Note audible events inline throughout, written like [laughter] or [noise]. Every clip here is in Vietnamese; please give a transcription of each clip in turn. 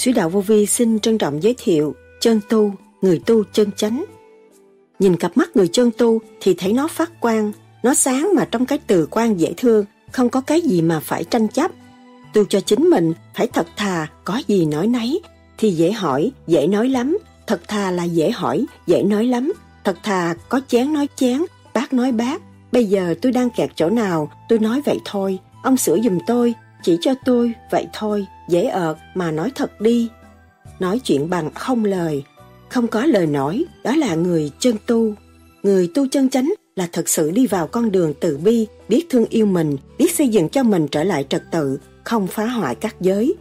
Sứ đạo vô vi xin trân trọng giới thiệu chân tu, người tu chân chánh. Nhìn cặp mắt người chân tu thì thấy nó phát quang, nó sáng mà trong cái từ quan dễ thương, không có cái gì mà phải tranh chấp. Tu cho chính mình, phải thật thà, có gì nói nấy, thì dễ hỏi, dễ nói lắm. Thật thà là dễ hỏi, dễ nói lắm. Thật thà, có chén nói chén, bác nói bác. Bây giờ tôi đang kẹt chỗ nào, tôi nói vậy thôi. Ông sửa giùm tôi, chỉ cho tôi, vậy thôi, dễ ợt mà nói thật đi. Nói chuyện bằng không lời, không có lời nói, đó là người chân tu. Người tu chân chánh là thật sự đi vào con đường từ bi, biết thương yêu mình, biết xây dựng cho mình trở lại trật tự, không phá hoại các giới.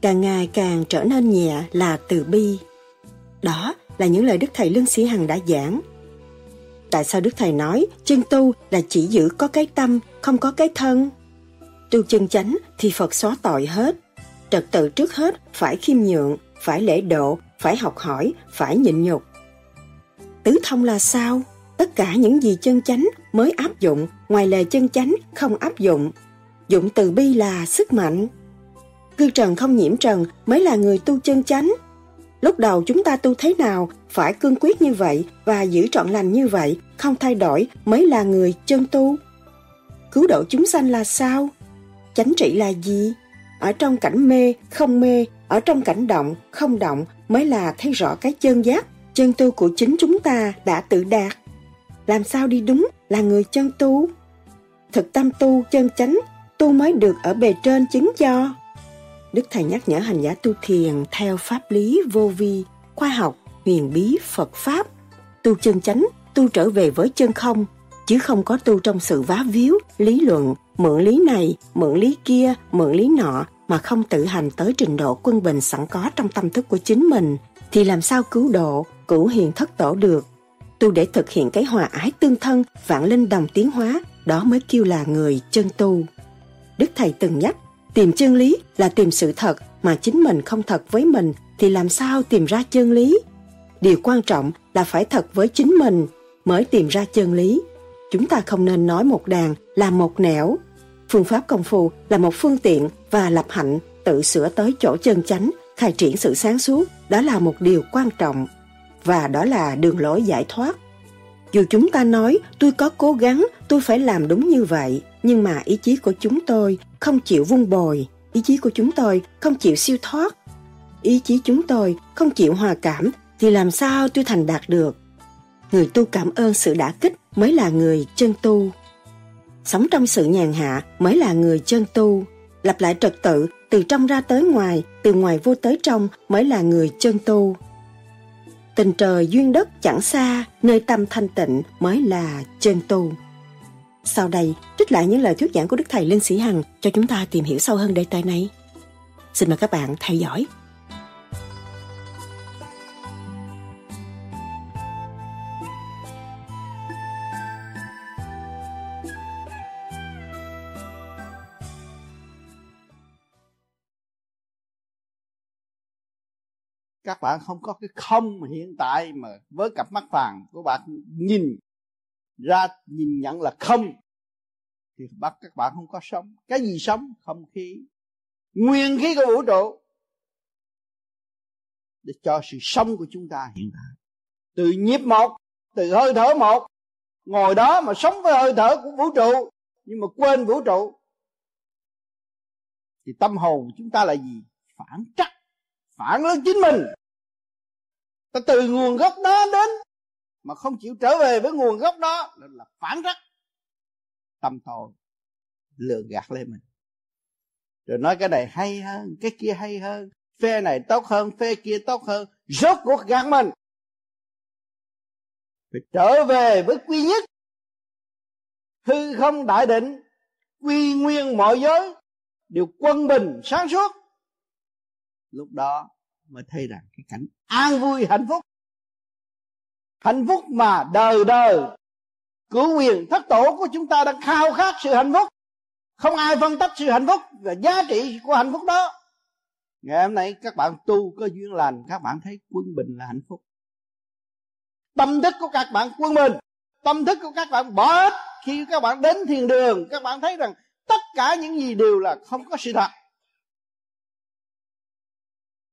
Càng ngày càng trở nên nhẹ là từ bi. Đó là những lời Đức Thầy Lương Sĩ Hằng đã giảng. Tại sao Đức Thầy nói chân tu là chỉ giữ có cái tâm, không có cái thân? Tu chân chánh thì Phật xóa tội hết. Trật tự trước hết phải khiêm nhượng, phải lễ độ, phải học hỏi, phải nhịn nhục. Tứ thông là sao? Tất cả những gì chân chánh mới áp dụng, ngoài lề chân chánh không áp dụng. Dụng từ bi là sức mạnh. Cư trần không nhiễm trần mới là người tu chân chánh. Lúc đầu chúng ta tu thế nào phải cương quyết như vậy và giữ trọn lành như vậy, không thay đổi mới là người chân tu. Cứu độ chúng sanh là sao? Chánh trị là gì? Ở trong cảnh mê, không mê, ở trong cảnh động, không động mới là thấy rõ cái chân giác, chân tu của chính chúng ta đã tự đạt. Làm sao đi đúng là người chân tu? Thực tâm tu chân chánh, tu mới được ở bề trên chứng cho. Đức Thầy nhắc nhở hành giả tu thiền theo pháp lý vô vi, khoa học, huyền bí Phật Pháp. Tu chân chánh, tu trở về với chân không, chứ không có tu trong sự vá víu, lý luận, mượn lý này, mượn lý kia, mượn lý nọ mà không tự hành tới trình độ quân bình sẵn có trong tâm thức của chính mình, thì làm sao cứu độ, cửu hiền thất tổ được. Tu để thực hiện cái hòa ái tương thân, vạn linh đồng tiến hóa, đó mới kêu là người chân tu. Đức Thầy từng nhắc, tìm chân lý là tìm sự thật mà chính mình không thật với mình thì làm sao tìm ra chân lý? Điều quan trọng là phải thật với chính mình mới tìm ra chân lý. Chúng ta không nên nói một đàn là một nẻo. Phương pháp công phu là một phương tiện và lập hạnh tự sửa tới chỗ chân chánh, khai triển sự sáng suốt, đó là một điều quan trọng. Và đó là đường lối giải thoát. Dù chúng ta nói tôi có cố gắng, tôi phải làm đúng như vậy, nhưng mà ý chí của chúng tôi không chịu vung bồi, ý chí của chúng tôi không chịu siêu thoát, ý chí chúng tôi không chịu hòa cảm thì làm sao tôi thành đạt được. Người tu cảm ơn sự đã kích mới là người chân tu. Sống trong sự nhàn hạ mới là người chân tu. Lặp lại trật tự từ trong ra tới ngoài, từ ngoài vô tới trong mới là người chân tu. Tình trời duyên đất chẳng xa, nơi tâm thanh tịnh mới là chân tu. Sau đây, trích lại những lời thuyết giảng của Đức Thầy Linh Sĩ Hằng cho chúng ta tìm hiểu sâu hơn đề tài này. Xin mời các bạn theo dõi. Các bạn không có cái không hiện tại mà với cặp mắt vàng của bạn nhìn ra, nhìn nhận là không, thì bắt các bạn không có sống. Cái gì sống? Không khí. Nguyên khí của vũ trụ. Để cho sự sống của chúng ta hiện tại. Từ nhịp một, từ hơi thở một, ngồi đó mà sống với hơi thở của vũ trụ, nhưng mà quên vũ trụ, thì tâm hồn chúng ta là gì? Phản trắc phản lên chính mình. Ta từ nguồn gốc đó đến mà không chịu trở về với nguồn gốc đó là, là phản rắc tâm tội lừa gạt lên mình. Rồi nói cái này hay hơn cái kia hay hơn phe này tốt hơn phe kia tốt hơn rốt cuộc gạt mình. Phải trở về với quy nhất. Hư không đại định quy nguyên mọi giới đều quân bình sáng suốt lúc đó mới thấy rằng cái cảnh an vui, hạnh phúc. Hạnh phúc mà đời đời. Cứu quyền thất tổ của chúng ta đang khao khát sự hạnh phúc. Không ai phân tích sự hạnh phúc và giá trị của hạnh phúc đó. Ngày hôm nay các bạn tu có duyên lành, các bạn thấy quân bình là hạnh phúc. Tâm thức của các bạn quân bình. Tâm thức của các bạn bỏ hết khi các bạn đến thiền đường, các bạn thấy rằng tất cả những gì đều là không có sự thật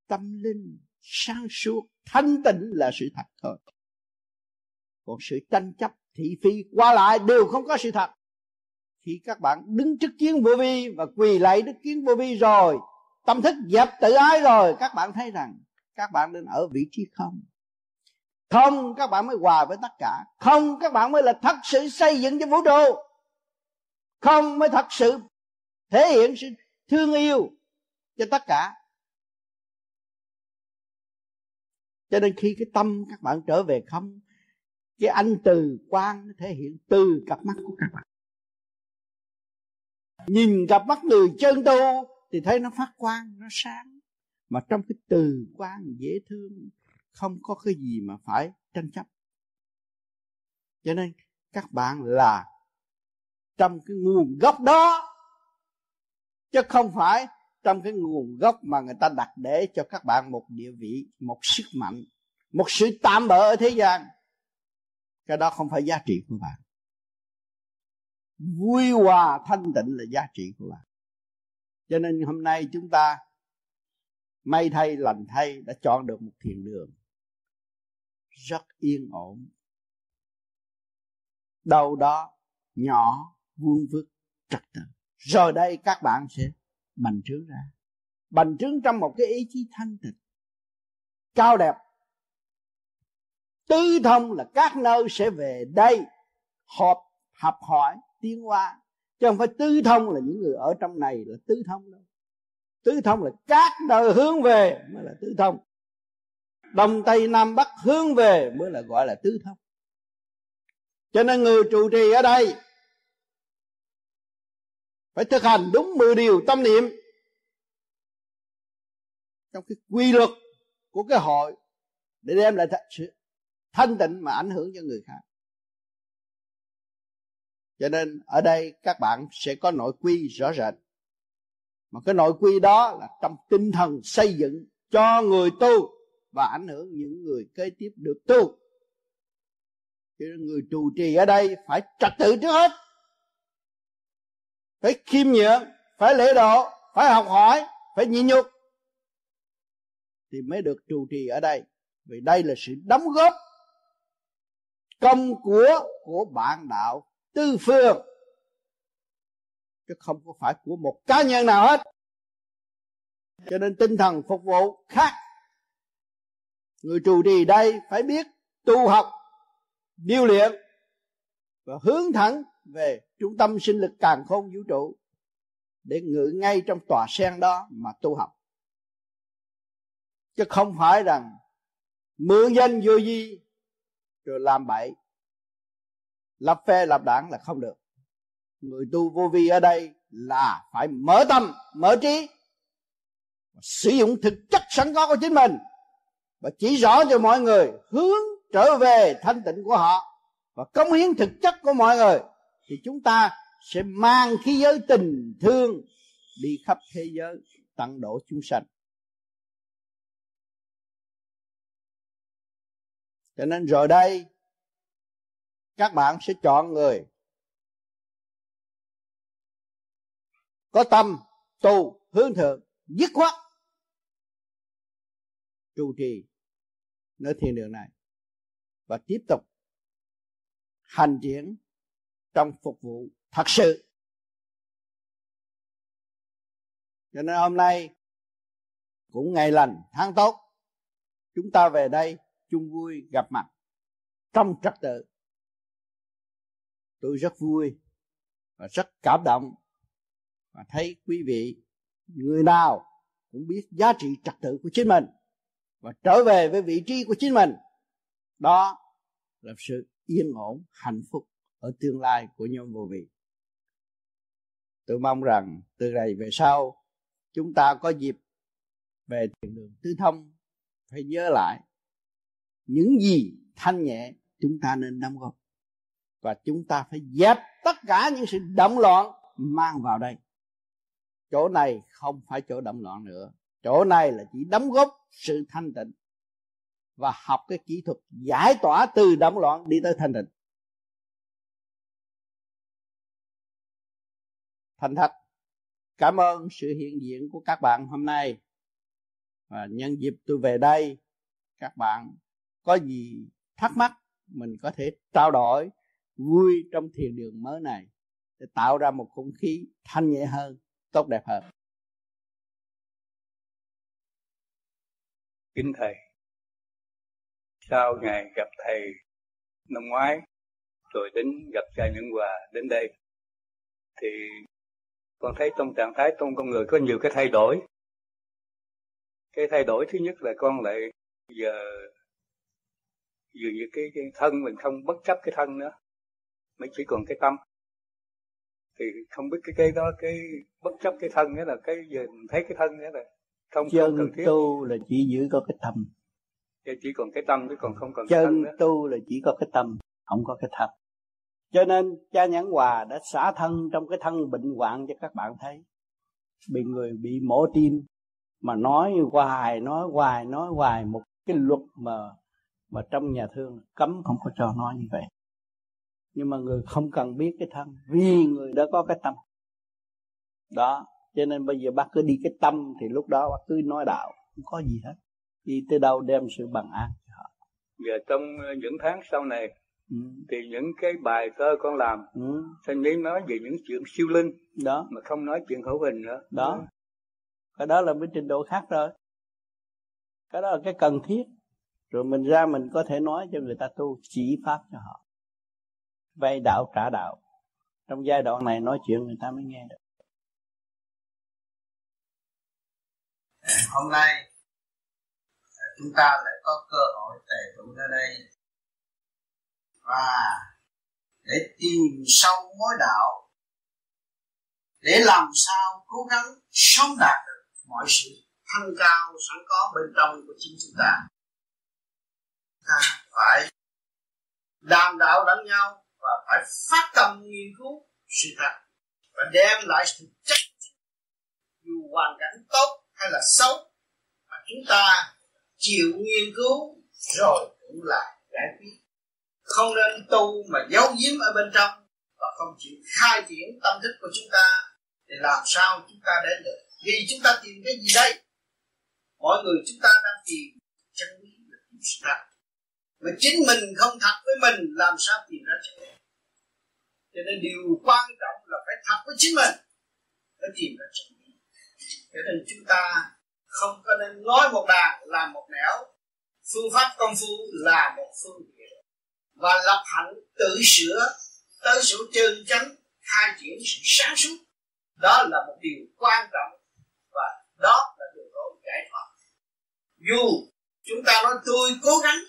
tâm linh sáng suốt, thanh tịnh là sự thật thôi. Còn sự tranh chấp, thị phi qua lại đều không có sự thật. Khi các bạn đứng trước kiến vô vi và quỳ lạy đức kiến vô vi rồi, tâm thức dẹp tự ái rồi, các bạn thấy rằng các bạn nên ở vị trí không. Không, các bạn mới hòa với tất cả. Không, các bạn mới là thật sự xây dựng cho vũ trụ. Không mới thật sự thể hiện sự thương yêu cho tất cả. Cho nên khi cái tâm các bạn trở về không, cái anh từ quan nó thể hiện từ cặp mắt của các bạn. Nhìn cặp mắt người chân tu thì thấy nó phát quang, nó sáng. Mà trong cái từ quan dễ thương, không có cái gì mà phải tranh chấp. Cho nên các bạn là trong cái nguồn gốc đó, chứ không phải trong cái nguồn gốc mà người ta đặt để cho các bạn một địa vị, một sức mạnh, một sự tạm bỡ ở thế gian. Cái đó không phải giá trị của bạn. Vui hòa thanh tịnh là giá trị của bạn. Cho nên hôm nay chúng ta, may thay, lành thay, đã chọn được một thiền đường. Rất yên ổn. Đâu đó nhỏ, vuông vức, trật tự. Rồi đây các bạn sẽ bành trướng ra. Bành trướng trong một cái ý chí thanh tịnh, cao đẹp. Tư thông là các nơi sẽ về đây họp, học hỏi, tiến hóa. Chứ không phải tư thông là những người ở trong này là tư thông đâu. Tứ thông là các nơi hướng về mới là tứ thông. Đông tây nam bắc hướng về mới là gọi là tứ thông. Cho nên người trụ trì ở đây phải thực hành đúng 10 điều tâm niệm. Trong cái quy luật của cái hội để đem lại sự thanh tịnh mà ảnh hưởng cho người khác. Cho nên ở đây các bạn sẽ có nội quy rõ rệt. Mà cái nội quy đó là trong tinh thần xây dựng cho người tu và ảnh hưởng những người kế tiếp được tu. Cho nên người trụ trì ở đây phải trật tự trước hết phải khiêm nhượng, phải lễ độ, phải học hỏi, phải nhịn nhục. Thì mới được trụ trì ở đây. Vì đây là sự đóng góp công của của bạn đạo tư phương. Chứ không có phải của một cá nhân nào hết. Cho nên tinh thần phục vụ khác. Người trụ trì đây phải biết tu học, điêu luyện và hướng thẳng về trung tâm sinh lực càng khôn vũ trụ, để ngự ngay trong tòa sen đó mà tu học. Chứ không phải rằng mượn danh vô di rồi làm bậy. Lập phe lập đảng là không được. Người tu vô vi ở đây là phải mở tâm, mở trí sử dụng thực chất sẵn có của chính mình, và chỉ rõ cho mọi người hướng trở về thanh tịnh của họ, và cống hiến thực chất của mọi người thì chúng ta sẽ mang khí giới tình thương đi khắp thế giới tận độ chúng sanh. Cho nên rồi đây, các bạn sẽ chọn người có tâm tu hướng thượng, dứt khoát trụ trì nơi thiên đường này và tiếp tục hành triển trong phục vụ thật sự. Cho nên hôm nay cũng ngày lành, tháng tốt, chúng ta về đây chung vui gặp mặt trong trật tự. Tôi rất vui và rất cảm động và thấy quý vị, người nào cũng biết giá trị trật tự của chính mình và trở về với vị trí của chính mình. Đó là sự yên ổn, hạnh phúc ở tương lai của nhóm vô vị tôi mong rằng từ này về sau, chúng ta có dịp về thiền đường tư thông, phải nhớ lại những gì thanh nhẹ chúng ta nên đóng góp. Và chúng ta phải dẹp tất cả những sự động loạn mang vào đây. Chỗ này không phải chỗ động loạn nữa. Chỗ này là chỉ đóng góp sự thanh tịnh và học cái kỹ thuật giải tỏa từ động loạn đi tới thanh tịnh. Thành thật, cảm ơn sự hiện diện của các bạn hôm nay. Và nhân dịp tôi về đây, các bạn có gì thắc mắc, mình có thể trao đổi vui trong thiền đường mới này để tạo ra một không khí thanh nhẹ hơn, tốt đẹp hơn. Kính thầy, sau ngày gặp thầy năm ngoái rồi đến gặp cha Nhân Hòa đến đây. Thì con thấy trong trạng thái trong con người có nhiều cái thay đổi. Cái thay đổi thứ nhất là con lại giờ dường như cái, cái thân mình không bất chấp cái thân nữa. Mới chỉ còn cái tâm. Thì không biết cái cái đó cái bất chấp cái thân nghĩa là cái giờ mình thấy cái thân nghĩa là không, chân cần thiết. tu là chỉ giữ có cái tâm. Chỉ còn cái tâm chứ còn không cần chân cái thân nữa. tu là chỉ có cái tâm không có cái thân cho nên cha nhãn hòa đã xả thân trong cái thân bệnh hoạn cho các bạn thấy. Bị người bị mổ tim mà nói hoài nói hoài nói hoài một cái luật mà mà trong nhà thương cấm không có cho nói như vậy. Nhưng mà người không cần biết cái thân vì người đã có cái tâm. Đó, cho nên bây giờ bác cứ đi cái tâm thì lúc đó bác cứ nói đạo, không có gì hết. Đi tới đâu đem sự bằng an cho họ. Về trong ờ, những tháng sau này ừ. thì những cái bài thơ con làm Ừ. thanh lý nói về những chuyện siêu linh đó. mà không nói chuyện hữu hình nữa. Đó. Cái đó là một trình độ khác rồi. Cái đó là cái cần thiết. Rồi mình ra mình có thể nói cho người ta tu chỉ pháp cho họ. Vay đạo trả đạo. Trong giai đoạn này nói chuyện người ta mới nghe được. Hôm nay chúng ta lại có cơ hội tề tụ ra đây và để tìm sâu mối đạo, để làm sao cố gắng sống đạt được mọi sự thân cao sẵn có bên trong của chính chúng ta. Ta phải đàm đạo lẫn nhau và phải phát tâm nghiên cứu sự thật và đem lại sự chắc dù hoàn cảnh tốt hay là xấu mà chúng ta chịu nghiên cứu rồi cũng là giải quyết không nên tu mà giấu giếm ở bên trong và không chịu khai triển tâm thức của chúng ta để làm sao chúng ta đến được. Vì chúng ta tìm cái gì đây? Mọi người chúng ta đang tìm chân lý là tìm sự thật. Mà chính mình không thật với mình, làm sao tìm ra chân lý? Cho nên điều quan trọng là phải thật với chính mình để tìm ra chân lý. Cho nên chúng ta không có nên nói một đàn làm một nẻo. Phương pháp công phu là một phương tiện và lập hạnh tự sửa tới sự chân chánh, khai triển sự sáng suốt. Đó là một điều quan trọng và đó là đường lối giải thoát. Dù chúng ta nói tôi cố gắng,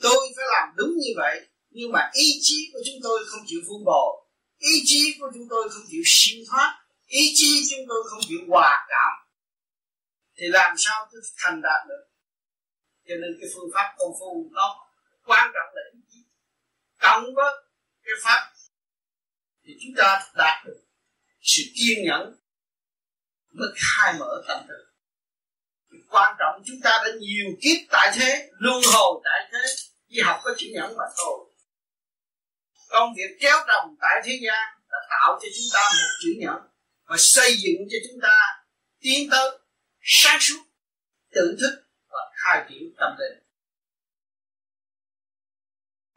tôi phải làm đúng như vậy, nhưng mà ý chí của chúng tôi không chịu vun bồi. Ý chí của chúng tôi không chịu siêu thoát. Ý chí chúng tôi không chịu hòa cảm. Thì làm sao tôi thành đạt được? Cho nên cái phương pháp công phu nó quan trọng là cộng với cái pháp, thì chúng ta đạt được sự kiên nhẫn mới khai mở tâm thức. Quan trọng chúng ta đã nhiều kiếp tại thế, luân hồi tại thế, đi học có chữ nhẫn mà thôi. Công việc kéo trồng tại thế gian đã tạo cho chúng ta một chữ nhẫn và xây dựng cho chúng ta tiến tới sáng suốt tự thức và khai triển tâm linh.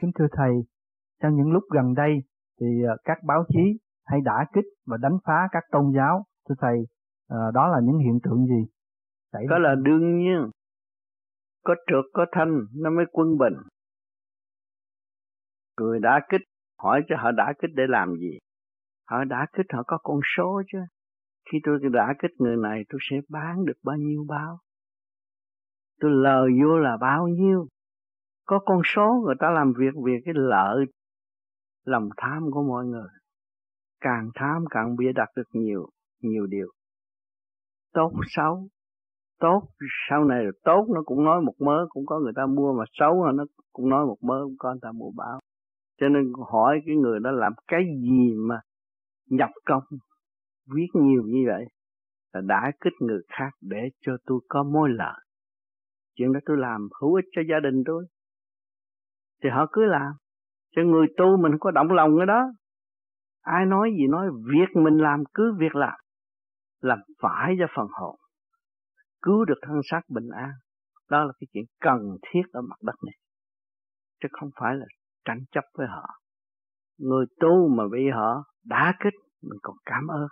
Kính thưa thầy trong những lúc gần đây thì ờ, các báo chí hay đả kích và đánh phá các tôn giáo, thưa thầy ờ, đó là những hiện tượng gì xảy đó là đương nhiên, có trượt có thanh, nó mới quân bình. Người đã kích, hỏi cho họ đã kích để làm gì? Họ đã kích họ có con số chứ. Khi tôi đã kích người này, tôi sẽ bán được bao nhiêu báo? Tôi lời vô là bao nhiêu? Có con số, người ta làm việc vì cái lợi lòng tham của mọi người. Càng tham càng bịa đặt được nhiều nhiều điều. Tốt xấu. Tốt sau này tốt, nó cũng nói một mớ, cũng có người ta mua, mà xấu nó cũng nói một mớ, cũng có người ta mua báo. Cho nên hỏi cái người đó làm cái gì mà nhập công, viết nhiều như vậy, là đã kích người khác để cho tôi có mối lợi. Chuyện đó tôi làm hữu ích cho gia đình tôi. Thì họ cứ làm cho người tu mình có động lòng cái đó. Ai nói gì nói, việc mình làm cứ việc làm. Làm phải cho phần hồn. Cứu được thân xác bình an. Đó là cái chuyện cần thiết ở mặt đất này. Chứ không phải là tranh chấp với họ. Người tu mà bị họ đá kích, mình còn cảm ơn.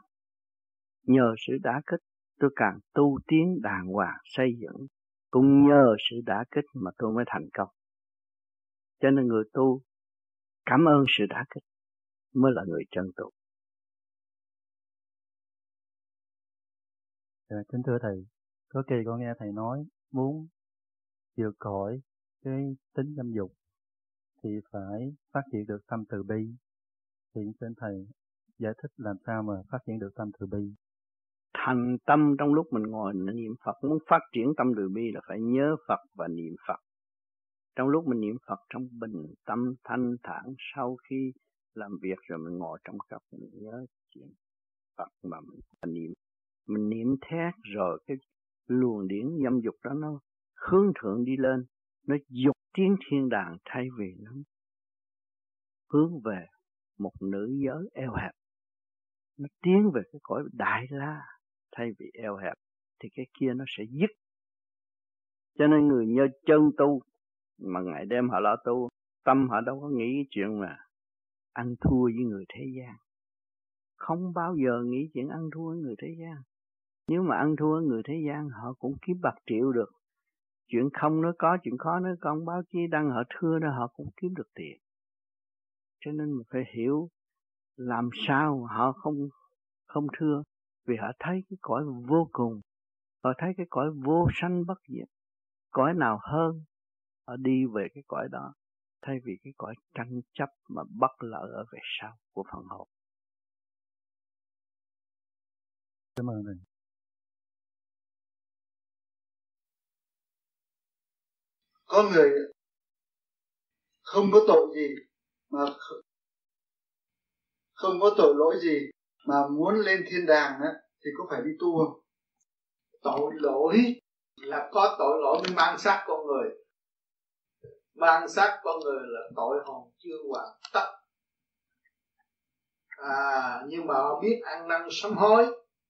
Nhờ sự đá kích, tôi càng tu tiến đàng hoàng, xây dựng. Cũng nhờ sự đả kích mà tôi mới thành công. Cho nên người tu cảm ơn sự đả kích mới là người chân tu dạ, kính thưa thầy. Có kỳ con nghe thầy nói muốn vượt khỏi cái tính dâm dục thì phải phát triển được tâm từ bi. Thì xin thầy giải thích làm sao mà phát triển được tâm từ bi? Thành tâm trong lúc mình ngồi niệm Phật muốn phát triển tâm từ bi là phải nhớ Phật và niệm Phật trong lúc mình niệm Phật trong bình tâm thanh thản, sau khi làm việc rồi mình ngồi trong cặp mình nhớ chuyện Phật mà mình niệm. Mình niệm thét rồi cái luồng điển dâm dục đó nó hướng thượng đi lên. Nó dục tiếng thiên đàng thay vì nó hướng về một nữ giới eo hẹp. Nó tiến về cái cõi đại la thay vì eo hẹp, thì cái kia nó sẽ dứt. Cho nên người nhớ chân tu mà ngày đêm họ lo tu, tâm họ đâu có nghĩ chuyện mà ăn thua với người thế gian. Không bao giờ nghĩ chuyện ăn thua với người thế gian. Nếu mà ăn thua với người thế gian, họ cũng kiếm bạc triệu được. Chuyện không nó có, chuyện khó nó không. báo chí đăng họ thưa đó, họ cũng kiếm được tiền. Cho nên mình phải hiểu làm sao họ không không thưa. Vì họ thấy cái cõi vô cùng. Họ thấy cái cõi vô sanh bất diệt. Cõi nào hơn họ đi về cái cõi đó thay vì cái cõi tranh chấp mà bất lợi ở về sau của phần hồn. Cảm ơn thầy. Có người không có tội gì mà không có tội lỗi gì mà muốn lên thiên đàng á thì có phải đi tu không? Tội lỗi là có tội lỗi mới mang xác con người ban xác con người là tội hồn chưa hoàn tất. À nhưng mà họ biết ăn năn sám hối,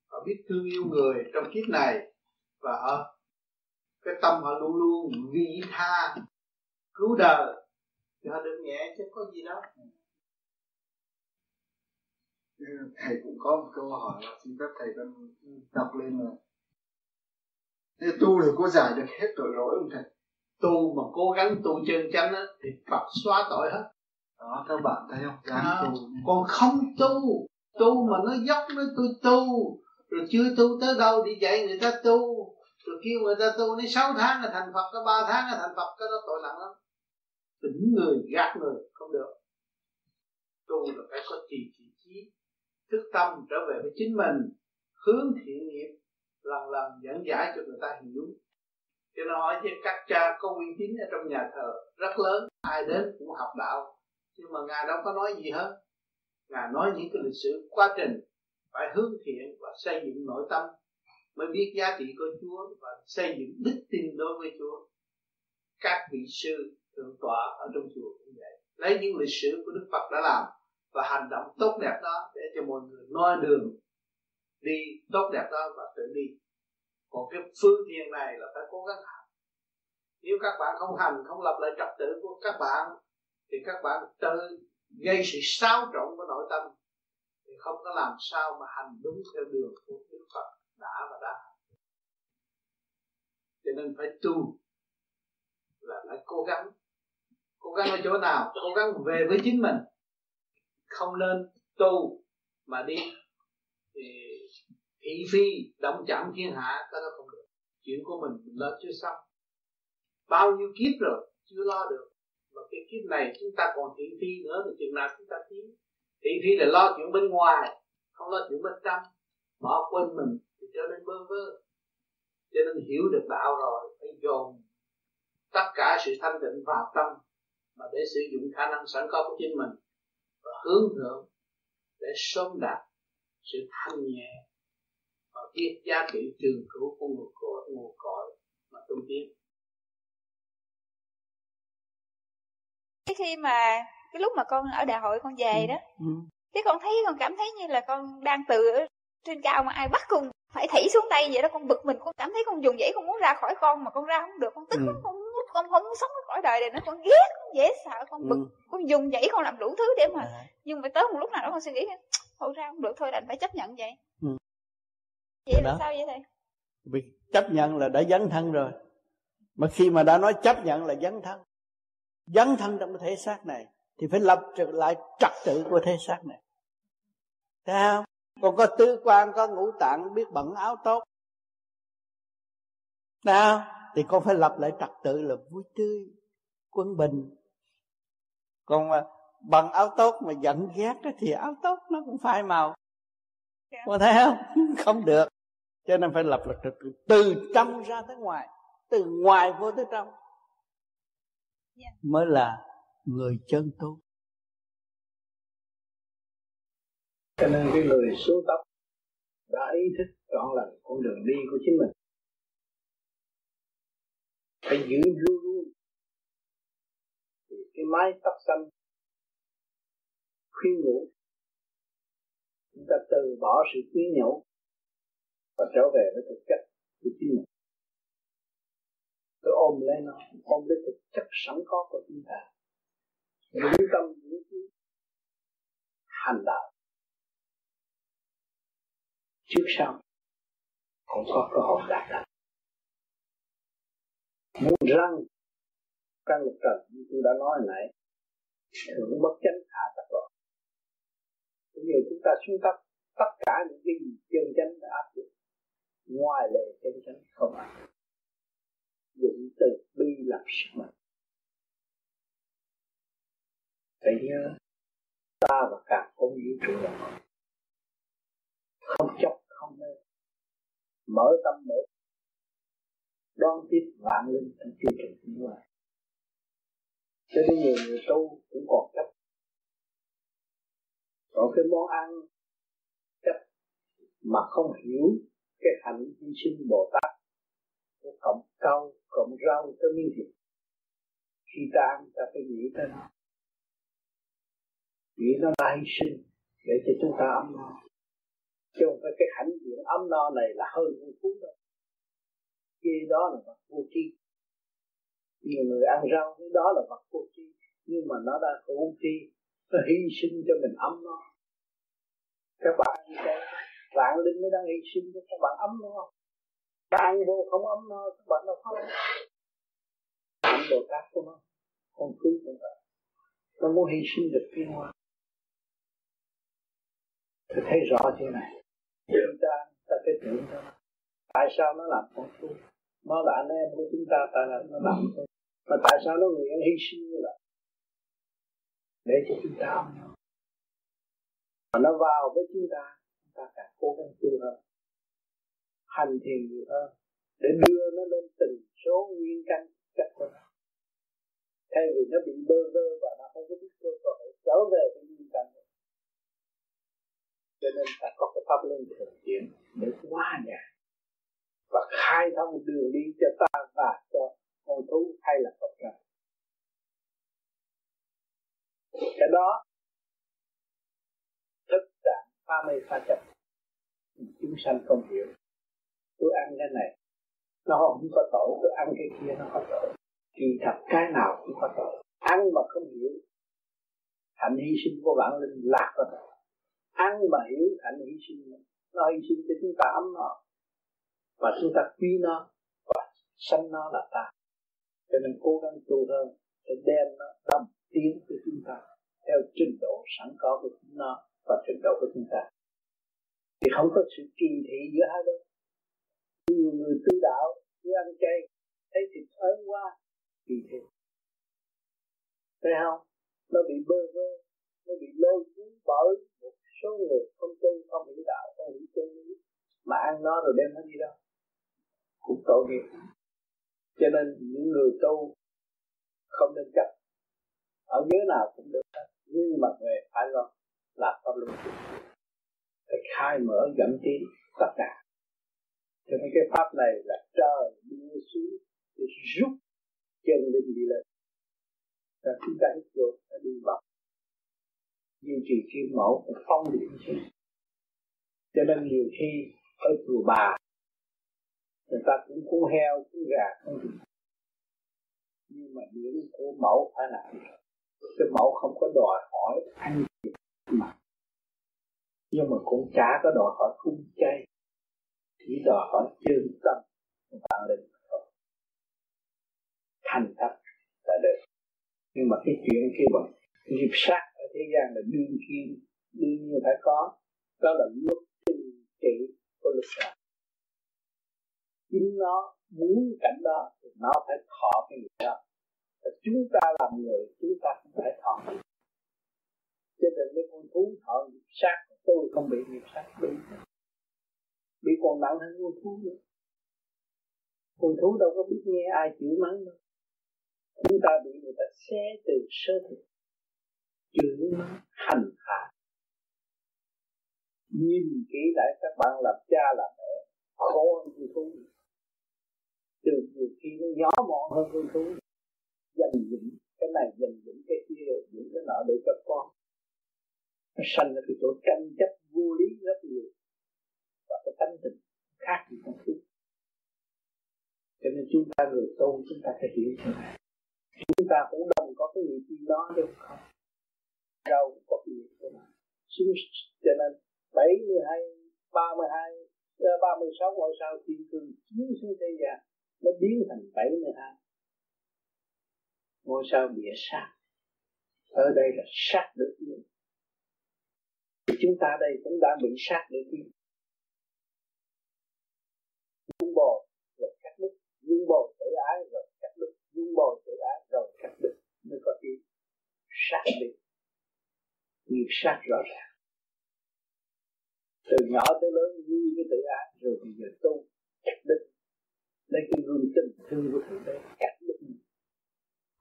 họ biết thương yêu người trong kiếp này, và họ, cái tâm họ luôn luôn vị tha, cứu đời. Thì họ được nhẹ chứ có gì đó ừ, thầy cũng có một câu hỏi xin phép thầy con đọc lên là Thế tu thì có giải được hết tội lỗi không thầy? Tu mà cố gắng tu chân chánh á, thì Phật xóa tội hết. Đó, các bạn thấy không? Dám à, tu. Còn không tu, tu mà nó dốc nó tôi tu, rồi chưa tu tới đâu đi dạy người ta tu, rồi kêu người ta tu đến 6 tháng là thành Phật, có 3 tháng là thành Phật, cái đó tội nặng lắm. Tỉnh người, gạt người, không được. Tu là phải có trì trì trí thức tâm trở về với chính mình hướng thiện nghiệp lần lần dẫn giải cho người ta hiểu cho nên hỏi với các cha có uy tín ở trong nhà thờ rất lớn, ai đến cũng học đạo. Nhưng mà ngài đâu có nói gì hết. Ngài nói những cái lịch sử quá trình phải hướng thiện và xây dựng nội tâm mới biết giá trị của Chúa và xây dựng đức tin đối với Chúa. Các vị sư thượng tọa ở trong chùa cũng vậy. Lấy những lịch sử của Đức Phật đã làm và hành động tốt đẹp đó để cho mọi người noi đường đi tốt đẹp đó và tự đi còn cái phương thiền này là phải cố gắng hành nếu các bạn không hành, không lập lại trật tự của các bạn, thì các bạn tự gây sự xáo trộn của nội tâm. Thì không có làm sao mà hành đúng theo đường của Đức Phật đã và đã cho nên phải tu là phải cố gắng. Cố gắng ở chỗ nào? Cố gắng về với chính mình. Không nên tu mà đi, thì thị phi động chạm thiên hạ, ta đó không được. Chuyện của mình mình lo chưa xong. Bao nhiêu kiếp rồi, chưa lo được. Mà cái kiếp này chúng ta còn thị phi nữa, thì chừng nào chúng ta tiến. Thị phi là lo chuyện bên ngoài, không lo chuyện bên trong. Bỏ quên mình, thì trở nên bơ vơ. Cho nên hiểu được đạo rồi, phải dồn tất cả sự thanh tịnh vào tâm, mà để sử dụng khả năng sẵn có của chính mình và hướng thượng để sớm đạt sự thanh nhẹ biết giá trị trường cửu của nguồn cội nguồn cội mà tu tiến cái khi mà cái lúc mà con ở đại hội con về ừ. đó ừ. cái con thấy con cảm thấy như là con đang tự trên cao mà ai bắt con phải thảy xuống tay vậy đó con bực mình con cảm thấy con dùng dãy con muốn ra khỏi con mà con ra không được con tức ừ. con muốn con không muốn sống khỏi đời này nữa con ghét con dễ sợ con bực ừ. con dùng dãy con làm đủ thứ để mà à. nhưng mà tới một lúc nào đó con suy nghĩ thôi ra không được thôi đành phải chấp nhận vậy. Vậy là sao vậy thầy? Vì chấp nhận là đã dấn thân rồi. Mà khi mà đã nói chấp nhận là dấn thân. Dấn thân trong cái thể xác này thì phải lập trở lại trật tự của thể xác này. Thấy không? Còn có tư quan có ngũ tạng biết bận áo tốt. Nào thì con phải lập lại trật tự là vui tươi quân bình. Còn mà bằng áo tốt mà giận ghét thì áo tốt nó cũng phai màu yeah. con thấy không? [laughs] Không được. Cho nên phải lập lại trật tự từ trong ra tới ngoài từ ngoài vô tới trong. Yeah. mới là người chân tu. Cho nên cái người xuống tóc đã ý thức trọn lành con đường đi của chính mình. Phải giữ luôn luôn. Thì cái mái tóc xanh khuyên nhủ chúng ta từ bỏ sự quý nhủ và trở về với thực chất của chính mình. Tôi ôm lấy nó, ôm lấy thực chất sẵn có của chúng ta. Lưu tâm những hành đạo. Trước sau cũng có cơ hội đạt được. Muốn răng, căn lục trần, như tôi đã nói nãy thường bất chánh hạ tật bây giờ chúng ta xuống cấp, tất cả những cái gì chân chánh đã áp dụng, ngoài lệ chân chánh không áp dụng. Từ bi làm sức mạnh phải nhớ, ta và cả con vũ trụ là không chấp, không mê mở tâm mở. Đón tiếp vạn linh trong chương trình tiến hóa cho nên nhiều người tu cũng còn chấp còn cái món ăn chấp mà không hiểu cái hạnh hy sinh bồ tát. Của cộng cao cộng rau tới miếng thịt khi ta ăn, ta phải nghĩ tới nó nghĩ nó là hy sinh để cho chúng ta ấm no. Chứ không phải cái hạnh diện ấm no này là hơn vô phú đâu. Kia đó là vật vô tri. Nhiều người ăn rau cái đó là vật vô tri, nhưng mà nó đã vô tri nó hy sinh cho mình ấm nó các bạn như thế vạn linh mới đang hy sinh cho các bạn ấm nó bạn vô không ấm nó các bạn nó không ăn đồ cát của nó, con phú cũng vậy nó muốn hy sinh được cái hoa. Tôi thấy rõ thế này. Chúng ta ta phải tưởng cho nó tại sao nó làm con thú nó là anh em của chúng ta, tại là nó làm thôi mà tại sao nó nguyện hy sinh như vậy? Để cho chúng ta. Học nó mà nó vào với chúng ta chúng ta càng cố gắng tu hơn, hành thiền nhiều hơn, để đưa nó lên từng số nguyên căn chất của nó. Thay vì nó bị bơ vơ và nó không có biết cơ hội trở về với nguyên căn cho nên ta có cái pháp luân thường chuyển để qua nhà, và khai thông đường đi cho ta và cho con thú hay là con người cái đó thức trạng pha mê pha chấp chúng sanh không hiểu. Tôi ăn cái này, nó không có tội. Tôi ăn cái kia, nó có tội. Kỳ thật cái nào cũng có tội. Ăn mà không hiểu, hạnh hy sinh của bản linh lạc rồi ăn mà hiểu, hạnh hy sinh, nó hy sinh cho chúng ta ấm nó và chúng ta quý nó và sanh nó là ta. Cho nên cố gắng tu hơn để đem nó đâm tiến của chúng ta, theo trình độ sẵn có của chúng nó và trình độ của chúng ta. Thì không có sự kỳ thị giữa hai bên. Nhiều người tu đạo cứ ăn chay thấy thịt ớn quá kỳ thị. Thấy không? Nó bị bơ vơ, nó bị lôi cuốn bởi một số người không tu, không hiểu đạo, không hiểu chân lý, mà ăn nó rồi đem nó đi đâu. Cũng tội nghiệp. Cho nên những người tu không nên chấp ở dưới nào cũng được. Nhưng mà về phải lo là pháp luân phải khai mở, dẫn tiến tất cả. Cho nên cái pháp này là trời đưa xuống để rút chân linh đi lên. Và chúng ta hít vô nó đi vào. Duy trì kim mẫu phải phong điện chứ. Cho nên nhiều khi ở chùa bà, người ta cũng cúng heo cúng gà không được nhưng mà điểm của mẫu phải làm cái mẫu không có đòi hỏi ăn gì mà. Nhưng mà cũng chả có đòi hỏi cung chay. Chỉ đòi hỏi chân tâm bạn linh thôi. Thành thật là được. Nhưng mà cái chuyện kia bằng nghiệp sát ở thế gian là đương nhiên đương nhiên phải có. Đó là luật trình trị của luật pháp chính nó muốn cảnh đó thì nó phải thọ cái nghiệp đó chúng ta làm người, chúng ta cũng phải thọ. Cho nên mấy con thú thọ nghiệp sát, tôi không bị nghiệp sát bị bị còn nặng hơn con thú nữa. Con thú đâu có biết nghe ai chửi mắng đâu. Chúng ta bị người ta xé từ sơ thịt chửi mắng, hành hạ. Nhìn kỹ lại các bạn làm cha làm mẹ khổ hơn con thú. Từ nhiều khi nó nhỏ mọn hơn con thú dành dụm cái này, dành dụm cái kia, những cái nọ để cho con nó sanh ra cái chỗ tranh chấp vô lý rất nhiều. Và cái tánh tình khác gì con thú cho nên chúng ta người tu chúng ta phải hiểu chuyện này. Chúng ta cũng đồng có cái nghiệp gì đó được không đâu cũng có cái nghiệp của nó cho nên 72 32 36 ngôi sao thiên cương chiếu xuống thế gian, nó biến thành 72 ngôi sao địa sát. Ở đây là sát được nhiên chúng ta đây cũng đã bị sát được nhiên dung bò rồi cắt đứt. Dung bò tự ái rồi cắt đứt. Dung bò tự ái rồi cắt đứt. Mới có yêu sát được nghiệp sát rõ ràng. Từ nhỏ tới lớn nuôi cái tự ái, rồi bây giờ tu, cắt đứt. Lấy cái gương tình thương của thượng đế cắt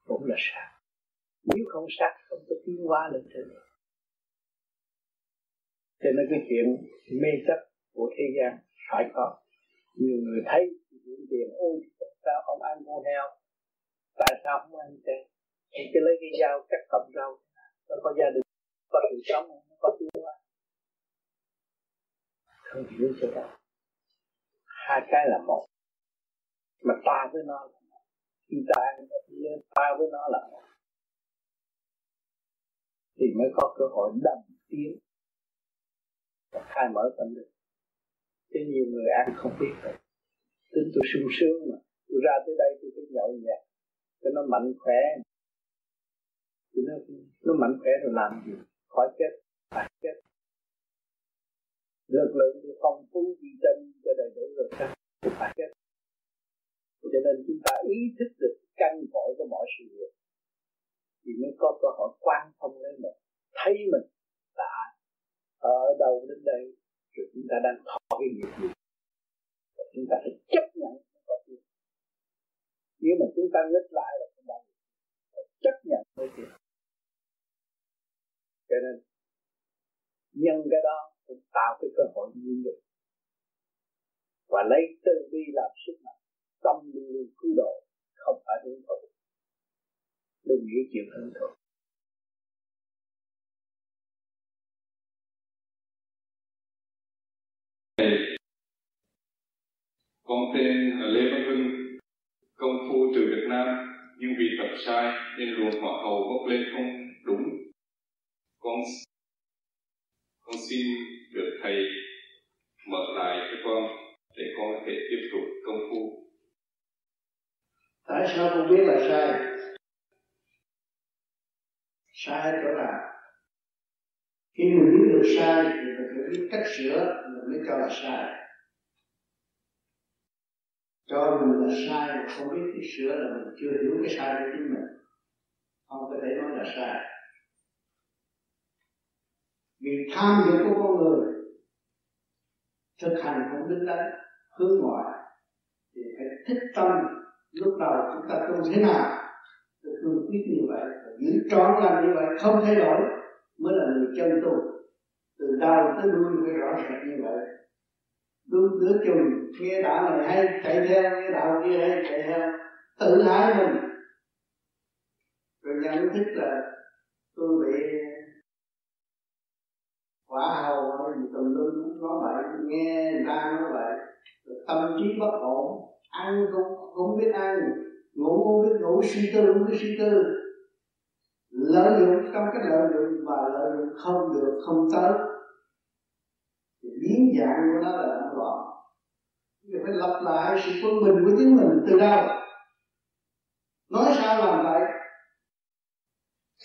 cũng là sát. Nếu không sát, không có tiến hóa lên trên cho nên cái chuyện mê chấp của thế gian phải có. Nhiều người thấy chuyện tiền ôi, sao không ăn con heo? Tại sao không ăn chay thì cứ lấy cái dao cắt cọng rau. Nó có gia đình, có sự sống, nó có tiến hóa. Không hiểu cho đâu hai cái là một. Mà ta với nó chúng ta ta với nó là thì mới có cơ hội đầm tiến và khai mở tâm linh. Chứ nhiều người ăn không biết rồi. Tính tôi sung sướng mà. Tôi ra tới đây tôi cứ nhậu nhẹt. Cho nó mạnh khỏe. Thì nó nó mạnh khỏe rồi làm gì? Khỏi chết. Phải chết. Lực lượng tôi phong phú vitamin cho đầy đủ rồi. Sao phải chết cho nên chúng ta ý thức được căn cội của mọi sự việc. Thì mới có cơ hội quan thông lên mình, thấy mình là ở đâu đến đây, rồi chúng ta đang thọ cái nghiệp gì và chúng ta phải chấp nhận có chuyện nếu mà chúng ta nghịch lại là không bao phải chấp nhận với chuyện cho nên nhân cái đó cũng tạo cái cơ hội như được và lấy từ bi làm sức mạnh tâm luôn cứu độ không phải hướng thụ đừng nghĩ chuyện hướng thụ con tên là Lê Văn Hưng, công phu từ Việt Nam, nhưng vì tập sai nên luồng hỏa hầu bốc lên không đúng. Con con xin được thầy mở lại cho con để con có thể tiếp tục công phu. Tại sao con biết là sai? Sai chỗ nào khi mình biết được sai thì mình phải biết cách sửa mình mới cho là sai cho dù là sai mà không biết thì sửa là mình chưa hiểu cái sai của chính mình. Không có thể nói là sai. Vì tham dục của con người, thực hành không đứng đắn, hướng ngoại, thì phải thích tâm. Lúc đầu chúng ta không thế nào, tôi cương quyết như vậy. Giữ trọn làm như vậy không thay đổi, mới là người chân tu. Từ đầu tới đuôi phải rõ ràng như vậy đứa đứa chừng nghe đạo này hay, chạy theo, nghe đạo kia hay chạy theo, tự hại mình. Rồi nhận thức là tôi bị quả hầu hay gì tùm lum nói vậy, nghe người ta nói vậy. Tâm trí bất ổn, ăn cũng cũng biết ăn, ngủ cũng biết ngủ, suy tư cũng biết suy tư. Lợi dụng trong cái lợi dụng và lợi dụng không được, không tới thì biến dạng của nó là động loạn. Thì phải lập lại sự quân bình của chính mình từ đâu? Nói sao làm vậy?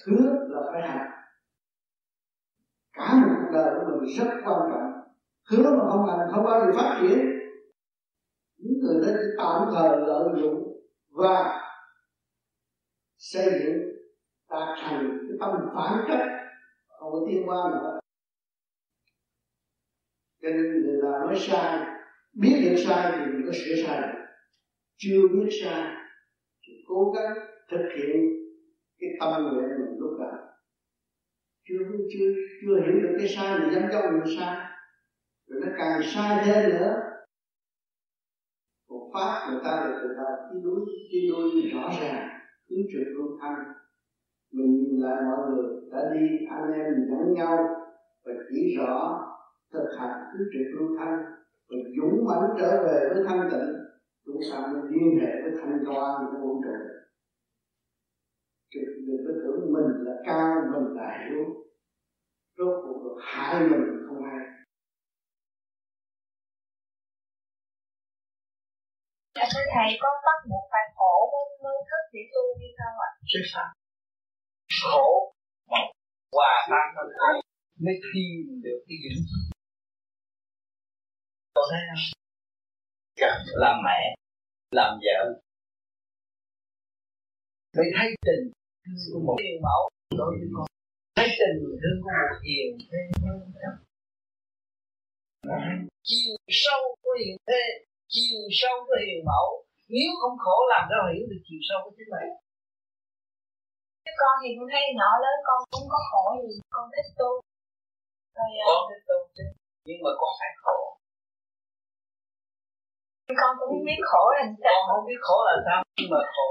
Hứa là phải hành. Cả một cuộc đời của mình rất quan trọng. Hứa mà không hành, không bao giờ phát triển. Những người đó chỉ tạm thời lợi dụng và xây dựng đạt thành cái tâm phản cách. Không có tiên qua nữa cho nên người ta nói sai, biết được sai thì mình có sửa sai chưa biết sai thì cố gắng thực hiện cái tâm nguyện mình lúc nào chưa chưa chưa hiểu được cái sai thì dám cho mình sai. Rồi nó càng sai thêm nữa. Một pháp người ta được người ta chi đối chi đối rõ ràng hướng trực luôn thanh mình nhìn lại mọi người đã đi, anh em mình dẫn nhau và chỉ rõ thực hành hướng trực luôn thanh và dũng mãnh trở về với thanh tịnh chúng ta mới liên hệ với thanh quan của vũ trụ đừng có tưởng mình là cao mình là hiểu rốt cuộc hại mình không hay Dạ thưa thầy, con bắt buộc phải khổ mới mới thức để tu đi không ạ? Chứ sao? Khổ mà hòa tan nó mới tìm được cái chí. Con thấy không? Cần làm mẹ, làm vợ. Mới thấy tình của một hiền mẫu đối với con. Thấy tình thương của một hiền thế chiều sâu của hiền thế chiều sâu của hiền mẫu nếu không khổ làm sao hiểu được chiều sâu của chính mình Chứ con thì con thấy nhỏ lớn con cũng có khổ gì con thích tu rồi con thích tu chứ nhưng mà con phải khổ con cũng không biết khổ là sao con không biết khổ là sao nhưng mà khổ.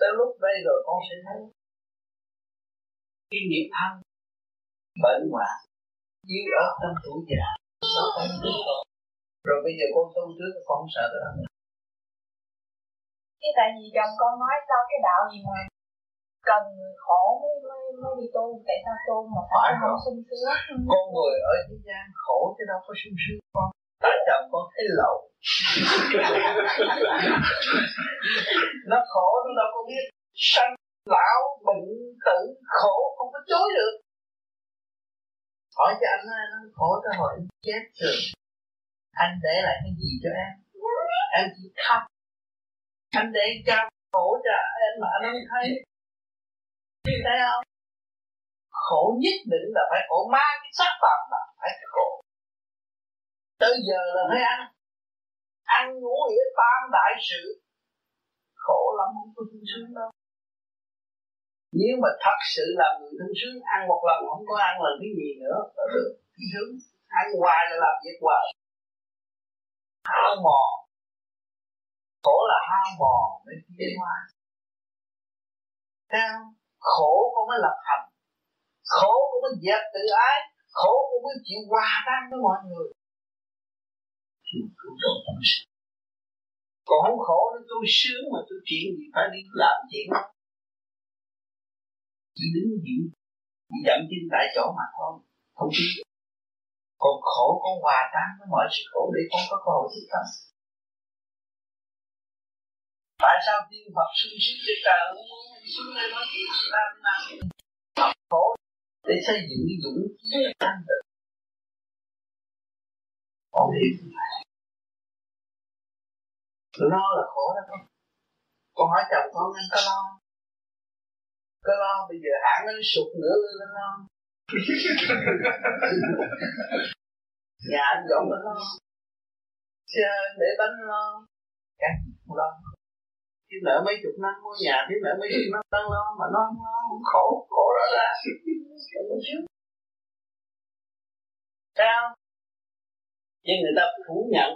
Tới lúc đây rồi con sẽ thấy cái nghiệp thân bệnh hoạn yếu ở trong tuổi già. Rồi bây giờ con tu trước con không sợ nữa. Chứ tại vì chồng con nói sao cái đạo gì mà cần người khổ mới mới, mới đi tu tại sao tu mà phải không sung sướng? Con người ở thế gian khổ chứ đâu có sung sướng. Con tại chồng con thấy lậu nó khổ nó đâu có biết. Sanh lão, bệnh tử, khổ, không có chối được. Hỏi cho anh nó khổ cho hỏi chết rồi. Anh để lại cái gì cho em? Em chỉ khóc. Anh để cho khổ cho em mà anh không thấy. Thấy không? Khổ nhất định là phải khổ mang cái xác phàm là phải khổ. Tới giờ là phải ăn ăn ngủ nghĩa tam đại sự. Khổ lắm, không có thương sướng đâu. Nếu mà thật sự là người thương sướng ăn một lần không có ăn lần thứ gì nữa, là được. Sướng ăn hoài là làm việc hoài. Hao mòn khổ là hao mòn mới tiến hóa. Theo khổ cũng mới lập hành khổ cũng mới dẹp tự ái. Khổ cũng mới chịu hòa tan với mọi người. Thì cứu độ tâm sinh còn không khổ nó tôi sướng mà tôi chuyện gì phải đi làm chuyện chỉ đứng diễn dậm chân tại chỗ mà thôi, không biết. Còn khổ con hòa tan với mọi sự khổ để con có cơ hội thức tâm tại sao tiên Phật sung sướng để trời xuống đây nói chuyện nam nam. Học khổ để xây dựng cái dũng khí tăng được con hiểu lo là khổ đó không con hỏi chồng con anh có lo có lo bây giờ hãng nó sụt nữa lên lo [laughs] nhà anh dọn nó lo xe để bánh lo cắt dạ, lo. Chứ nợ mấy chục năm mua nhà thì nợ mấy chục năm đang lo mà nó lo, cũng khổ khổ đó ra dạ, chứ sao? Nhưng người ta phủ nhận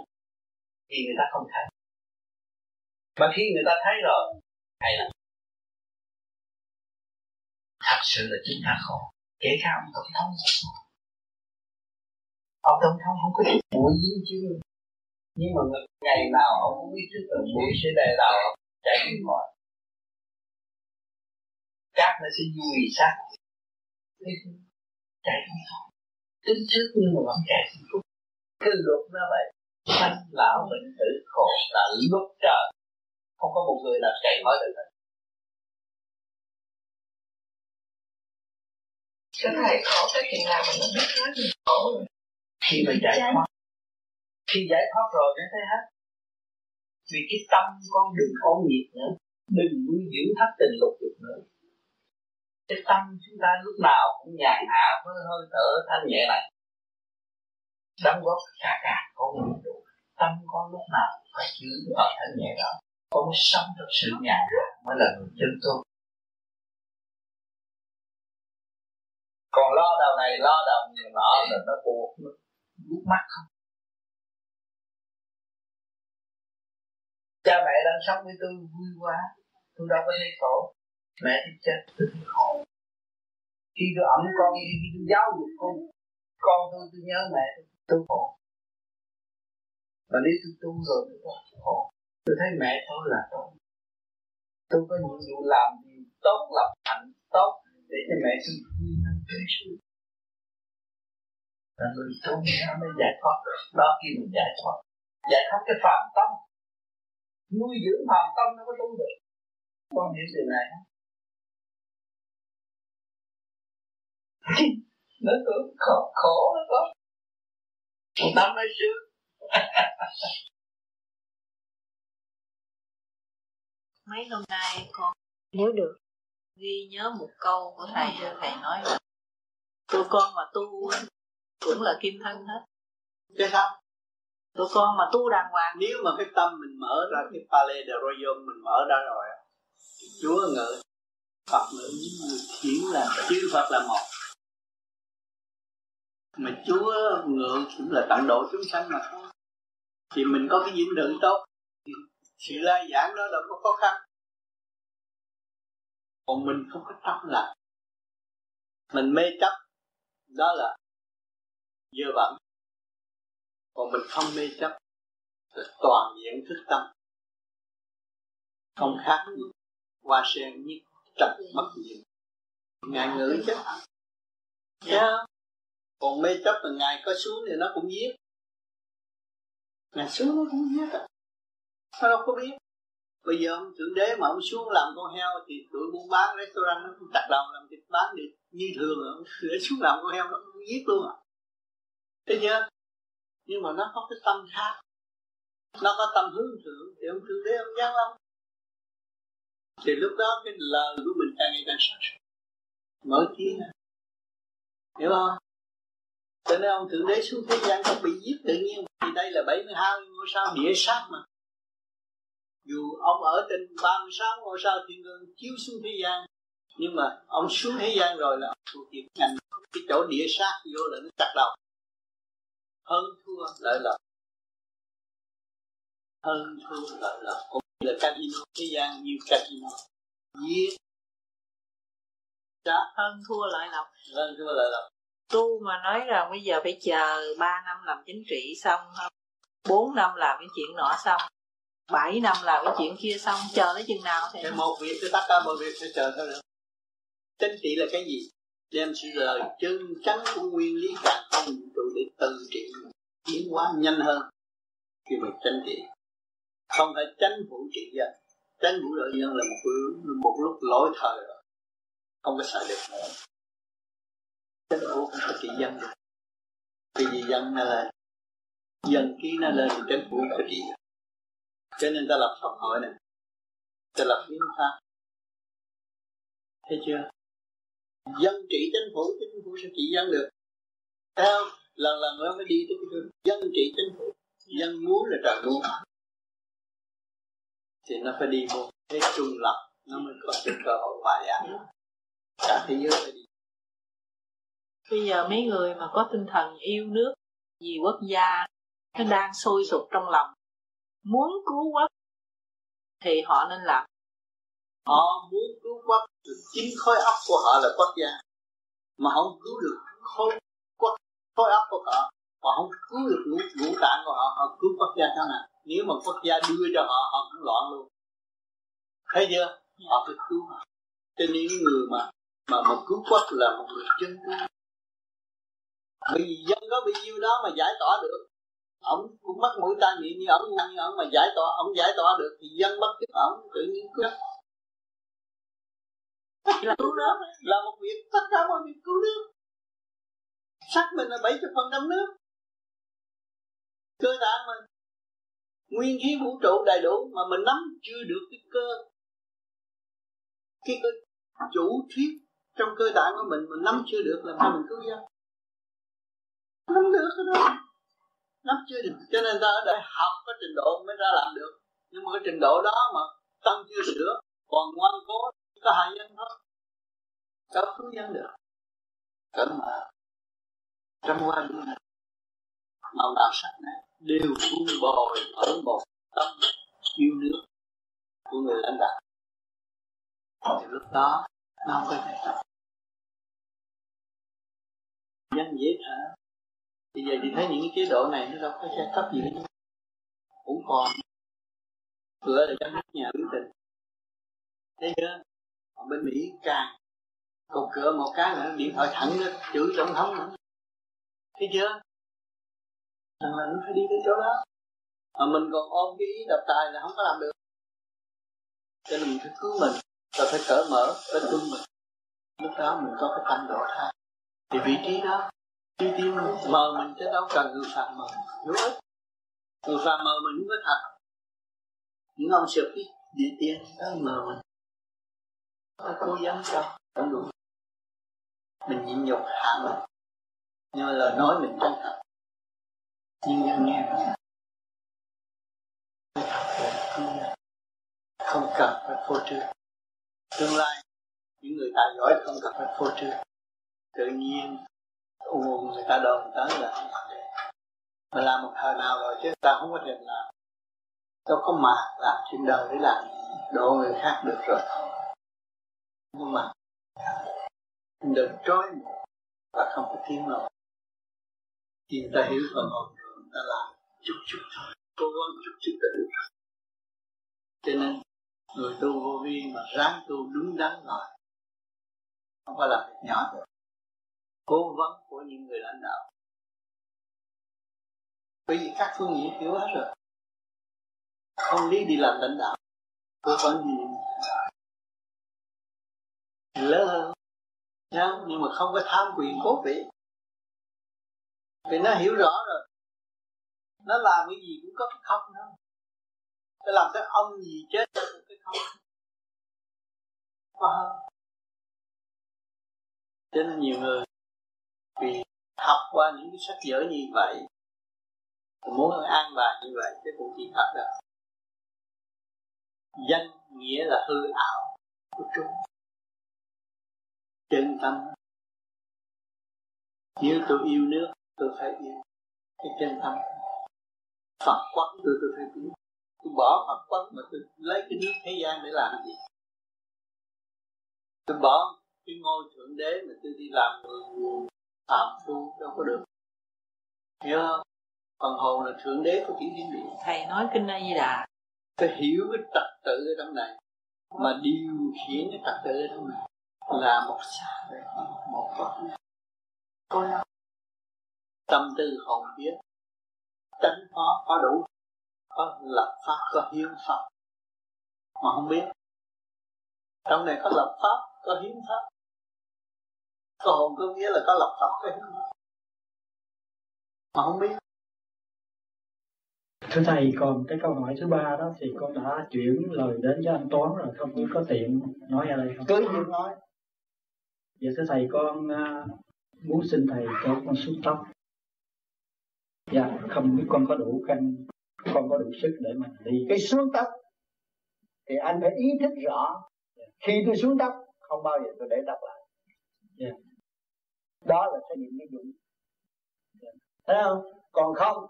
thì người ta không thấy mà khi người ta thấy rồi, hay là thật sự là chúng ta khổ. Kể cả ông tổng thống ông tổng thống không có chút bụi dính chứ. Nhưng mà ngày nào ông cũng biết trước là bụi sẽ đầy đầu chạy đi mọi cát nó sẽ vui sát chạy đi tính trước nhưng mà vẫn chạy hạnh phúc cái luật nó vậy. Sanh lão bệnh tử khổ là lúc trời không có một người nào chạy khỏi được. Hết cái thầy khổ tới chừng nào mình biết hết mình khổ rồi khi mà giải thoát khi giải thoát rồi nó thấy hết. Vì cái tâm con đừng ôm nhiệt nữa đừng nuôi dưỡng thất tình lục dục nữa. Cái tâm chúng ta lúc nào cũng nhàn hạ với hơi thở thanh nhẹ này đóng góp cả cả con đủ tâm con lúc nào phải giữ ở thanh nhẹ đó con mới sống trong sự nhàn hạ mới là người chân tu còn lo đầu này lo đầu người nọ là nó buộc nó buộc mắt không. Cha mẹ đang sống với tôi vui quá tôi đâu có thấy khổ. Mẹ thì chết tôi thấy khổ. Khi tôi ẩm con khi tôi giáo dục con con tôi tôi nhớ mẹ tôi, tôi khổ. Và nếu tôi tu rồi tôi có khổ tôi thấy mẹ tôi là tốt. Tôi có nhiệm vụ làm gì tốt lập hạnh tốt để cho mẹ tôi vui hơn là người tu nó mới giải thoát đó khi mình giải thoát. Giải thoát cái phạm tâm. Nuôi dưỡng phạm tâm nó có tu được. Con hiểu điều này không? [laughs] Nó tưởng khổ khổ nó có tâm nó sướng mấy năm nay con nếu được. ghi nhớ một câu của thầy thầy nói là tụi con mà tu cũng là kim thân hết. Cái sao? Tụi con mà tu đàng hoàng. Nếu mà cái tâm mình mở ra cái pale de royom mình mở ra rồi chúa ngự. Phật ngự chuyển là chư phật là một. Mà chúa ngự cũng là tận độ chúng sanh mà thôi. Thì mình có cái dinh thự tốt sự lai giảng đó là có khó khăn. Còn mình không có tâm là mình mê chấp, đó là dơ bẩn. Còn mình không mê chấp là toàn diện thức tâm. Không khác gì hoa sen nhất trật mất nhiều ngài ngữ chứ. Thấy còn mê chấp là ngài có xuống thì nó cũng giết. Ngài xuống nó cũng giết. à nó đâu có biết? Bây giờ ông thượng đế mà ông xuống làm con heo thì tụi buôn bán restaurant nó cũng chặt đầu làm thịt bán được như thường ông để xuống làm con heo nó cũng giết luôn à. Thấy chưa nhưng mà nó có cái tâm khác. Nó có tâm hướng thượng thì ông thượng đế ông giáng lâm thì lúc đó cái lời của mình càng ngày càng sắc mở trí hiểu không? Cho nên ông thượng đế xuống thế gian không bị giết tự nhiên thì đây là 72 ngôi sao địa sát mà dù ông ở trên 36 ngôi sao thiên đường chiếu xuống thế gian nhưng mà ông xuống thế gian rồi là thuộc về ngành. Cái chỗ địa sát vô là nó chặt đầu. Hơn thua lợi lộc. Hơn thua lợi lộc. Cũng là casino thế gian như casino. Giết. Yeah. hơn thua lợi lộc. Hơn thua lợi lộc. Tu mà nói rằng bây giờ phải chờ 3 năm làm chính trị xong 4 năm làm cái chuyện nọ xong 7 năm làm cái chuyện kia xong, chờ tới chừng nào thì một việc tôi tất cả mọi việc phải chờ thôi. Được chính trị là cái gì? Đem sự lời chân chắn của nguyên lý cả không trụ để từ trị tiến hóa nhanh hơn. Khi mình tranh trị không phải tránh vũ trị dân tránh vũ lợi dân là một một lúc lỗi thời rồi. Không có xài được nữa. Tránh vũ không có trị dân được. Vì gì dân nó là dân ký nó lên thì tránh vũ có trị cho nên ta lập pháp hội này ta lập hiến pháp. Thấy chưa? Dân trị chính phủ chính phủ sẽ trị dân được. Theo lần lần nó mới đi tới cái dân trị chính phủ. Dân muốn là trời muốn. Thì nó phải đi vô cái trung lập. Nó mới có sự cơ hội hòa giải. Cả thế giới phải đi. Bây giờ mấy người mà có tinh thần yêu nước, vì quốc gia, nó đang sôi sục trong lòng muốn cứu quốc thì họ nên làm. Họ muốn cứu quốc chính khối óc của họ là quốc gia. Mà không cứu được khối quốc khối óc của họ. Họ không cứu được ngũ, ngũ tạng của họ họ cứu quốc gia sao nào? Nếu mà quốc gia đưa cho họ họ cũng loạn luôn. Thấy chưa? Họ phải cứu họ. Cho nên những người mà mà mà cứu quốc là một người chân tu vì dân có bao nhiêu đó mà giải tỏa được ông cũng mất mũi tai miệng như ông như ông mà giải tỏa, ông giải tỏa được thì dân bất chấp ông, tự nhiên cứu. Là cứu nước, là một việc tất cả mọi việc cứu nước. Sắc mình là bảy chục phần trăm nước. Cơ tạng mình nguyên khí vũ trụ đầy đủ mà mình nắm chưa được cái cơ. Cái cơ chủ thuyết trong cơ tạng của mình mình nắm chưa được làm sao mình cứu dân. Nắm được cái đó nó chưa được. Cho nên ta ở đây học cái trình độ mới ra làm được. Nhưng mà cái trình độ đó mà tâm chưa sửa, còn ngoan cố, có hại nhân thôi. Đâu cứu dân được. Cỡ mà trong quan màu nào sắc này đều vun bồi ở một tâm yêu nước của người lãnh đạo. Thì lúc đó, nó không có thể dân dễ thở bây giờ thì thấy những cái chế độ này nó đâu có xe cấp gì hết. Cũng còn cửa để cho hết nhà biểu tình. Thấy chưa ở bên mỹ càng cột cửa một cái nữa điện thoại thẳng nó chữ tổng thống nữa. Thấy chưa? Thằng là nó phải đi tới chỗ đó. Mà mình còn ôm cái ý độc tài là không có làm được. Cho nên mình phải cứu mình và phải cởi mở, phải tu mình. Lúc đó mình có cái tâm độ tha. Thì vị trí đó chi tiêu mờ mình chứ đâu cần người phạm mờ. Đúng không người phạm mờ mình không có thật. Những ông sượt đi. Địa tiên đó mờ mình. Nó cố gắng cho. Không đủ. Mình nhịn nhục hạ mình. Nhưng mà lời nói mình chân thật. Nhưng nhân nghe không cần phải phô trương. Tương lai những người tài giỏi không cần phải phô trương. Tự nhiên ù người ta đồn tới là mà làm một thời nào rồi chứ ta không có thể làm. Đâu có mà làm chuyện đời để làm độ người khác được rồi. Nhưng mà đừng trói và không có tiếng nổi thì người ta hiểu phần hồn rồi người ta làm chút chút thôi, cố gắng chút chút là được cho nên, người tu vô vi mà ráng tu đúng đắn rồi không phải là việc nhỏ được cố vấn của những người lãnh đạo. Bởi vì các phương diện hiểu hết rồi. Không lý đi làm lãnh đạo, cố vấn gì. Lớn hơn. Nha? nhưng mà không có tham quyền cố vị. Vì nó hiểu rõ rồi. Nó làm cái gì cũng có cái không nữa nó làm cái ông gì chết ra cái không có hơn cho nên nhiều người vì học qua những cái sách vở như vậy, muốn an bài như vậy cái cũng chỉ thật là danh nghĩa là hư ảo của chúng. Chân tâm. Nếu tôi yêu nước, tôi phải yêu cái chân tâm. Phật quán tôi tôi phải biết. Tôi bỏ Phật quán mà tôi lấy cái nước thế gian để làm gì? Tôi bỏ cái ngôi thượng đế mà tôi đi làm người phạm phu đâu có được. Không phần hồn là thượng đế của tiểu thiên địa thầy nói kinh a di đà. Phải hiểu cái trật tự ở trong này mà điều khiển cái trật tự ở trong này là một xa một coi nó tâm tư hồn biết tránh phó có đủ có lập pháp có hiến pháp. Mà không biết trong này có lập pháp có hiến pháp có hồn có nghĩa là có lập pháp pháp mà không biết. Thưa thầy còn cái câu hỏi thứ ba đó thì con đã chuyển lời đến cho anh toán rồi không biết có tiện nói ở đây không? Cứ việc nói. Dạ thưa thầy con uh, muốn xin thầy cho con xuống tóc. Dạ không biết con có đủ canh con có đủ sức để mà đi. Cái xuống tóc thì anh phải ý thức rõ khi tôi xuống tóc không bao giờ tôi để tóc lại yeah. đó là xây dựng cái dụng yeah. Dạ. thấy không? Còn không?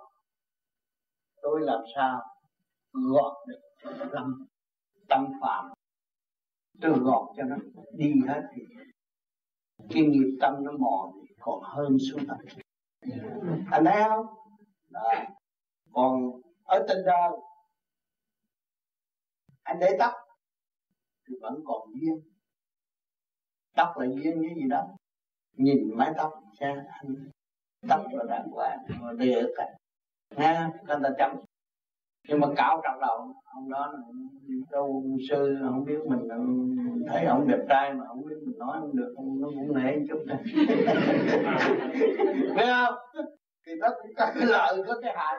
Tôi làm sao gọt được tâm tâm phạm? Tôi gọt cho nó đi hết thì cái nghiệp tâm nó mòn còn hơn xuống tập dạ. anh thấy không? Đó. còn ở trên đời anh để tóc thì vẫn còn duyên tóc là duyên cái gì đó. Nhìn mái tóc cha anh tóc là đàng hoàng mà đi ở cạnh. Nha người ta chấm. Nhưng mà cạo trong đầu ông đó đâu sư không biết mình thấy ông đẹp trai mà không biết mình nói không được không nó cũng nể chút. [laughs] Này biết không? Thì nó cũng có cái lợi có cái hại.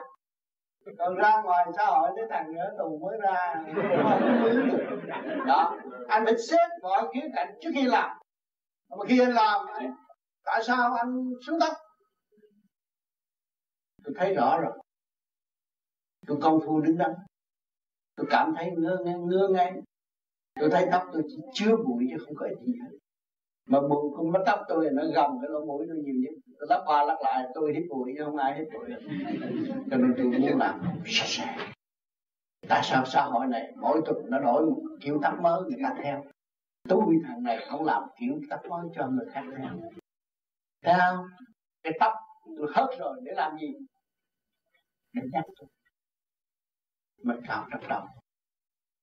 Còn ra ngoài xã hội cái thằng nữa tù mới ra. Đó anh phải xếp mọi khía cạnh trước khi làm mà khi anh làm tại sao anh xuống tóc tôi thấy rõ rồi. Tôi công phu đứng đắn. Tôi cảm thấy ngơ ngay ngơ ngay tôi thấy tóc tôi chỉ chứa bụi chứ không có gì hết. Mà bụi con mất tóc tôi nó gầm cái lỗ mũi tôi nhiều nhất. Tôi lắp qua lắp lại, tôi hít bụi chứ không ai hít bụi cho nên tôi muốn làm sạch sẽ. Tại sao xã hội này mỗi tuần nó đổi một kiểu tóc mới người ta theo? Tôi thằng này không làm kiểu tóc mới cho người khác nghe thấy không? Cái tóc tôi hớt rồi, để làm gì? Để nhắc tôi. Mình cạo trong đầu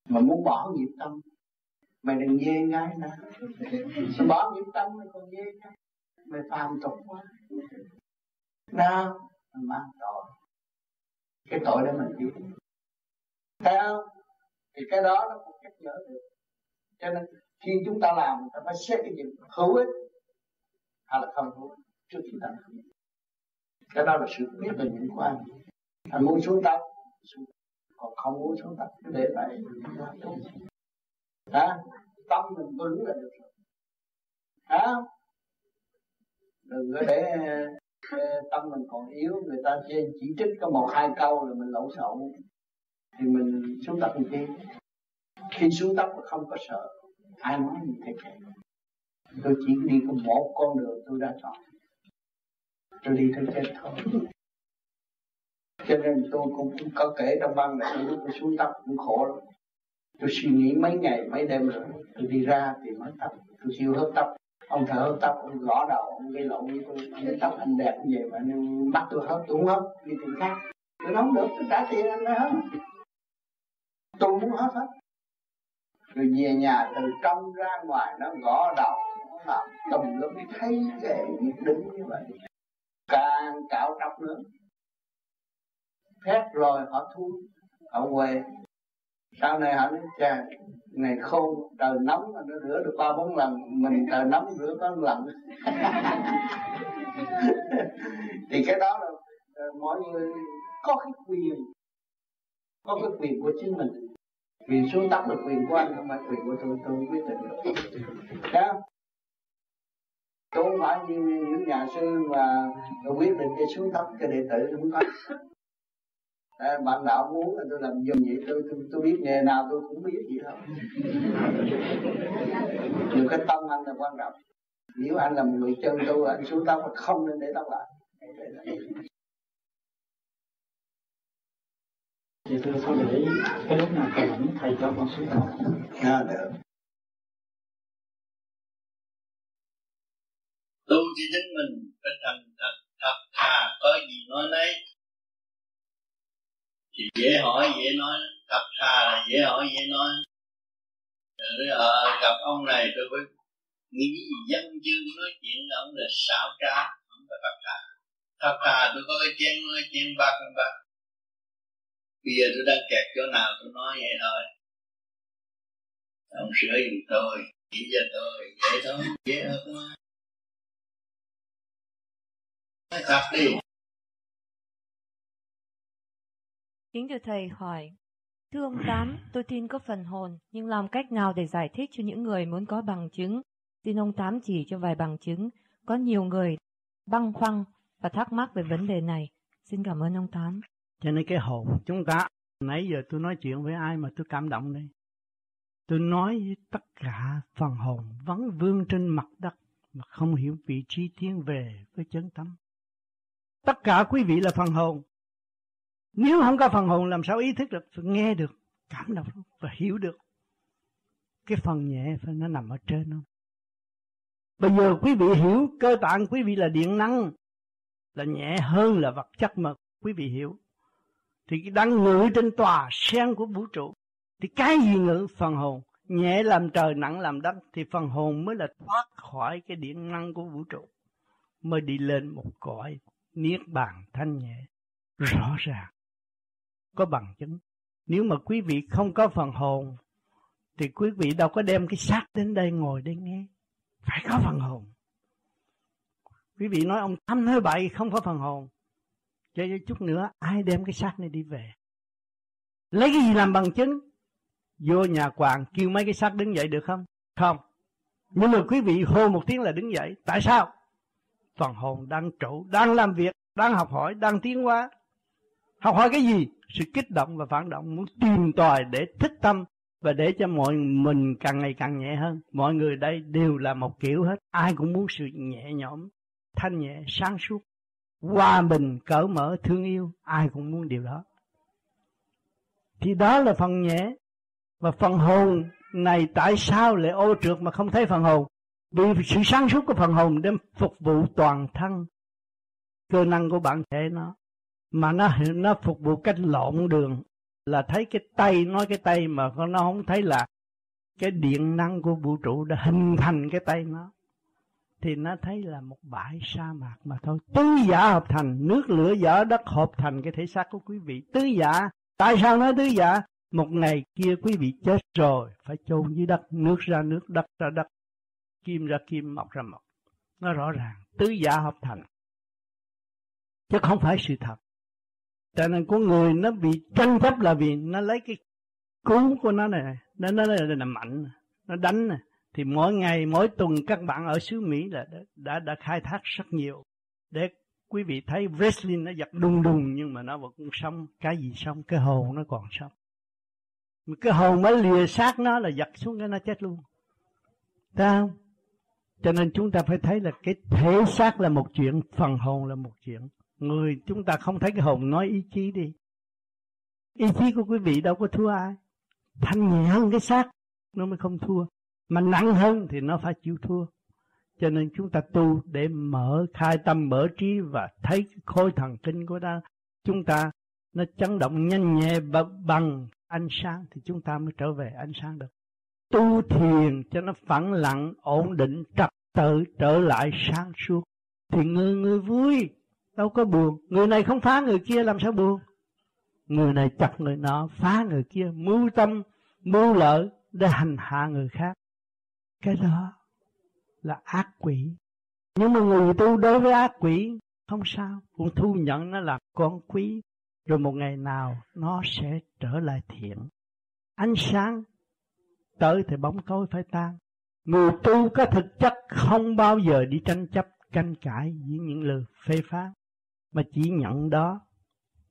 mà muốn bỏ nghiệp tâm. Mày đừng dê ngay nè. Mày bỏ nghiệp tâm mày còn dê ngay mày phàm tục quá. Nào mình mang tội. Cái tội đó mình biết. Thấy không? Thì cái đó nó cũng nhắc nhớ được. Cho nên khi chúng ta làm, ta phải xét cái gì hữu ích hay là không hữu ích trước khi ta làm. Cái đó là sự biết về những quan anh muốn xuống tập còn không muốn xuống tập cứ để vậy hả? Tâm mình vững là được rồi. Hả? Đừng có để tâm mình còn yếu. Người ta chỉ trích có một, hai câu là mình lộn xộn. Thì mình xuống tập làm chi khi xuống tập không có sợ ai nói gì thế kệ tôi chỉ đi có một con đường tôi đã chọn. Tôi đi tới chết thôi. Cho nên tôi cũng có kể trong băng này lúc tôi xuống tóc cũng khổ lắm. Tôi suy nghĩ mấy ngày, mấy đêm rồi, tôi đi ra thì mới tóc tôi siêu hấp tóc. Ông thở hấp tóc, ông gõ đầu, ông gây lộn với tôi. Ông tóc anh đẹp như vậy mà nhưng bắt tôi hấp tôi không đi tìm khác. Tôi nói, không được, tôi trả tiền anh mới tôi muốn hấp hết rồi về nhà từ trong ra ngoài nó gõ đầu, nó làm tùm lum thấy cái nhất đứng như vậy. Càng cạo trọc nữa. Phép rồi họ thu, họ quê sau này họ nói cha ngày khô trời nóng mà nó rửa được ba bốn lần, mình trời nóng rửa có một lần. [laughs] Thì cái đó là ờ, mọi người có cái quyền, có cái quyền của chính mình vì xuống tóc là quyền của anh không phải quyền của tôi tôi quyết định được. Đấy tôi không phải như những nhà sư mà quyết định cái xuống tóc cho đệ tử không? Có à, bạn đạo muốn là tôi làm dùng vậy tôi, tôi tôi biết nghề nào tôi cũng biết gì đâu nhưng cái tâm anh là quan trọng. Nếu anh là một người chân tu anh xuống tóc không nên để tóc lại. Thì tôi sẽ để cái lúc nào cần thầy cho con xuống tóc à, được. Tu cho chính mình phải thành thật thật thà có gì nói nấy. Thì dễ hỏi dễ nói thật thà là dễ hỏi dễ nói. Rồi ở gặp ông này tôi mới nghĩ gì dân chương nói chuyện là ông là xảo trá không có thật thà. Thật thà tôi có cái chén nói chén ba con ba bây giờ tôi đang kẹt chỗ nào tôi nói vậy thôi ông sửa giùm tôi chỉ cho tôi dễ thôi dễ hơn quá nói thật đi Kính thưa Thầy hỏi, Thưa ông Tám, tôi tin có phần hồn, nhưng làm cách nào để giải thích cho những người muốn có bằng chứng? Xin ông Tám chỉ cho vài bằng chứng. Có nhiều người băng khoăn và thắc mắc về vấn đề này. Xin cảm ơn ông Tám. Cho nên cái hồn chúng ta, nãy giờ tôi nói chuyện với ai mà tôi cảm động đây. Tôi nói với tất cả phần hồn vắng vương trên mặt đất mà không hiểu vị trí tiến về với chân tâm. Tất cả quý vị là phần hồn, nếu không có phần hồn làm sao ý thức được, phải nghe được, cảm động và hiểu được. Cái phần nhẹ phải nó nằm ở trên không? Bây giờ quý vị hiểu cơ tạng quý vị là điện năng. là nhẹ hơn là vật chất mà quý vị hiểu thì đang ngự trên tòa sen của vũ trụ. Thì cái gì ngự? Phần hồn. Nhẹ làm trời, nặng làm đất. Thì phần hồn mới là thoát khỏi cái điện năng của vũ trụ. Mới đi lên một cõi niết bàn thanh nhẹ. Rõ ràng. Có bằng chứng. Nếu mà quý vị không có phần hồn, thì quý vị đâu có đem cái xác đến đây ngồi đây nghe. Phải có phần hồn. Quý vị nói ông Tâm nói bậy, không có phần hồn cho chút nữa, ai đem cái xác này đi về? Lấy cái gì làm bằng chứng? Vô nhà quàng kêu mấy cái xác đứng dậy được không? Không. Nhưng mà quý vị hô một tiếng là đứng dậy. Tại sao? Phần hồn đang trụ, đang làm việc, đang học hỏi, đang tiến hóa. Học hỏi cái gì? Sự kích động và phản động. Muốn tìm tòi để thích tâm và để cho mọi mình càng ngày càng nhẹ hơn. Mọi người đây đều là một kiểu hết. Ai cũng muốn sự nhẹ nhõm, thanh nhẹ, sáng suốt hòa bình cởi mở thương yêu, ai cũng muốn điều đó. Thì đó là phần nhẹ và phần hồn này tại sao lại ô trượt mà không thấy phần hồn? Vì sự sáng suốt của phần hồn đem phục vụ toàn thân, cơ năng của bản thể nó. Mà nó nó phục vụ cách lộn đường, là thấy cái tay, nói cái tay mà nó không thấy là cái điện năng của vũ trụ đã hình thành cái tay nó thì nó thấy là một bãi sa mạc mà thôi. Tứ giả hợp thành nước lửa giả đất hợp thành cái thể xác của quý vị. Tứ giả. Tại sao nói tứ giả? Một ngày kia quý vị chết rồi phải chôn dưới đất. Nước ra nước đất ra đất. Kim ra kim mọc ra mọc. Nó rõ ràng. Tứ giả hợp thành. Chứ không phải sự thật. Cho nên con người nó bị tranh chấp là vì nó lấy cái cú của nó này nó nó là, là mạnh nó đánh này thì mỗi ngày mỗi tuần các bạn ở xứ Mỹ là đã, đã đã khai thác rất nhiều. Để quý vị thấy wrestling nó giật đùng đùng nhưng mà nó vẫn sống. Cái gì sống? Cái hồn nó còn sống. Cái hồn mới lìa xác nó là giật xuống cái nó chết luôn. Thấy không? Cho nên chúng ta phải thấy là cái thể xác là một chuyện phần hồn là một chuyện. Người chúng ta không thấy cái hồn nói ý chí đi. Ý chí của quý vị đâu có thua ai. Thanh nhẹ hơn cái xác nó mới không thua mà nặng hơn thì nó phải chịu thua. Cho nên chúng ta tu để mở khai tâm, mở trí và thấy khối thần kinh của ta. Chúng ta nó chấn động nhanh nhẹ bằng ánh sáng thì chúng ta mới trở về ánh sáng được. Tu thiền cho nó phẳng lặng, ổn định, trật tự, trở lại sáng suốt. Thì người người vui đâu có buồn. Người này không phá người kia làm sao buồn? Người này chặt người nọ, phá người kia. Mưu tâm, mưu lợi để hành hạ người khác cái đó là ác quỷ. Nhưng mà người tu đối với ác quỷ không sao. Cũng thu nhận nó là con quý. Rồi một ngày nào nó sẽ trở lại thiện. Ánh sáng tới thì bóng tối phải tan. Người tu có thực chất không bao giờ đi tranh chấp tranh cãi với những lời phê phán. Mà chỉ nhận đó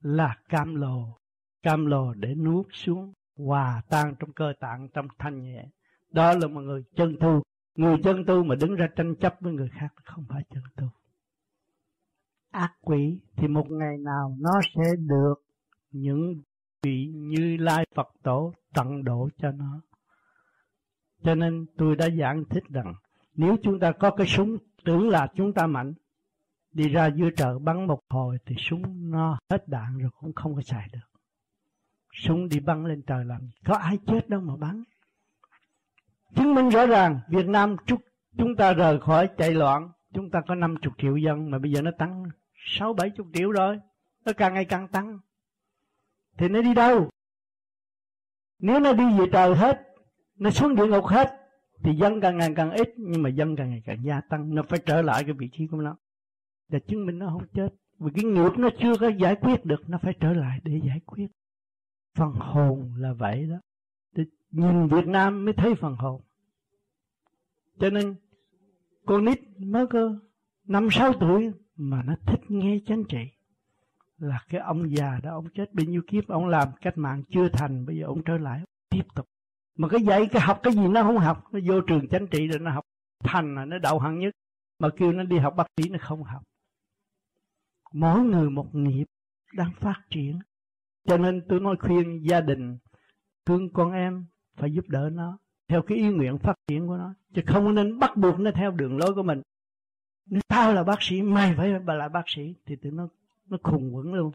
là cam lồ. Cam lồ để nuốt xuống hòa tan trong cơ tạng trong thanh nhẹ đó là một người chân tu. Người chân tu mà đứng ra tranh chấp với người khác không phải chân tu. Ác quỷ thì một ngày nào nó sẽ được những vị như lai phật tổ tận độ cho nó. Cho nên tôi đã giảng thích rằng, nếu chúng ta có cái súng tưởng là chúng ta mạnh, đi ra dưới chợ bắn một hồi thì súng nó hết đạn rồi cũng không có xài được. Súng đi bắn lên trời làm có ai chết đâu mà bắn chứng minh rõ ràng Việt Nam chúc chúng ta rời khỏi chạy loạn. Chúng ta có 50 triệu dân mà bây giờ nó tăng sáu bảy chục triệu rồi. Nó càng ngày càng tăng. Thì nó đi đâu? Nếu nó đi về trời hết, nó xuống địa ngục hết, thì dân càng ngày càng ít, nhưng mà dân càng ngày càng gia tăng. Nó phải trở lại cái vị trí của nó. Để chứng minh nó không chết. Vì cái nghiệp nó chưa có giải quyết được, nó phải trở lại để giải quyết. Phần hồn là vậy đó nhìn Việt Nam mới thấy phần hồn. Cho nên con nít mới có năm, sáu tuổi mà nó thích nghe chánh trị. Là cái ông già đó, ông chết bao nhiêu kiếp, ông làm cách mạng chưa thành, bây giờ ông trở lại tiếp tục. Mà cái dạy, cái học cái gì nó không học, nó vô trường chánh trị rồi nó học thành là nó đậu hạng nhất. Mà kêu nó đi học bác sĩ nó không học. Mỗi người một nghiệp đang phát triển. Cho nên tôi nói khuyên gia đình, thương con em phải giúp đỡ nó theo cái ý nguyện phát triển của nó. Chứ không nên bắt buộc nó theo đường lối của mình. Nếu tao là bác sĩ, mày phải là bác sĩ, thì tụi nó nó khùng quẩn luôn.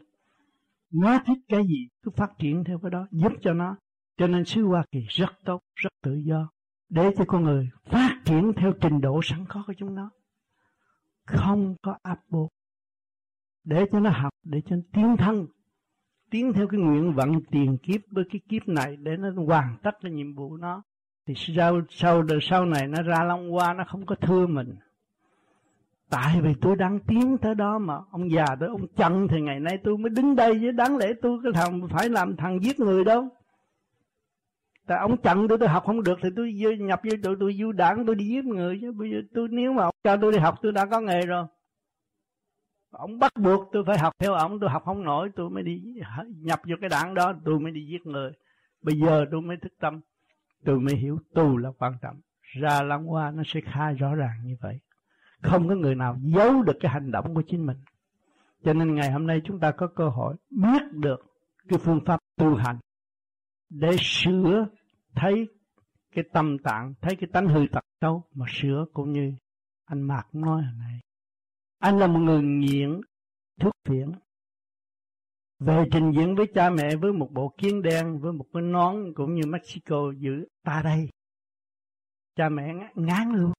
Nó thích cái gì, cứ phát triển theo cái đó, giúp cho nó. Cho nên xứ Hoa Kỳ rất tốt, rất tự do. Để cho con người phát triển theo trình độ sẵn có của chúng nó. Không có áp buộc để cho nó học, để cho nó tiến thân tiến theo cái nguyện vận tiền kiếp với cái kiếp này để nó hoàn tất cái nhiệm vụ nó, thì sau sau đời sau này nó ra long hoa, nó không có thưa mình. Tại vì tôi đang tiến tới đó mà, ông già tôi ông chặn thì ngày nay tôi mới đứng đây với đáng lẽ tôi cái thằng phải làm thằng giết người đâu. Tại ông chặn tôi tôi học không được thì tôi nhập vô tụi tôi du đảng tôi đi giết người chứ. Bây giờ tôi, nếu mà ông cho tôi đi học, tôi đã có nghề rồi ông bắt buộc tôi phải học theo ông, tôi học không nổi, tôi mới đi nhập vô cái đảng đó, tôi mới đi giết người. Bây giờ tôi mới thức tâm, tôi mới hiểu tu là quan trọng. Ra lăng hoa nó sẽ khai rõ ràng như vậy. Không có người nào giấu được cái hành động của chính mình. Cho nên ngày hôm nay chúng ta có cơ hội biết được cái phương pháp tu hành để sửa thấy cái tâm tạng, thấy cái tánh hư tật đâu mà sửa cũng như anh Mạc nói hồi nãy anh là một người nghiện thuốc phiện. Về trình diễn với cha mẹ với một bộ kiến đen, với một cái nón cũng như Mexico giữ ta đây. Cha mẹ ngán luôn.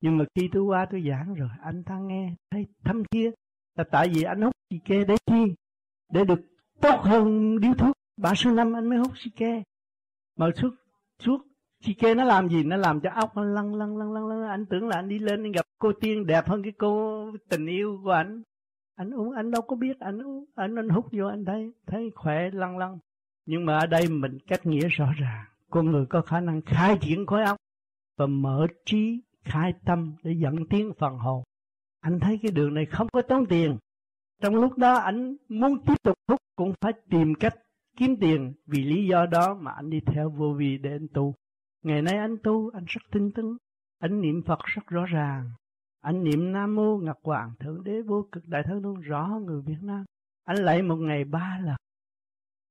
Nhưng mà khi tôi qua tôi giảng rồi, anh ta nghe, thấy thâm thiết. là tại vì anh hút xì ke để chi để được tốt hơn điếu thuốc. Ba số năm anh mới hút xì ke. Mà suốt suốt xì kia nó làm gì? Nó làm cho óc nó lăn lăn lăn lăn lăn. Anh tưởng là anh đi lên anh gặp cô tiên đẹp hơn cái cô tình yêu của anh. Anh uống, anh đâu có biết. Anh uống, anh anh hút vô, anh thấy thấy khỏe, lăn lăn. Nhưng mà ở đây mình cách nghĩa rõ ràng. Con người có khả năng khai triển khối óc và mở trí, khai tâm để dẫn tiến phần hồn. Anh thấy cái đường này không có tốn tiền. Trong lúc đó anh muốn tiếp tục hút cũng phải tìm cách kiếm tiền vì lý do đó mà anh đi theo vô vi để anh tu ngày nay anh tu, anh rất tinh tấn. Anh niệm phật rất rõ ràng. Anh niệm nam mô ngọc hoàng thượng đế vô cực đại thân luôn rõ người việt nam. Anh lại một ngày ba lần.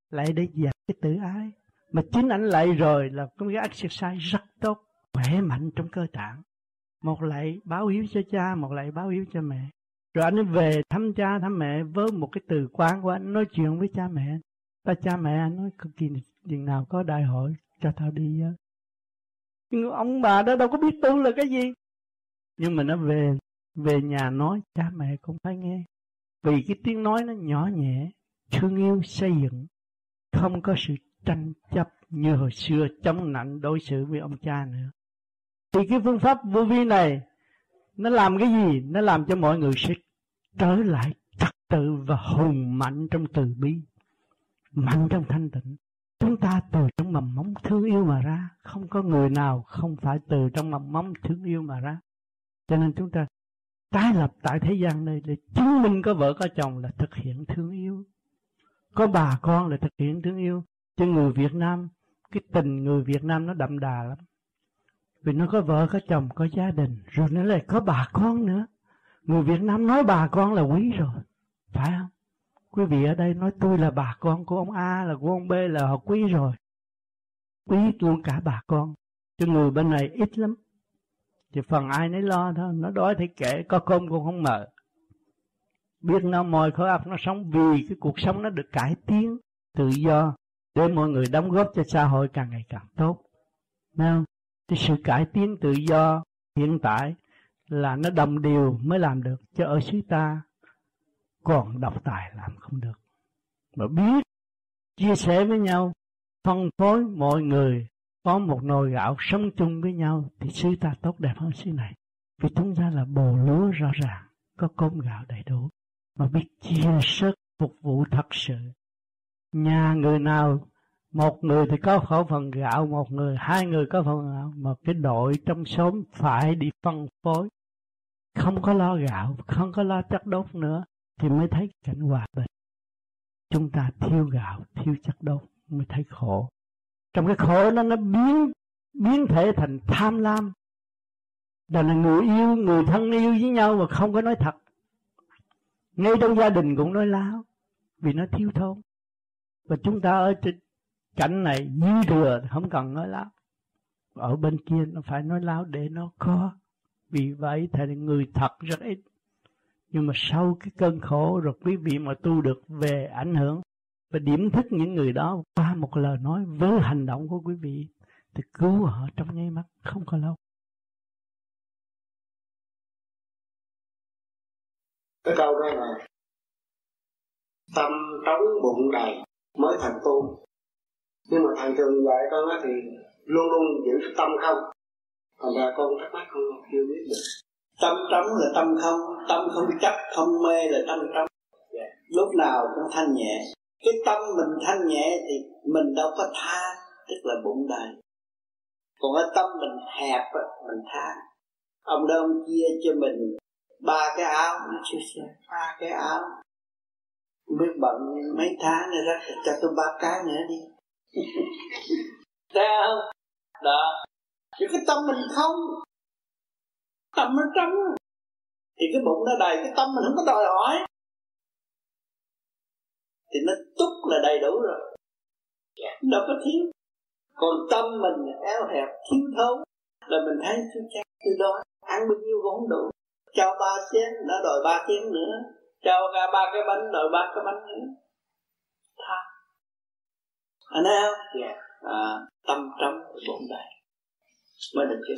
Lại để dẹp cái tự ái. Mà chính anh lại rồi là có cái exercise rất tốt, khỏe mạnh trong cơ tạng. Một lại báo hiếu cho cha, một lại báo hiếu cho mẹ. Rồi anh về thăm cha, thăm mẹ với một cái từ quan của anh, nói chuyện với cha mẹ. Ta, cha mẹ anh nói, cực kỳ chừng nào có đại hội, cho tao đi á nhưng ông bà đó đâu có biết tu là cái gì. Nhưng mà nó về về nhà nói, cha mẹ cũng phải nghe. Vì cái tiếng nói nó nhỏ nhẹ, thương yêu xây dựng, không có sự tranh chấp như hồi xưa chống nặng đối xử với ông cha nữa. Thì cái phương pháp vô vi này, nó làm cái gì? Nó làm cho mọi người sẽ trở lại trật tự và hùng mạnh trong từ bi, mạnh trong thanh tịnh ta từ trong mầm móng thương yêu mà ra. Không có người nào không phải từ trong mầm móng thương yêu mà ra. Cho nên chúng ta tái lập tại thế gian này để chứng minh có vợ có chồng là thực hiện thương yêu. Có bà con là thực hiện thương yêu. Cho người Việt Nam, cái tình người Việt Nam nó đậm đà lắm. Vì nó có vợ, có chồng, có gia đình. Rồi nó lại có bà con nữa. Người Việt Nam nói bà con là quý rồi. Phải không? Quý vị ở đây nói tôi là bà con của ông A là của ông B là họ quý rồi. Quý luôn cả bà con. Cho người bên này ít lắm. Thì phần ai nấy lo thôi. Nó đói thì kệ có cơm cũng không mở. Biết nó mồi khối óc nó sống vì cái cuộc sống nó được cải tiến tự do để mọi người đóng góp cho xã hội càng ngày càng tốt. Nào, không? Cái sự cải tiến tự do hiện tại là nó đồng điều mới làm được. Cho ở xứ ta còn độc tài làm không được. Mà biết, chia sẻ với nhau, phân phối mọi người, có một nồi gạo sống chung với nhau, thì xứ ta tốt đẹp hơn xứ này. Vì chúng ta là bồ lúa rõ ràng, có cơm gạo đầy đủ. Mà biết chia sức phục vụ thật sự. Nhà người nào, một người thì có khẩu phần gạo, một người, hai người có phần gạo, mà cái đội trong xóm phải đi phân phối. Không có lo gạo, không có lo chất đốt nữa thì mới thấy cảnh hòa bình. Chúng ta thiếu gạo, thiếu chất đốt mới thấy khổ. Trong cái khổ đó nó biến biến thể thành tham lam. Đó là người yêu, người thân yêu với nhau mà không có nói thật. Ngay trong gia đình cũng nói láo, vì nó thiếu thốn. Và chúng ta ở trên cảnh này, dư thừa, không cần nói láo. Ở bên kia nó phải nói láo để nó có. Vì vậy thầy người thật rất ít nhưng mà sau cái cơn khổ, rồi quý vị mà tu được về ảnh hưởng và điểm thức những người đó qua một lời nói với hành động của quý vị, thì cứu họ trong nháy mắt, không có lâu. Cái câu đó là, tâm trống bụng đầy mới thành tu. Nhưng mà thầy thường dạy con á thì luôn luôn giữ cái tâm không. Thành ra con thắc mắc con chưa biết được tâm trống là tâm không tâm không chấp không mê là tâm trống. Dạ. Lúc nào cũng thanh nhẹ. Cái tâm mình thanh nhẹ thì mình đâu có tha, tức là bụng đầy. Còn cái tâm mình hẹp mình tha. Ông đó ông chia cho mình ba cái áo nó chưa ba cái áo. Biết bận mấy tháng nữa rất cho tôi ba cái nữa đi. [laughs] Thấy không? Đó. Chứ cái tâm mình không tâm nó trống thì cái bụng nó đầy cái tâm mình không có đòi hỏi. Thì nó túc là đầy đủ rồi. Đâu có thiếu. Còn tâm mình eo hẹp thiếu thốn là mình thấy chưa chắc từ đó ăn bao nhiêu cũng không đủ. Cho ba chén nó đòi ba chén nữa. Cho cả ba cái bánh đòi ba cái bánh nữa. Tha. Anh thấy không? Yeah. à, tâm trống bụng đầy. Mới được chứ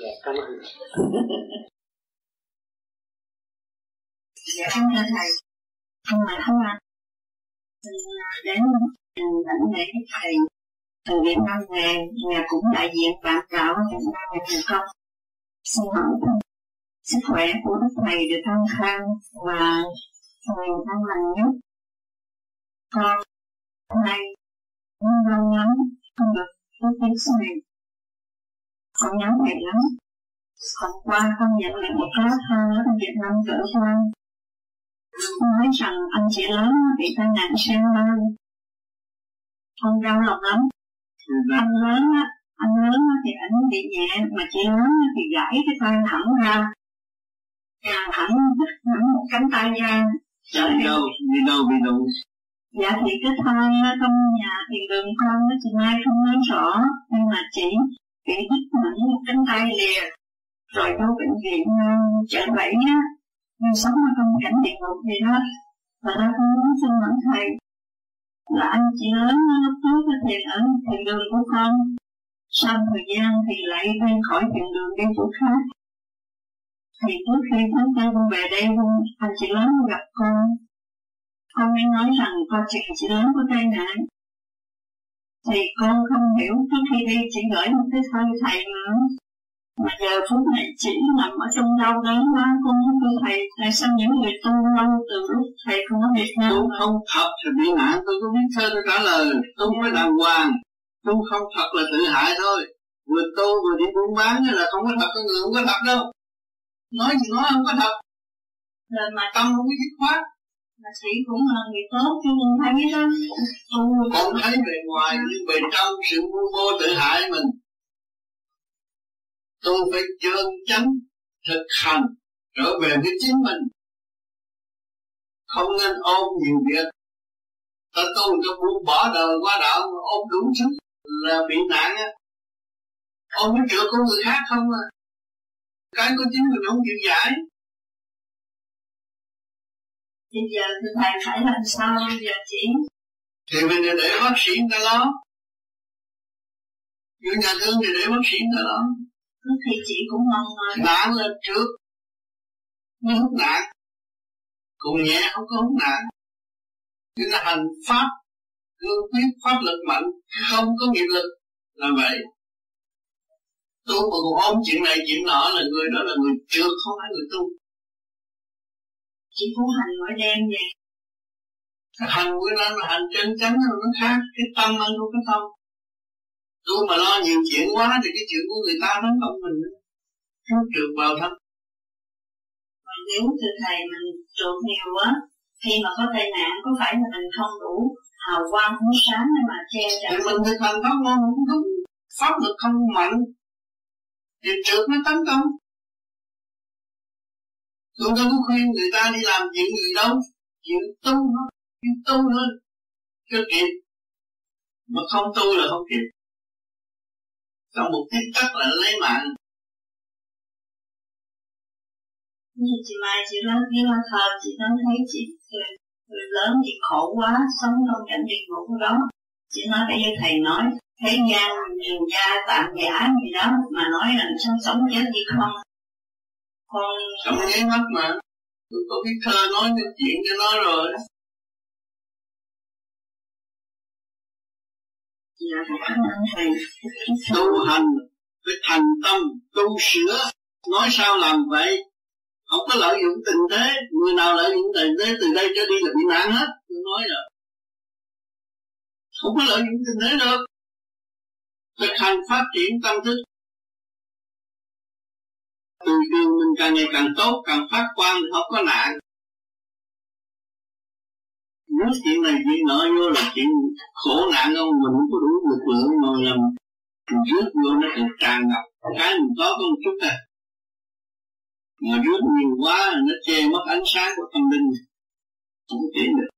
dạ cảm ơn. Dạ cảm ơn thầy. Không mà không ạ. À, đến lãnh lễ thầy từ Việt Nam về, nhà cũng đại diện bạn đạo Việt Nam về thành công xin hỏi sức khỏe của đức thầy được thăng khang và người an lành nhất. Con hôm nay muốn lâu lắm không được có tiếng sau này con nhớ thầy lắm. Hôm qua con nhận được một lá thơ ở Việt Nam trở quan nói rằng anh chị lớn bị tai nạn sang mai con đau lòng lắm. Anh lớn á anh lớn thì ảnh bị nhẹ mà chị lớn thì gãy cái tay thẳng ra. Càng hẳn đứt hẳn một cánh tay ra. Trở đi đâu đi đâu bị đâu? Dạ thì cái thai trong nhà thì đường con nó chị mai không nói rõ nhưng mà chỉ bị đứt hẳn một cánh tay lìa rồi vô bệnh viện ờ, chợ bảy á nhưng sống ở trong cảnh địa ngục gì đó và ra con muốn xin lỗi thầy. Là anh chị lớn lúc trước có ở thiền đường của con. Sau thời gian thì lại đi khỏi thiền đường đi chỗ khác. Thì trước khi chúng ta con về đây anh chị lớn gặp con. Con mới nói rằng, con chị chị lớn có tai nạn thì con không hiểu trước khi đi chỉ gửi một cái thơ thầy mà. Mà giờ phút này chỉ nằm ở trong đau đớn quá con không biết thầy tại sao những người tu lâu từ lúc thầy không có Việt Nam tu không thật thì bị nạn tôi có biết thơ tôi trả lời. Tu phải đàng hoàng tu không thật là tự hại thôi. Vừa tu vừa đi buôn bán là không có thật có người không có thật đâu. Nói gì nói không có thật. Rồi mà tâm không có dứt khoát mà sĩ cũng là người tốt chứ không thấy đó. Tu không thấy bề ngoài nhưng bề trong sự vô vô tự hại mình. Tôi phải chân chánh thực hành trở về với chính mình. Không nên ôm nhiều việc. Ta tu cho buông bỏ đời qua đạo ôm đúng chút là bị nạn á. Ôm cái chuyện của người khác không à. Cái của chính mình không chịu giải bây giờ thì thầy phải làm sao bây giờ chỉ thì mình để bác sĩ người ta lo. Những nhà thương thì để bác sĩ người ta lo. Thì chị cũng mong rồi nạn lên trước. Mới hút nạn. Còn nhẹ không có hút nạn. Chúng ta hành pháp cương quyết pháp lực mạnh. Không có nghiệp lực. Là vậy. Tu mà còn ôm chuyện này chuyện nọ là người đó là người chưa không phải người tu chỉ cũng hành mỗi đêm vậy. Hành với nó là hành chân chánh nó khác. Cái tâm ăn của cái tâm. Tu mà lo nhiều chuyện quá thì cái chuyện của người ta nó không mình. Nó trượt vào thân. Mà nếu từ thầy mình trượt nhiều quá khi mà có tai nạn có phải là mình không đủ hào quang ánh sáng để mà che chở? Mình thực hành pháp môn không đúng. Pháp lực không mạnh. Thì trượt nó tấn công tôi đâu có khuyên người ta đi làm chuyện gì đâu. Chuyện tu thôi chuyện tu hơn, cho kịp. Mà không tu là không kịp. Trong một tích tắc là lấy mạng. Như chị Mai chị nói khi mà thờ chị nói thấy chị người lớn thì khổ quá sống trong cảnh địa ngục đó. Chị nói bây giờ thầy nói thế gian rừng da tạm giả gì đó mà nói là sống sống chết gì không con sống nháy mắt mà? Tôi có cái thơ nói cái chuyện cho nó rồi. Dạ cảm ơn thầy. Tu hành phải thành tâm tu sửa. Nói sao làm vậy? Không có lợi dụng tình thế. Người nào lợi dụng tình thế từ đây cho đi là bị nạn hết. Tôi nói rồi. Không có lợi dụng tình thế được. Thực hành phát triển tâm thức từ trường mình càng ngày càng tốt, càng phát quang thì không có nạn nếu chuyện này chuyện nọ vô là chuyện khổ nạn không mình không có đủ lực lượng mà làm rước vô nó càng tràn ngập. Cái mình có có một chút à. Mà rước nhiều quá, nó che mất ánh sáng của tâm linh. Không tiến được.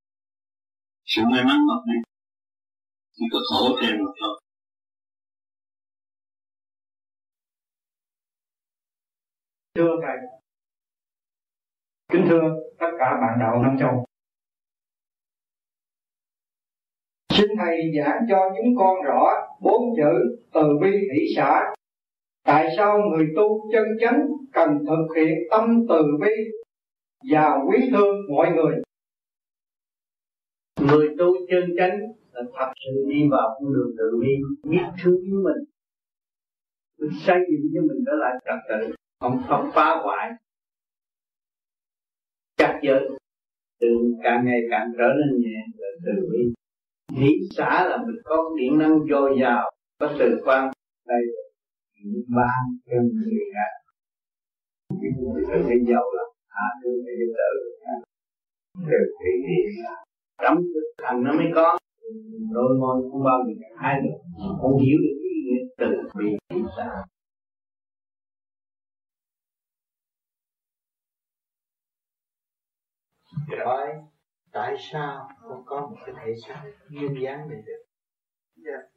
Sự may mắn mất đi. Chỉ có khổ thêm mà thôi. Thưa thầy kính thưa tất cả bạn đạo Nam Châu. Xin thầy giảng cho chúng con rõ bốn chữ từ bi hỷ xã. Tại sao người tu chân chánh cần thực hiện tâm từ bi và quý thương mọi người? Người tu chân chánh là thật sự đi vào con đường từ bi, biết thương yêu mình, xây dựng cho mình trở lại trật tự không không phá hoại. Chắc giới từ càng ngày càng trở nên nhẹ và từ bi. Nghĩ xã là mình có điện năng dồi dào, có từ quan đây ban cho người khác từ cái giàu là hạ thứ phải giúp đỡ từ cái hiện trong thực hành nó mới có. Đôi môi không bao giờ hai được không hiểu được cái nghĩa từ bi xã hỏi tại sao con có một cái thể xác duyên dáng này được yeah. Dạ.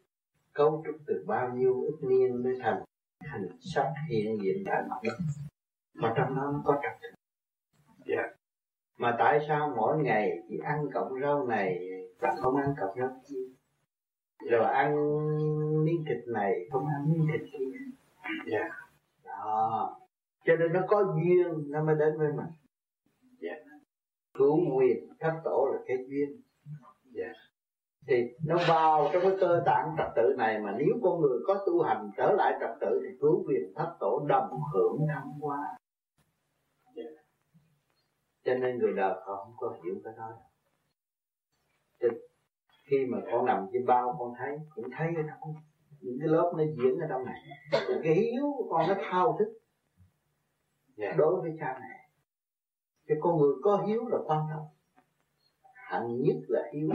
cấu trúc từ bao nhiêu ức niên mới thành thành sắc hiện diện tại mặt đất mà trong đó nó có trật tự yeah. Dạ. mà tại sao mỗi ngày chỉ ăn cọng rau này và không ăn cọng rau kia rồi ăn miếng thịt này không ăn miếng thịt kia yeah. Dạ. đó cho nên nó có duyên nó mới đến với mình cứu nguyện thất tổ là cái duyên yeah. Dạ. thì nó vào trong cái cơ tạng trật tự này mà nếu con người có tu hành trở lại trật tự thì cứu quyền thất tổ đồng hưởng thăng hoa yeah. Cho nên người đời họ không có hiểu cái đó thì khi mà con nằm trên bao, con thấy, cũng thấy ở trong những cái lớp nó diễn ở trong này cái hiếu của con nó thao thức yeah. Đối với cha mẹ cái con người có hiếu là quan trọng hạng nhất là hiếu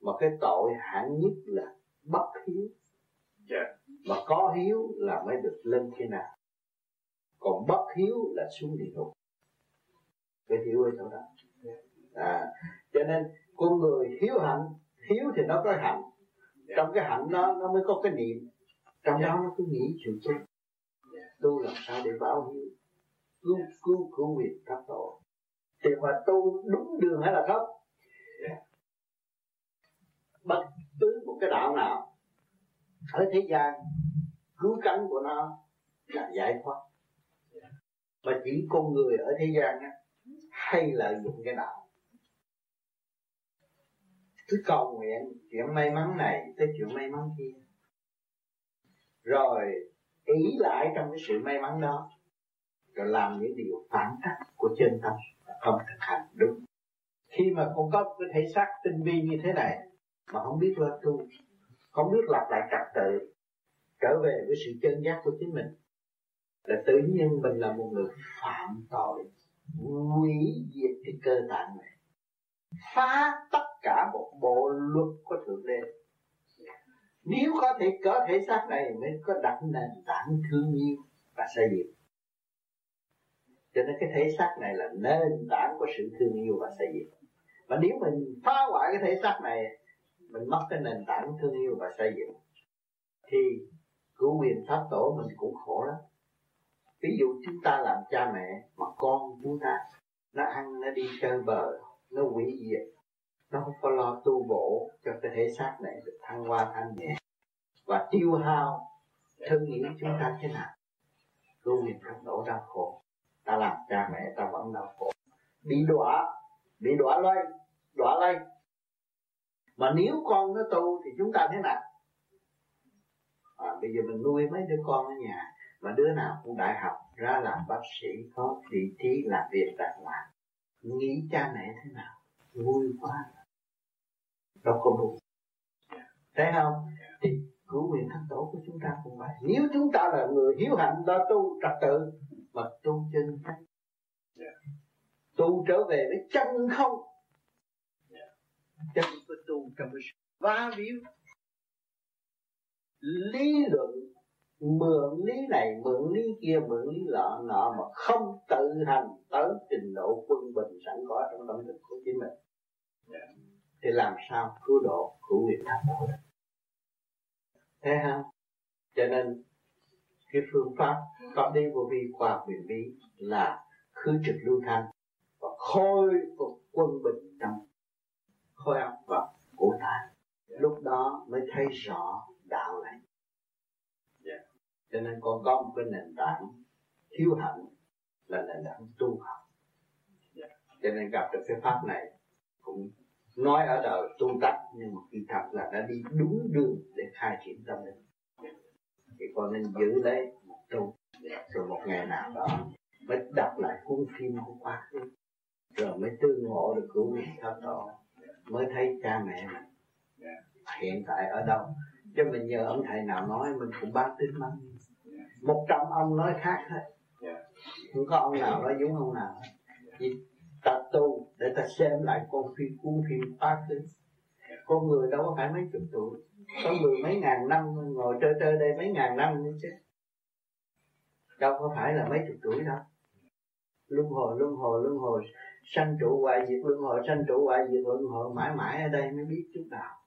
mà cái tội hạng nhất là bất hiếu yeah. Dạ. mà có hiếu là mới được lên thế nào còn bất hiếu là xuống địa ngục cái hiếu ở chỗ đó à, cho nên con người hiếu hạnh hiếu thì nó có hạnh dạ. trong cái hạnh đó nó mới có cái niệm trong yeah. Dạ. đó nó cứ nghĩ chuyện chết tu làm sao để báo hiếu cứu cứu cứu việc thất tổ thì mà tu đúng đường hay là không? Bất cứ một cái đạo nào ở thế gian cứu cánh của nó là giải thoát. Mà chỉ con người ở thế gian á, hay lợi dụng cái đạo. Cứ cầu nguyện chuyện may mắn này tới chuyện may mắn kia. Rồi ý lại trong cái sự may mắn đó rồi làm những điều phản tác của chân tâm không thực hành đúng. Khi mà con có cái thể xác tinh vi như thế này, mà không biết lo tu, không biết lập lại trật tự, trở về với sự chân giác của chính mình, là tự nhiên mình là một người phạm tội, hủy diệt cái cơ tạng này. Phá tất cả một bộ luật của thượng đế. Nếu có thể có thể xác này, mới có đặt nền tảng thương yêu và xây dựng cho nên cái thể xác này là nền tảng của sự thương yêu và xây dựng. Và nếu mình phá hoại cái thể xác này, mình mất cái nền tảng thương yêu và xây dựng, thì cứu quyền pháp tổ mình cũng khổ lắm. Ví dụ chúng ta làm cha mẹ mà con chúng ta nó ăn, nó đi chơi bờ nó hủy diệt, nó không có lo tu bổ cho cái thể xác này được thăng hoa thanh nhẹ và tiêu hao thân nghĩ chúng ta thế nào. Cứu quyền pháp tổ đau khổ ta làm cha mẹ ta vẫn đau khổ. Bị đọa bị đọa lây đọa lây mà nếu con nó tu thì chúng ta thế nào? À, bây giờ mình nuôi mấy đứa con ở nhà mà đứa nào cũng đại học ra làm bác sĩ có vị trí làm việc đàng hoàng. Nghĩ cha mẹ thế nào? Vui quá. Đâu có đủ thấy không? Thì cứu quyền thánh tổ của chúng ta cũng vậy. Nếu chúng ta là người hiếu hạnh đó tu trật tự mà tu chân chánh tu trở về với chân không. Chân phải tu trong cái va víu. Lý luận mượn lý này mượn lý kia mượn lý lọ nọ mà không tự hành tới trình độ quân bình sẵn có trong tâm thức của chính mình. Thì làm sao cứu độ cứu nguyện thắng độ được thấy không cho nên cái phương pháp có đi vô vi qua quyền bí là khứ trực lưu thanh và khôi phục quân bình trong khối óc và cổ tay lúc đó mới thấy rõ đạo này yeah. Dạ. cho nên con có một cái nền tảng thiếu hạnh là nền tảng tu học yeah. cho nên gặp được cái pháp này cũng nói ở đời tu tập, nhưng mà khi thật là đã đi đúng đường để khai triển tâm linh thì con nên giữ lấy một tu rồi một ngày nào đó mới đọc lại cuốn phim của quá khứ rồi mới tương ngộ được cứu vị thất đó, mới thấy cha mẹ mình hiện tại ở đâu. Chứ mình nhờ ông thầy nào nói, mình cũng bác tính lắm. Một trăm ông nói khác hết không có ông nào nói giống ông nào. Chỉ ta tu để ta xem lại con phim, cuốn phim quá khứ con người đâu có phải mấy chục tuổi có mười mấy ngàn năm ngồi chơi chơi đây, mấy ngàn năm nữa chứ. Đâu có phải là mấy chục tuổi đâu. Luân hồi luân hồi luân hồi. Sanh trụ hoại diệt, luân hồi, sanh trụ hoại diệt, luân hồi mãi mãi ở đây mới biết chút nào.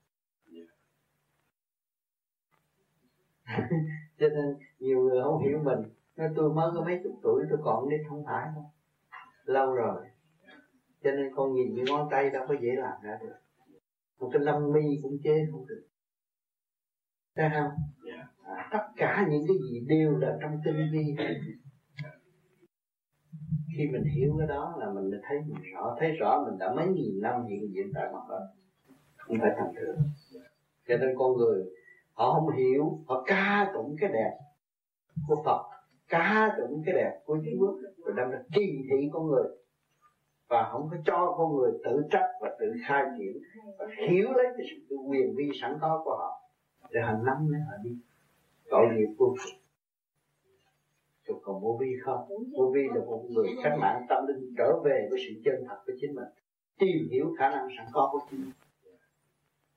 [laughs] Cho nên nhiều người không hiểu mình. Nói tôi mới có mấy chục tuổi, tôi còn đi không phải đâu. Lâu rồi. Cho nên con nhìn cái ngón tay đâu có dễ làm ra được. Một cái lông mi cũng chế không được thấy không? À, tất cả những cái gì đều là trong tinh vi. Khi mình hiểu cái đó là mình thấy mình rõ thấy rõ mình đã mấy nghìn năm hiện diện tại mặt đó không phải thành thường cho nên con người họ không hiểu họ ca tụng cái đẹp của Phật ca tụng cái đẹp của Chúa rồi đâm ra kỳ thị con người. Và không có cho con người tự trách và tự khai triển và hiểu lấy cái sự quyền vi sẵn có của họ để họ nắm lấy họ đi? Tội nghiệp vô cùng. Rồi còn vô vi không? Vô vi là một người cách mạng tâm linh trở về với sự chân thật của chính mình. Tìm hiểu khả năng sẵn có của chính mình.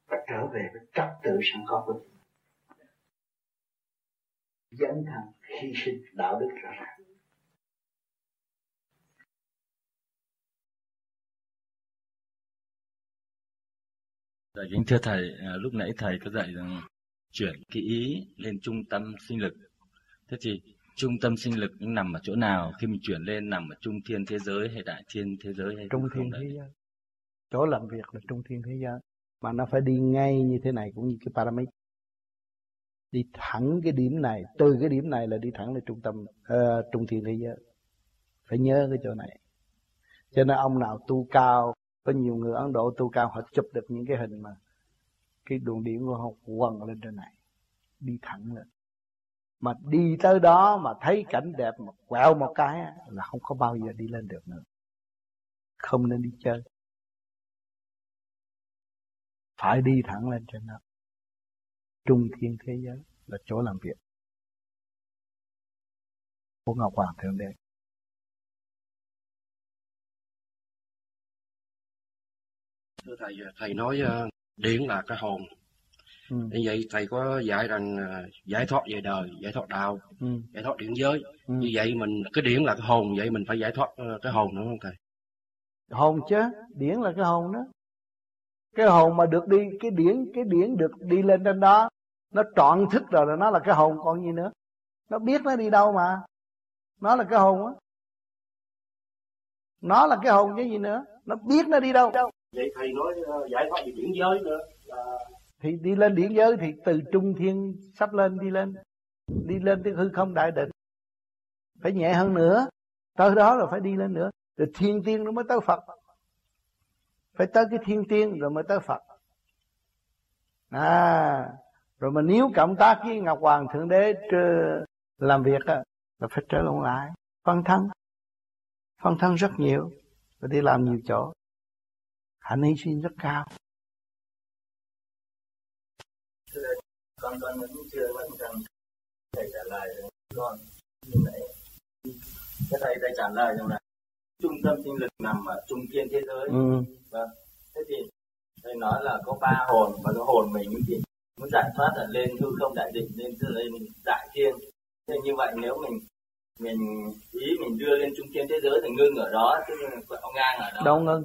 Và trở về với trật tự sẵn có của chính mình. Dấn thân hy sinh đạo đức rõ ràng. Dạ, kính thưa thầy, à, lúc nãy thầy có dạy rằng chuyển cái ý lên trung tâm sinh lực. Thế thì trung tâm sinh lực nằm ở chỗ nào? Khi mình chuyển lên nằm ở trung thiên thế giới hay đại thiên thế giới hay trung thiên thế giới? Chỗ làm việc là trung thiên thế giới. Mà nó phải đi ngay như thế này cũng như cái pyramid. Đi thẳng cái điểm này, từ cái điểm này là đi thẳng lên trung tâm uh, trung thiên thế giới. Phải nhớ cái chỗ này. Cho nên ông nào tu cao có nhiều người Ấn Độ tu cao họ chụp được những cái hình mà cái đường điện của họ quần lên trên này, đi thẳng lên. Mà đi tới đó mà thấy cảnh đẹp mà quẹo một cái là không có bao giờ đi lên được nữa. Không nên đi chơi. Phải đi thẳng lên trên đó. Trung thiên thế giới là chỗ làm việc của ngọc hoàng thượng đế. Thưa thầy thầy nói ờ, điển là cái hồn. Ừ. như vậy thầy có dạy rằng uh, giải thoát về đời giải thoát đạo ừ. giải thoát điển giới. Ừ. như vậy mình cái điển là cái hồn vậy mình phải giải thoát uh, cái hồn nữa không thầy? Hồn chứ điển là cái hồn đó. Cái hồn mà được đi cái điển cái điển được đi lên trên đó nó trọn thức rồi là nó là cái hồn còn gì nữa. Nó biết nó đi đâu mà. Nó là cái hồn á. Nó là cái hồn cái gì nữa. Nó biết nó đi đâu vậy thầy nói ờ, giải thoát về điển giới nữa, là thì đi lên điển giới thì từ trung thiên sắp lên, đi lên. Đi lên tới hư không đại định. Phải nhẹ hơn nữa. Tới đó là phải đi lên nữa. Rồi thiên tiên nó mới tới phật. Phải tới cái thiên tiên rồi mới tới phật. À rồi mà nếu cộng tác với ngọc hoàng thượng đế làm việc á, là phải trở lại. Phân thân. Phân thân rất nhiều. Và đi làm nhiều chỗ hạnh hy sinh rất cao. Con con vẫn chưa vẫn cần thầy trả lời con như vậy. Cái thầy thầy trả lời rằng là trung tâm sinh lực nằm ở trung thiên thế giới. Ừ. vâng. Thế thì thầy nói là có ba hồn và cái hồn mình thì muốn giải thoát là lên hư không đại định lên lên đại thiên. Thế như vậy nếu mình mình ý mình đưa lên trung thiên thế giới thì ngưng ở đó chứ ông ngang ở đó. Đâu ngưng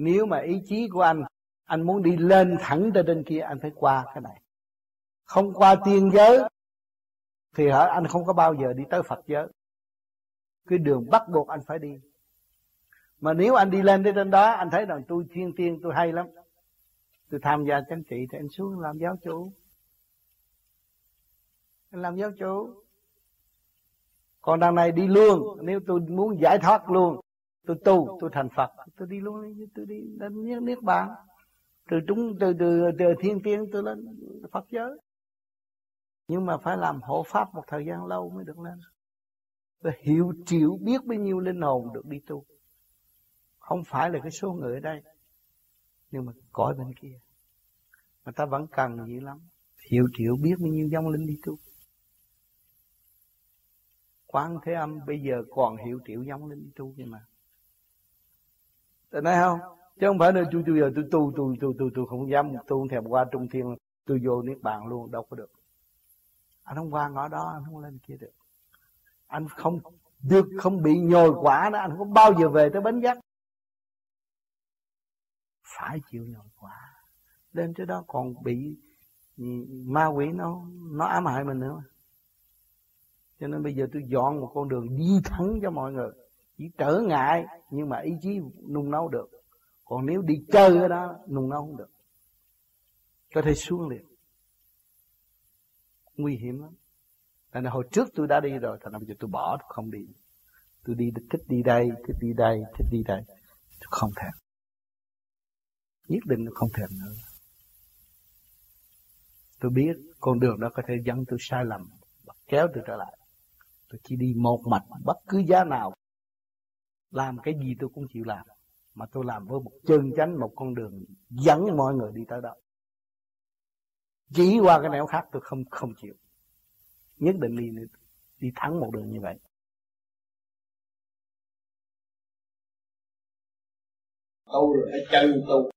nếu mà ý chí của anh anh muốn đi lên thẳng tới trên kia, anh phải qua cái này. Không qua tiên giới, thì hả, anh không có bao giờ đi tới Phật giới. Cái đường bắt buộc anh phải đi. Mà nếu anh đi lên tới trên đó, anh thấy rằng tôi thiên tiên, tôi hay lắm. Tôi tham gia chính trị thì anh xuống làm giáo chủ. Anh làm giáo chủ. Còn đằng này đi luôn, nếu tôi muốn giải thoát luôn tôi tu, tôi thành phật. Tôi đi luôn tôi đi đến niết niết bàn từ chúng từ từ từ thiên tiên tôi lên phật giới. Nhưng mà phải làm hộ pháp một thời gian lâu mới được lên. Và hiểu, chịu, biết bao nhiêu linh hồn được đi tu. Không phải là cái số người ở đây, nhưng mà cõi bên kia. Mà ta vẫn cần dữ lắm. Hiểu, chịu, biết bao nhiêu dòng linh đi tu. Quán thế âm bây giờ còn hiểu triệu giống linh đi tu kia mà Tại nói không? Chứ không phải là tôi tôi giờ tôi tu tôi tôi tôi tôi không dám tu không thèm qua trung thiên. Tôi vô niết bàn luôn, đâu có được. Anh không qua ngõ đó, anh không lên kia được. Anh không được, không bị nhồi quả đó, anh không bao giờ về tới bến giác. Phải chịu nhồi quả. Lên tới đó còn bị ừ, ma quỷ nó nó ám hại mình nữa. Cho nên bây giờ tôi dọn một con đường đi thẳng cho mọi người chỉ trở ngại, nhưng mà ý chí nung nấu được. Còn nếu đi chơi ở đó, nung nấu không được. Có thể xuống liền. Nguy hiểm lắm. Thành hồi trước tôi đã đi rồi, Thành bây giờ tôi bỏ, tôi không đi. Tôi đi thích đi đây, Thích đi đây, Thích đi đây. Tôi không thèm. Nhất định tôi không thèm nữa. Tôi biết con đường đó có thể dẫn tôi sai lầm kéo tôi trở lại. Tôi chỉ đi một mạch, Bất cứ giá nào. Làm cái gì tôi cũng chịu làm, Mà tôi làm với một chân chánh, Một con đường dẫn mọi người đi tới đó. Chỉ qua cái nẻo khác tôi không không chịu. Nhất định đi đi thắng một đường như vậy. Tu là phải chân tu.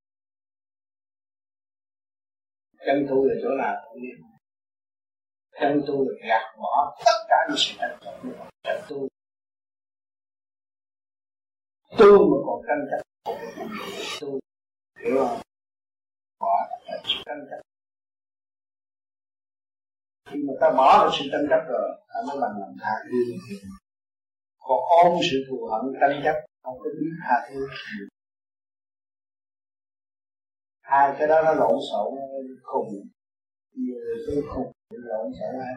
Chân tu là chỗ nào cũng biết chân tu là gạt bỏ tất cả những sự tranh chấp chân tu tu mà còn tranh chấp tu hiểu không? Bỏ tất sự tranh chấp khi mà ta bỏ được sự tranh chấp rồi, ta mới bằng lòng tha thứ. Còn ôm sự thù hận tranh chấp không có biết tha thứ. Hai cái đó nó lộn xộn khùng. Nhiều tôi khùng lộn xộn ai.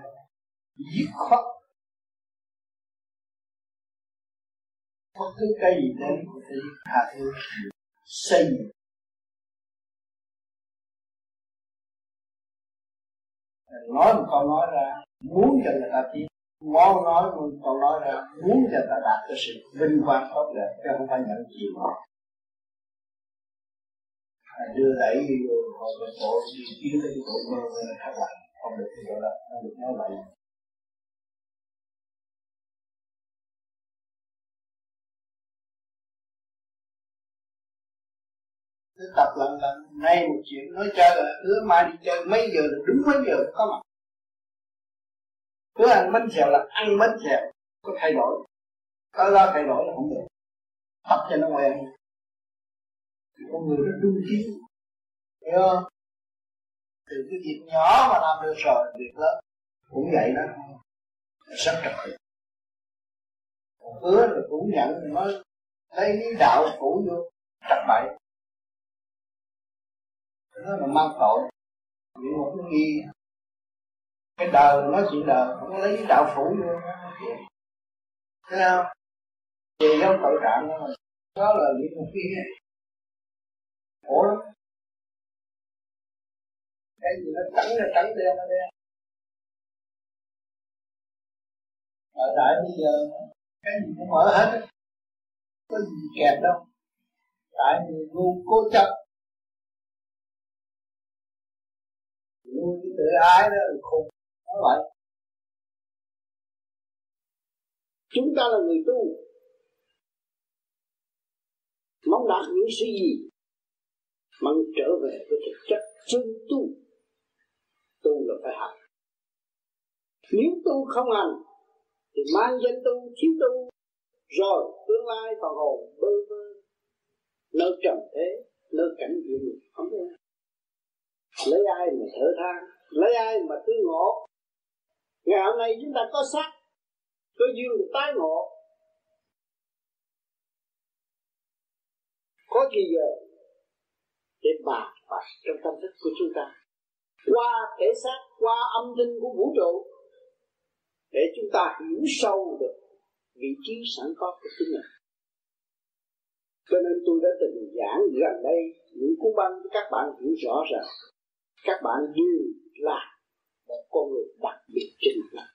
Dứt khoát bất cứ cái gì đến cũng phải tha thứ. Xây dựng nói một câu nói ra, muốn cho người ta tiến nói nói một câu nói ra, muốn cho người ta đạt được sự vinh quang tốt đẹp, chứ không phải nhận gì mà. Đưa đẩy vô hồi cái cổ đi kiếm cái cổ mơ thất lạc không được cái đó, không được nói vậy. Cứ tập lần lần, nay một chuyện nói chơi là hứa mai đi chơi, mấy giờ là đúng mấy giờ, có mặt. Cứ ăn bánh xèo là ăn bánh xèo, có thay đổi. Có lo thay đổi là không được. Tập cho nó quen. Con người nó trung trí. Hiểu không? Từ cái việc nhỏ mà làm được rồi, việc lớn. Cũng vậy đó. Rất trật tự. Hứa là cũng nhận nó lấy lý đạo phủ vô thất bậy nó là mang tội. Vì một cái nghi. Cái đời nó chuyện đời, không lấy đạo phủ vô. Thấy không? Về trong tội trạng đó đó là những một cái khổ lắm. Cái gì nó trắng là trắng đen nó đen. Ở đại bây giờ, cái gì cũng mở hết. Có gì kẹt đâu. Tại người ngu cố chấp. Nuôi cái tự ái đó là khùng. Nói vậy. Chúng ta là người tu. Mong đạt những sự gì? Mong trở về với thực chất chân tu. Tu là phải hành nếu tu không hành, thì mang danh tu thiếu tu. Rồi, tương lai phần hồn bơ vơ, nơi trần thế, nơi cảnh địa ngục. Không biết lấy ai mà thở than? Lấy ai mà tư ngộ? Ngày hôm nay chúng ta có sắc, có duyên được tái ngộ. Có gì giờ để bàn bạc trong tâm thức của chúng ta qua thể xác qua âm thanh của vũ trụ để chúng ta hiểu sâu được vị trí sẵn có của chính mình. Cho nên tôi đã từng giảng gần đây những cuốn băng với các bạn hiểu rõ rằng các bạn đều là một con người đặc biệt trên mình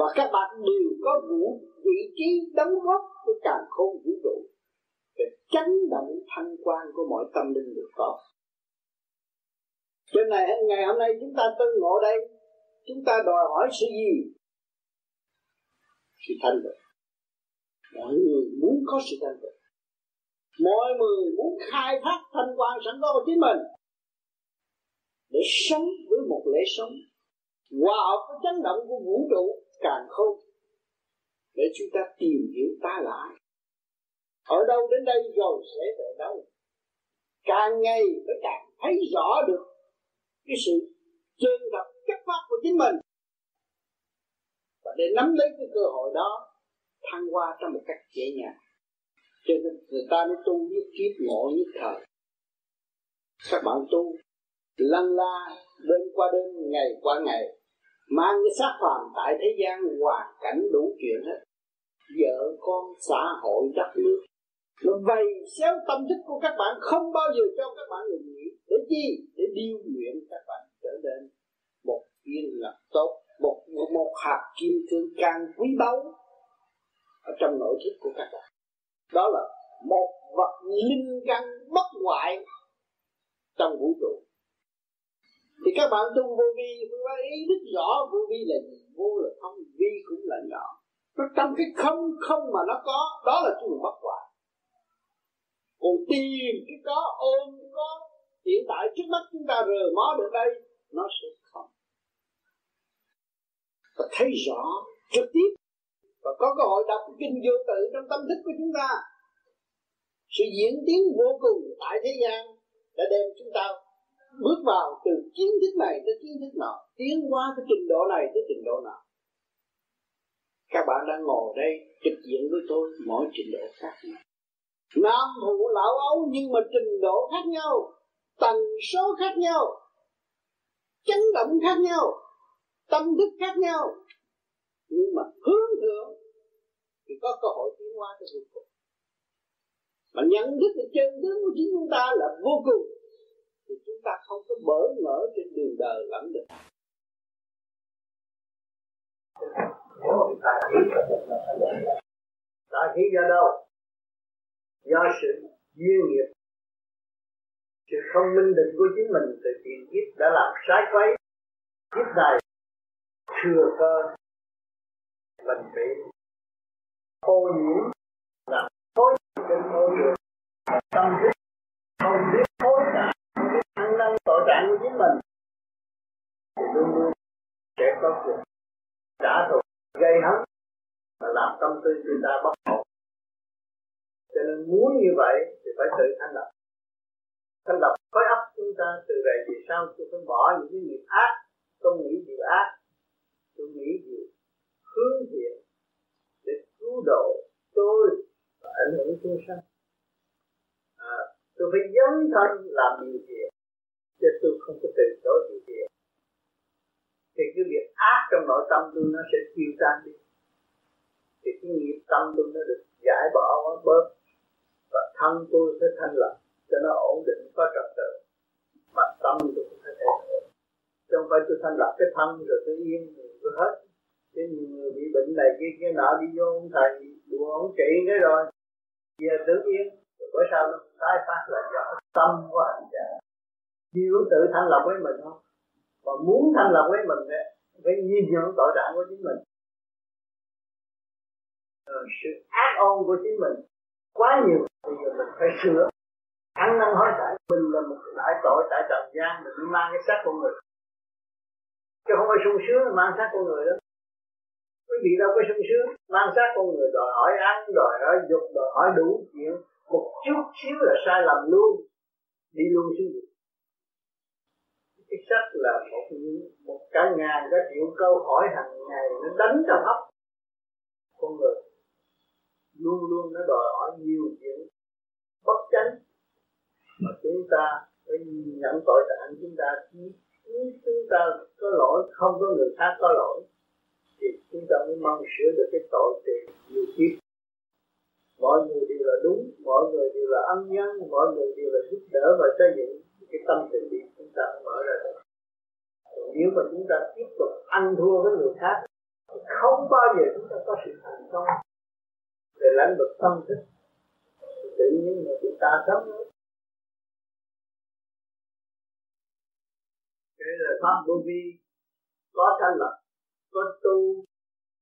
và các bạn đều có vũ, vị trí đóng góp với càng khôn vũ trụ để chấn động thanh quan của mọi tâm linh được có. Cho này ngày hôm nay chúng ta tân ngộ đây, chúng ta đòi hỏi sự gì? Sự thanh tịnh. Mọi người muốn có sự thanh tịnh. Mọi người muốn khai thác thanh quan sẵn có của chính mình để sống với một lễ sống. Hòa hợp với chấn động của vũ trụ càng không để chúng ta tìm hiểu ta lại ở đâu đến đây rồi sẽ về đâu. Càng ngày mới càng thấy rõ được cái sự chân thật chất phát của chính mình. Và để nắm lấy cái cơ hội đó, thăng hoa trong một cách dễ nhàng. Cho nên người ta mới tu nhất kiếp ngộ nhất thời. Các bạn tu lăn la đêm qua đêm ngày qua ngày mang cái xác phàm tại thế gian hoàn cảnh đủ chuyện hết. Vợ con xã hội đất nước. Nó vầy xéo tâm thức của các bạn không bao giờ cho các bạn ngừng nghỉ để chi? Để điêu luyện các bạn trở nên một viên lập tốt một, một hạt kim cương càng quý báu ở trong nội thức của các bạn. Đó là một vật linh căn bất hoại trong vũ trụ thì các bạn tu vô vi phải ý, rất rõ, vô vi là gì? Vô là không, vi cũng là nhỏ. Nó trong cái không không mà nó có, đó là cái bất hoại còn tìm cái có, ôm cái có, hiện tại trước mắt chúng ta rờ mó được đây, nó sẽ không. Và thấy rõ, trực tiếp, và có cơ hội đọc kinh vô tự trong tâm thức của chúng ta. Sự diễn tiến vô cùng tại thế gian đã đem chúng ta bước vào từ kiến thức này tới kiến thức nọ, tiến qua cái trình độ này tới trình độ nọ. Các bạn đang ngồi đây trực diện với tôi mỗi trình độ khác nhau. Nam phụ lão ấu nhưng mà trình độ khác nhau, tần số khác nhau, chấn động khác nhau, tâm thức khác nhau. Nhưng mà hướng thượng thì có cơ hội tiến hóa cho vô cùng. Mà nhận thức được chân tướng của chính chúng ta là vô cùng thì chúng ta không có bỡ ngỡ trên đường đời lắm được. Tại khí do đâu? Do sự duyên nghiệp. Sự không minh định của chính mình từ tiền kiếp đã làm sai quấy. Kiếp này thừa cơ mình bị. Ô nhiễm làm thối trên môi trường. Tâm thức không biết tối trong tội trạng của chính mình thì luôn luôn sẽ có chuyện trả thù gây hấn và làm tâm tư người ta bất ổn. Cho nên muốn như vậy thì phải tự thanh lập thanh lập khối óc chúng ta từ đây về sau tôi phải bỏ những cái nghiệp ác tôi nghĩ điều ác tôi nghĩ điều hướng thiện để cứu độ tôi ảnh chúng sanh. À, tôi phải dấn thân làm điều thiện chứ tôi không có từ chối điều gì thì cái việc ác trong nội tâm tôi nó sẽ tiêu tan đi. Thì cái nghiệp tâm tôi nó được giải bỏ, nó bớt. Và thân tôi sẽ thanh lập cho nó ổn định, có trật tự. Mà tâm tôi cũng phải thay đổi chứ không phải tôi thanh lập cái thân rồi tôi yên rồi tôi hết. Cái người bị bệnh này kia kia nọ đi vô ông thầy, đùa ông trị cái rồi. Giờ đứng yên, rồi bữa sau nó tái phát lại do tâm của hành giả chịu tự thanh lọc với mình không? Và muốn thanh lọc với mình phải nhìn nhận tội trạng của chính mình. Rồi sự ác ôn của chính mình quá nhiều bây giờ mình phải sửa. Ăn năn hối cải mình là một đại tội tại trần gian, mình mang cái xác con người. Chứ không phải sung sướng mang xác con người đó. Quý vị đâu có sung sướng, mang xác con người đòi hỏi ăn, đòi hỏi dục, đòi hỏi đủ chuyện. Một chút xíu là sai lầm luôn. Đi luôn xuống dục cái sắc là một một cả ngàn cái triệu câu hỏi hàng ngày nó đánh trong óc con người. Luôn luôn nó đòi hỏi nhiều chuyện bất chánh mà chúng ta phải nhận tội trạng chúng ta. Chúng ta có lỗi, không có người khác có lỗi, thì chúng ta mới mong sửa được cái tội từ nhiều kiếp. Mọi người đều là đúng, mọi người đều là ân nhân, mọi người đều là giúp đỡ và xây dựng cái tâm từ bi chúng ta mở ra được. Nếu mà chúng ta tiếp tục ăn thua với người khác, không bao giờ chúng ta có sự thành công. Về lãnh vực tâm thức, tự nhiên mà chúng ta sống. Cái là pháp vô vi có thanh lập, có tu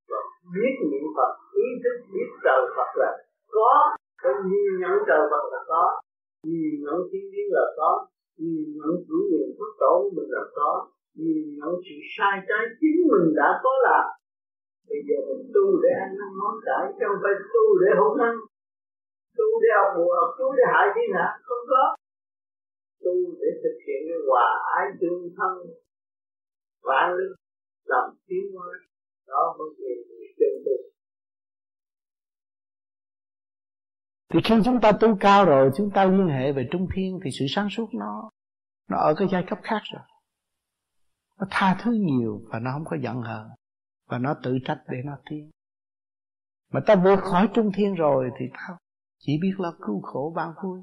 và biết niệm Phật, ý thức biết trời Phật là có có nhìn nhận trời Phật là có, nhìn nhận thiên nhiên là có nhìn nhận chủ quyền quốc tổ của mình đã có. Nhìn nhận sự sai trái chính mình đã có là bây giờ mình tu để ăn năn món cải, chứ không phải tu để hỗn ăn. Tu để học bùa, học chú để hại thiên hạ, không có. Tu để thực hiện cái hòa ái tương thân, vạn linh, làm tiến hóa. Đó mới về chân thực thì khi chúng ta tu cao rồi, chúng ta liên hệ về trung thiên, thì sự sáng suốt nó nó ở cái giai cấp khác rồi. Nó tha thứ nhiều và nó không có giận hờn, và nó tự trách để nó tiến. Mà ta vượt khỏi trung thiên rồi, thì ta chỉ biết là cứu khổ ban vui.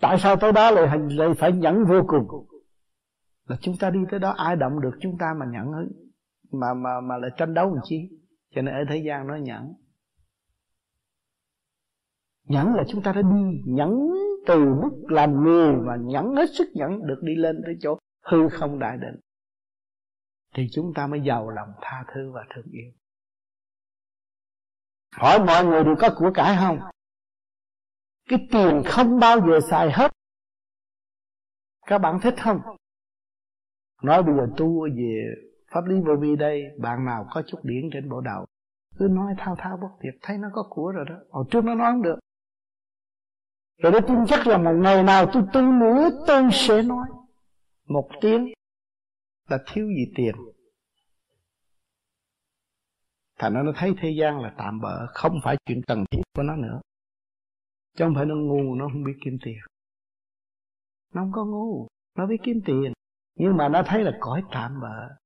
Tại sao tới đó lại lại phải nhẫn vô cùng? Là chúng ta đi tới đó, ai động được chúng ta mà nhẫn mà mà mà lại tranh đấu làm chi cho nên ở thế gian nó nhẫn nhẫn là chúng ta đã đi nhẫn từ mức làm người mà nhẫn hết sức nhẫn được đi lên tới chỗ hư không đại định. Thì chúng ta mới giàu lòng tha thứ và thương yêu. Hỏi mọi người đều có của cải không? Cái tiền không bao giờ xài hết. Các bạn thích không? Nói bây giờ tu về pháp lý vô vi đây, bạn nào có chút điển trên bộ đầu, cứ nói thao thao bất tuyệt, thấy nó có của rồi đó. Hồi trước nó nói không được rồi tôi tin chắc là một ngày nào tôi tu nữa tôi sẽ nói. Một tiếng là thiếu gì tiền. Thành nó nó thấy thế gian là tạm bỡ không phải chuyện cần thiết của nó nữa. Chứ không phải nó ngu, nó không biết kiếm tiền. Nó không có ngu, nó biết kiếm tiền. Nhưng mà nó thấy là cõi tạm bỡ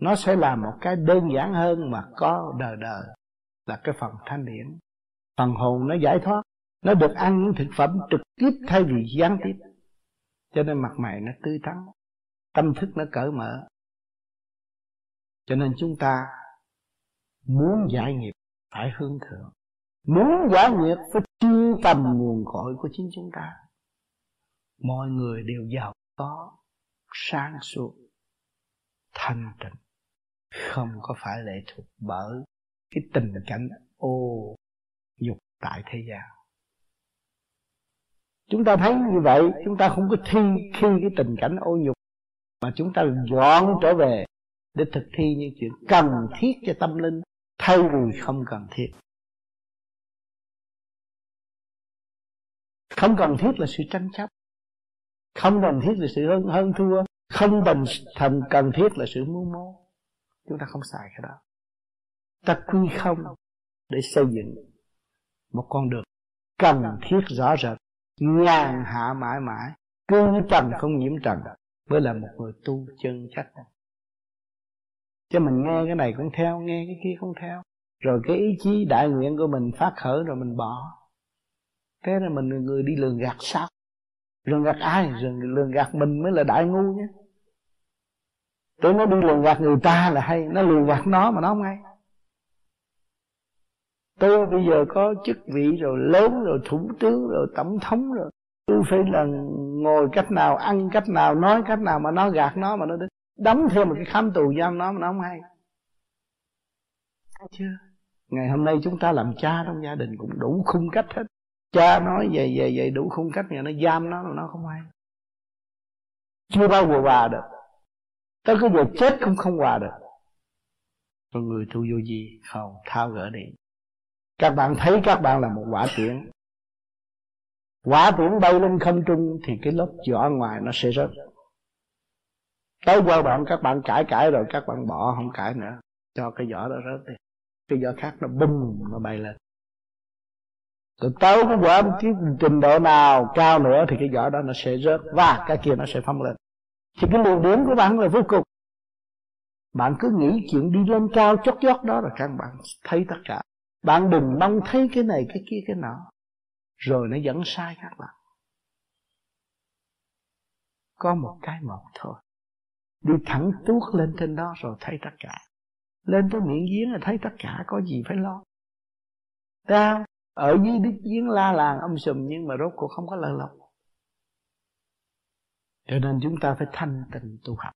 nó sẽ làm một cái đơn giản hơn mà có đời đời là cái phần thanh điển. Phần hồn nó giải thoát nó được ăn những thực phẩm trực tiếp thay vì gián tiếp. Cho nên mặt mày nó tươi tắn tâm thức nó cởi mở. Cho nên chúng ta muốn giải nghiệp phải hướng thượng. Muốn giải nghiệp phải chư tầm nguồn cội của chính chúng ta. Mọi người đều giàu có, sáng suốt, thanh tịnh. Không có phải lệ thuộc bởi cái tình cảnh ô dục tại thế gian chúng ta thấy như vậy, chúng ta không có thi khi cái tình cảnh ô nhục, mà chúng ta dọn trở về để thực thi những chuyện cần thiết cho tâm linh, thay vì không cần thiết. Không cần thiết là sự tranh chấp. Không cần thiết là sự hơn hơn thua. Không cần thành cần thiết là sự mưu mô. Chúng ta không xài cái đó. Ta quy không để xây dựng một con đường cần thiết rõ rệt ngàn hạ mãi mãi cư trần không nhiễm trần. Mới là một người tu chân chắc. Chứ mình nghe cái này cũng theo nghe cái kia không theo. Rồi cái ý chí đại nguyện của mình phát khởi rồi mình bỏ. Thế là mình là người đi lường gạt sao? Lường gạt ai? Lường, lường gạt mình mới là đại ngu nhé. Tôi nó đi lường gạt người ta là hay Nó lường gạt nó mà nó không hay. Tôi bây giờ có chức vị rồi lớn rồi, thủ tướng rồi, tổng thống rồi. Tôi phải là ngồi cách nào, ăn cách nào, nói cách nào mà nó gạt nó mà nó đóng theo một cái khám tù giam nó mà nó không hay. Chưa. Ngày hôm nay chúng ta làm cha trong gia đình cũng đủ khung cách hết. Cha nói về về về đủ khung cách mà nó giam nó mà nó không hay. Chưa bao giờ hòa được. Tới cái giờ chết cũng không hòa được. Con người tu vô gì? Không thao gỡ đi các bạn thấy các bạn là một quả tiễn. Quả tiễn bay lên không trung thì cái lớp vỏ ngoài nó sẽ rớt. Tới giai đoạn các bạn cãi cãi rồi, các bạn bỏ, không cãi nữa. Cho cái vỏ đó rớt đi. Cái vỏ khác nó bung, nó bay lên. Rồi tới cái quả cái trình độ nào cao nữa thì cái vỏ đó nó sẽ rớt và cái kia nó sẽ phóng lên. Thì cái luồng điểm của bạn là vô cùng. Bạn cứ nghĩ chuyện đi lên cao chót chót đó là các bạn thấy tất cả bạn đừng mong thấy cái này, cái kia, cái nọ. Rồi nó dẫn sai các bạn. Có một cái một thôi. Đi thẳng tuốt lên trên đó rồi thấy tất cả. Lên tới miệng giếng là thấy tất cả, có gì phải lo. Ra ở dưới đít giếng la làng âm sùm nhưng mà rốt cuộc không có lợi lộc. Cho nên chúng ta phải thanh tịnh tu học.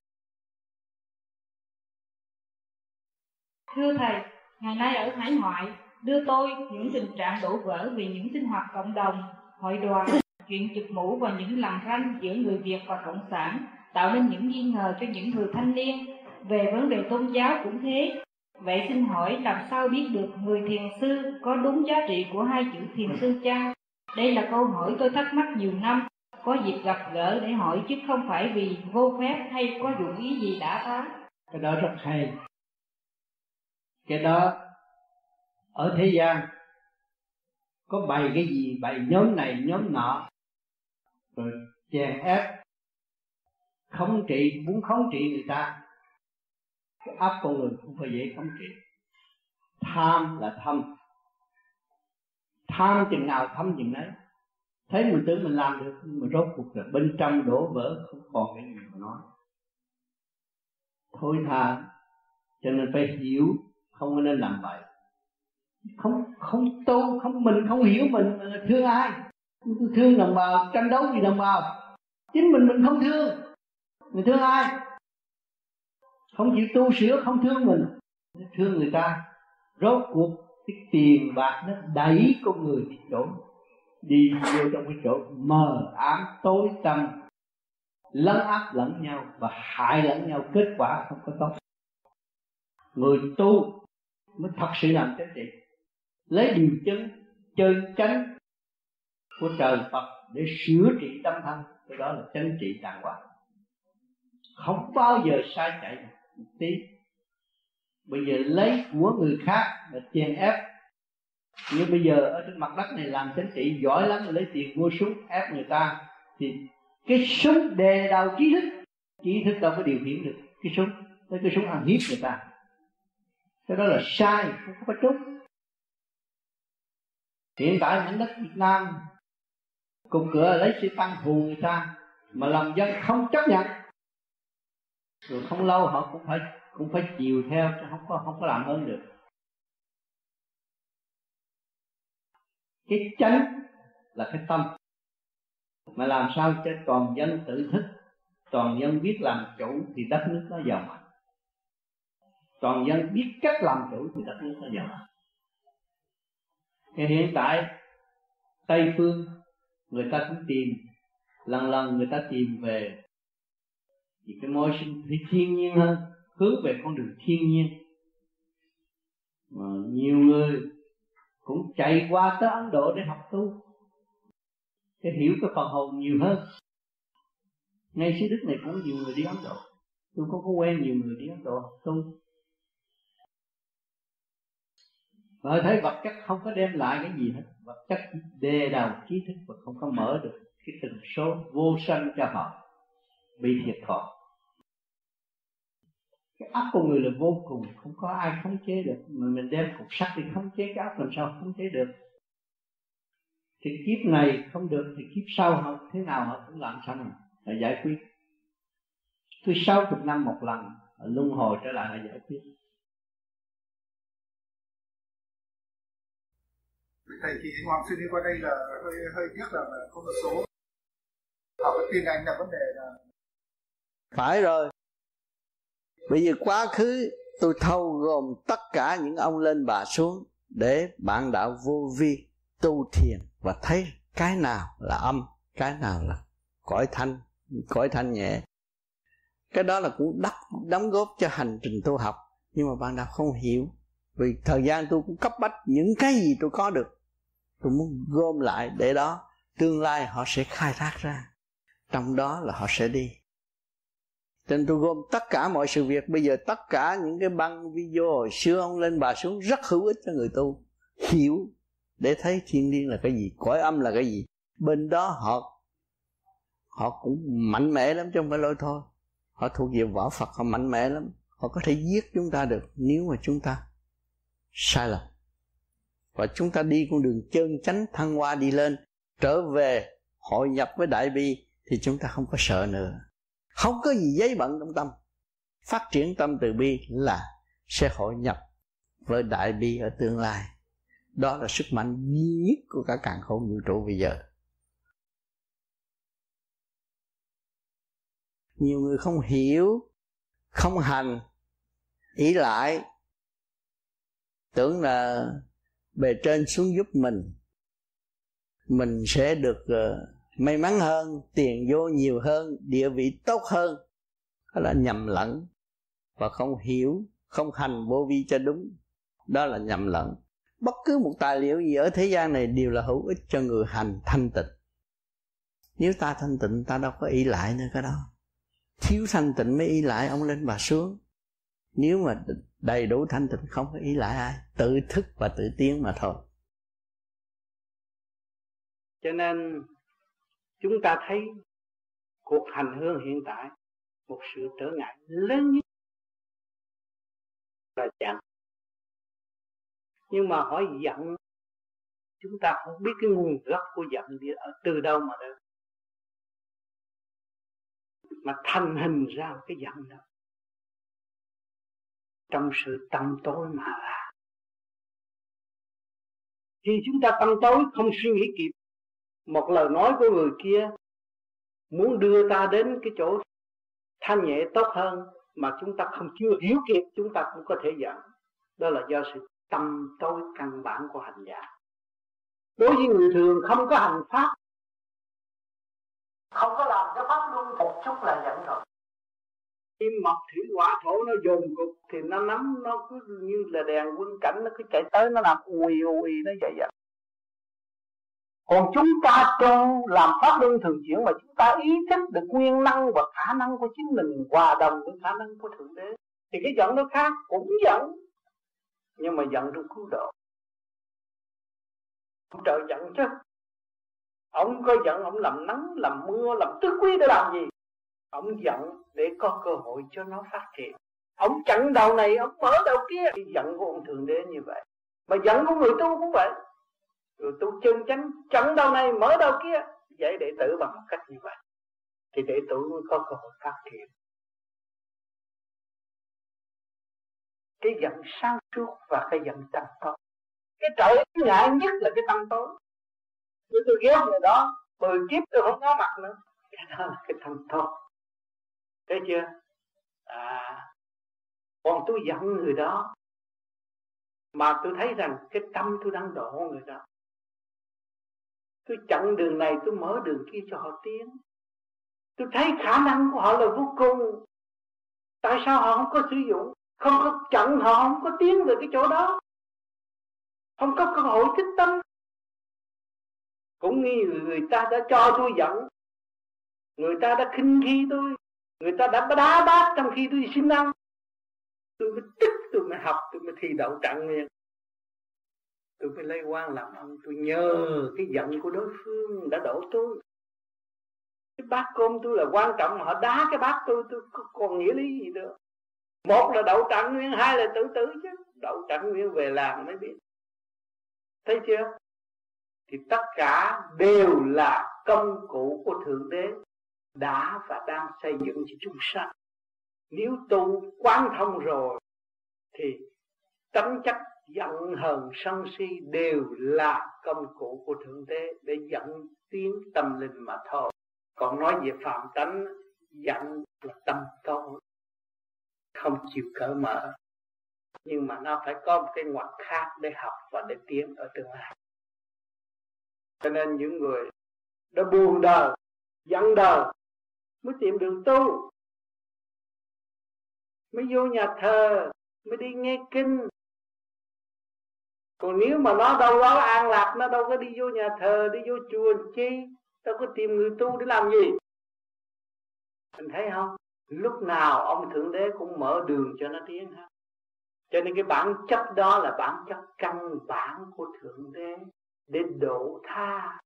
Thưa thầy, ngày nay ở hải ngoại đưa tôi những tình trạng đổ vỡ vì những sinh hoạt cộng đồng, hội đoàn, chuyện chụp mũ và những lằn ranh giữa người việt và cộng sản, tạo nên những nghi ngờ cho những người thanh niên. Về vấn đề tôn giáo cũng thế. Vậy xin hỏi làm sao biết được người thiền sư có đúng giá trị của hai chữ thiền sư chăng? Đây là câu hỏi tôi thắc mắc nhiều năm. Có dịp gặp gỡ để hỏi chứ không phải vì vô phép hay có dụng ý gì đã phá. Cái đó rất hay. Cái đó ở thế gian, có bày cái gì, bày nhóm này, nhóm nọ. Rồi chèn ép, khống trị, muốn khống trị người ta. Cái áp con người không phải dễ khống trị. Tham là thâm. Tham chừng nào thâm chừng đấy thấy mình tưởng mình làm được nhưng mà rốt cuộc là bên trong đổ vỡ, không còn cái gì mà nói. Thôi thà, cho nên phải hiểu, không nên làm vậy không không tu không mình, không hiểu mình thương ai? Thương đồng bào, tranh đấu vì đồng bào. Chính mình mình không thương. Mình thương ai? Không chịu tu sửa, không thương mình. Thương người ta. Rốt cuộc, cái tiền bạc nó đẩy con người đi chỗ đi vô trong cái chỗ mờ ám, tối tăm. Lấn áp lẫn nhau và hại lẫn nhau. Kết quả không có tốt. Người tu mới thật sự làm chánh trị lấy điều chân chân chánh của trời Phật để sửa trị tâm thân. Cái đó là chánh trị đàng hoàng. Không bao giờ sai chạy một tí. Bây giờ lấy của người khác để chèn ép. Như bây giờ ở trên mặt đất này làm chánh trị giỏi lắm, lấy tiền mua súng, ép người ta, thì cái súng đề đầu trí thức. Trí thức đâu có điều khiển được cái súng. Lấy cái súng ăn hiếp người ta. Cái đó là sai, không có trúng hiện tại mảnh đất Việt Nam cùng cửa lấy sĩ tăng thù người ta mà lòng dân không chấp nhận. Rồi không lâu họ cũng phải cũng phải chiều theo, chứ không có không có làm ơn được. Cái chánh là cái tâm. Mà làm sao cho toàn dân tự thức, toàn dân biết làm chủ thì đất nước nó giàu mạnh. Toàn dân biết cách làm chủ thì đất nước nó giàu mạnh thì hiện tại, tây phương, người ta cũng tìm, lần lần người ta tìm về. Thì cái môi sinh thì thiên nhiên hơn, hướng về con đường thiên nhiên. Mà nhiều người cũng chạy qua tới Ấn Độ để học tu, để hiểu cái phần hồn nhiều hơn. Ngay xứ Đức này cũng nhiều người đi Ấn Độ. Tôi có có quen nhiều người đi Ấn Độ học tu. Ờ, và thấy vật chất không có đem lại cái gì hết. Vật chất đề đầu trí thức và không có mở được Cái tần số vô sanh cho họ, Bị thiệt thòi Cái óc của người là vô cùng, Không có ai khống chế được. Mà mình đem cục sắt thì khống chế cái óc làm sao khống chế được? Thì kiếp này không được, Thì kiếp sau họ thế nào họ cũng làm xong Là giải quyết. Cứ sáu chục năm một lần Luân hồi trở lại là giải quyết. Thầy thì hoàng xuyên đi qua đây là hơi hơi tiếc là không được số. À, học cái tin anh là vấn đề là phải rồi. Bây giờ quá khứ tôi thâu gồm tất cả những ông lên bà xuống để bạn đạo vô vi tu thiền và thấy cái nào là âm, cái nào là cõi thanh cõi thanh nhẹ. Cái đó là cũng đắp, đóng góp cho hành trình tu học. Nhưng mà bạn đạo không hiểu. Vì thời gian tôi cũng cấp bách những cái gì tôi có được tôi muốn gom lại để đó, tương lai họ sẽ khai thác ra. Trong đó là họ sẽ đi. Cho nên tôi gom tất cả mọi sự việc. Bây giờ tất cả những cái băng video hồi xưa ông lên bà xuống rất hữu ích cho người tu. Hiểu để thấy thiên liêng là cái gì, cõi âm là cái gì. Bên đó họ họ cũng mạnh mẽ lắm chứ không phải lôi thôi. Họ thuộc về võ phật, họ mạnh mẽ lắm. Họ có thể giết chúng ta được nếu mà chúng ta sai lầm và chúng ta đi con đường chân chánh thăng hoa đi lên, trở về hội nhập với đại bi, thì chúng ta không có sợ nữa. Không có gì giấy bận trong tâm. Phát triển tâm từ bi là sẽ hội nhập với đại bi ở tương lai. Đó là sức mạnh duy nhất của cả càng khôn vũ trụ bây giờ. Nhiều người không hiểu, không hành ý lại, tưởng là bề trên xuống giúp mình mình sẽ được uh, may mắn hơn tiền vô nhiều hơn địa vị tốt hơn. Đó là nhầm lẫn và không hiểu không hành vô vi cho đúng. Đó là nhầm lẫn. Bất cứ một tài liệu gì ở thế gian này đều là hữu ích cho người hành thanh tịnh. Nếu ta thanh tịnh ta đâu có ý lại nữa cái đó. Thiếu thanh tịnh mới ý lại ông lên bà xuống nếu mà đầy đủ thanh tịnh không có ý lại ai, tự thức và tự tiến mà thôi. Cho nên, chúng ta thấy cuộc hành hương hiện tại một sự trở ngại lớn nhất là giận. Nhưng mà hỏi giận, chúng ta không biết cái nguồn gốc của giận đi ở từ đâu mà đến mà thành hình ra cái giận đó trong sự tâm tối mà là. Khi chúng ta tâm tối, không suy nghĩ kịp, một lời nói của người kia muốn đưa ta đến cái chỗ thanh nhẹ tốt hơn mà chúng ta không, chưa hiểu kịp, chúng ta cũng có thể giận đó là do sự tâm tối căn bản của hành giả. Đối với người thường không có hành pháp, không có làm cái pháp luân một chút là giận rồi kim mộc thủy hỏa thổ nó dồn cục thì nó nắm, nó cứ như là đèn quân cảnh, nó cứ chạy tới, nó làm ui ui nó vậy vậy còn chúng ta trong làm pháp luân thường chuyển mà chúng ta ý thức được nguyên năng và khả năng của chính mình, hòa đồng với khả năng của thượng đế, thì cái giận nó khác, cũng giận, nhưng mà giận trong cứu độ. Ông trời giận chứ. Ông có giận, ông làm nắng, làm mưa, làm tứ quý để làm gì? Ông giận để có cơ hội cho nó phát triển. Ông chặn đầu này, ông mở đầu kia. Cái giận của ông thượng đế như vậy. Mà giận của người tu cũng vậy. Người tu chân chánh, chặn đầu này, mở đầu kia. Vậy đệ tử bằng một cách như vậy. Thì đệ tử mới có cơ hội phát triển. Cái giận sáng suốt và cái giận tâm tối cái trở ngại nhất là cái tâm tối nếu tôi ghét người đó, mười kiếp tôi không có mặt nữa. Cái đó là cái tâm tối thấy chưa? À còn tôi giận người đó. Mà tôi thấy rằng cái tâm tôi đang độ người đó. Tôi chặn đường này, tôi mở đường kia cho họ tiến. Tôi thấy khả năng của họ là vô cùng. Tại sao họ không có sử dụng? Không có chặn, họ không có tiến về cái chỗ đó. Không có cơ hội thích tâm. Cũng như người ta đã cho tôi giận. Người ta đã khinh khi tôi người ta đã đá bát trong khi tôi sinh xin ăn tôi mới tức, tôi mới học, tôi mới thi đậu trạng nguyên. Tôi mới lấy quan làm ông. Tôi nhờ cái giận của đối phương đã đổ tôi. Cái bát cơm tôi là quan trọng mà họ đá cái bát tôi tôi còn nghĩa lý gì nữa. Một là đậu trạng nguyên, hai là tự tử chứ. Đậu trạng nguyên về làm mới biết. Thấy chưa? Thì tất cả đều là công cụ của thượng đế đã và đang xây dựng cho chúng sanh. Nếu tu quán thông rồi, thì tánh chất giận hờn sân si đều là công cụ của thượng đế để dẫn tiến tâm linh mà thôi. Còn nói về phạm tánh, giận là tâm tối, không chịu cởi mở. Nhưng mà nó phải có một cái ngoặt khác để học và để tiến ở tương lai. Cho nên những người đã buồn đời, giận đời mới tìm đường tu. Mới vô nhà thờ, mới đi nghe kinh. Còn nếu mà nó đâu đó an lạc, nó đâu có đi vô nhà thờ, đi vô chùa chi? Đâu có tìm người tu để làm gì? Anh thấy không? Lúc nào ông thượng đế cũng mở đường cho nó tiến ha cho nên cái bản chất đó là bản chất căn bản của thượng đế để độ tha.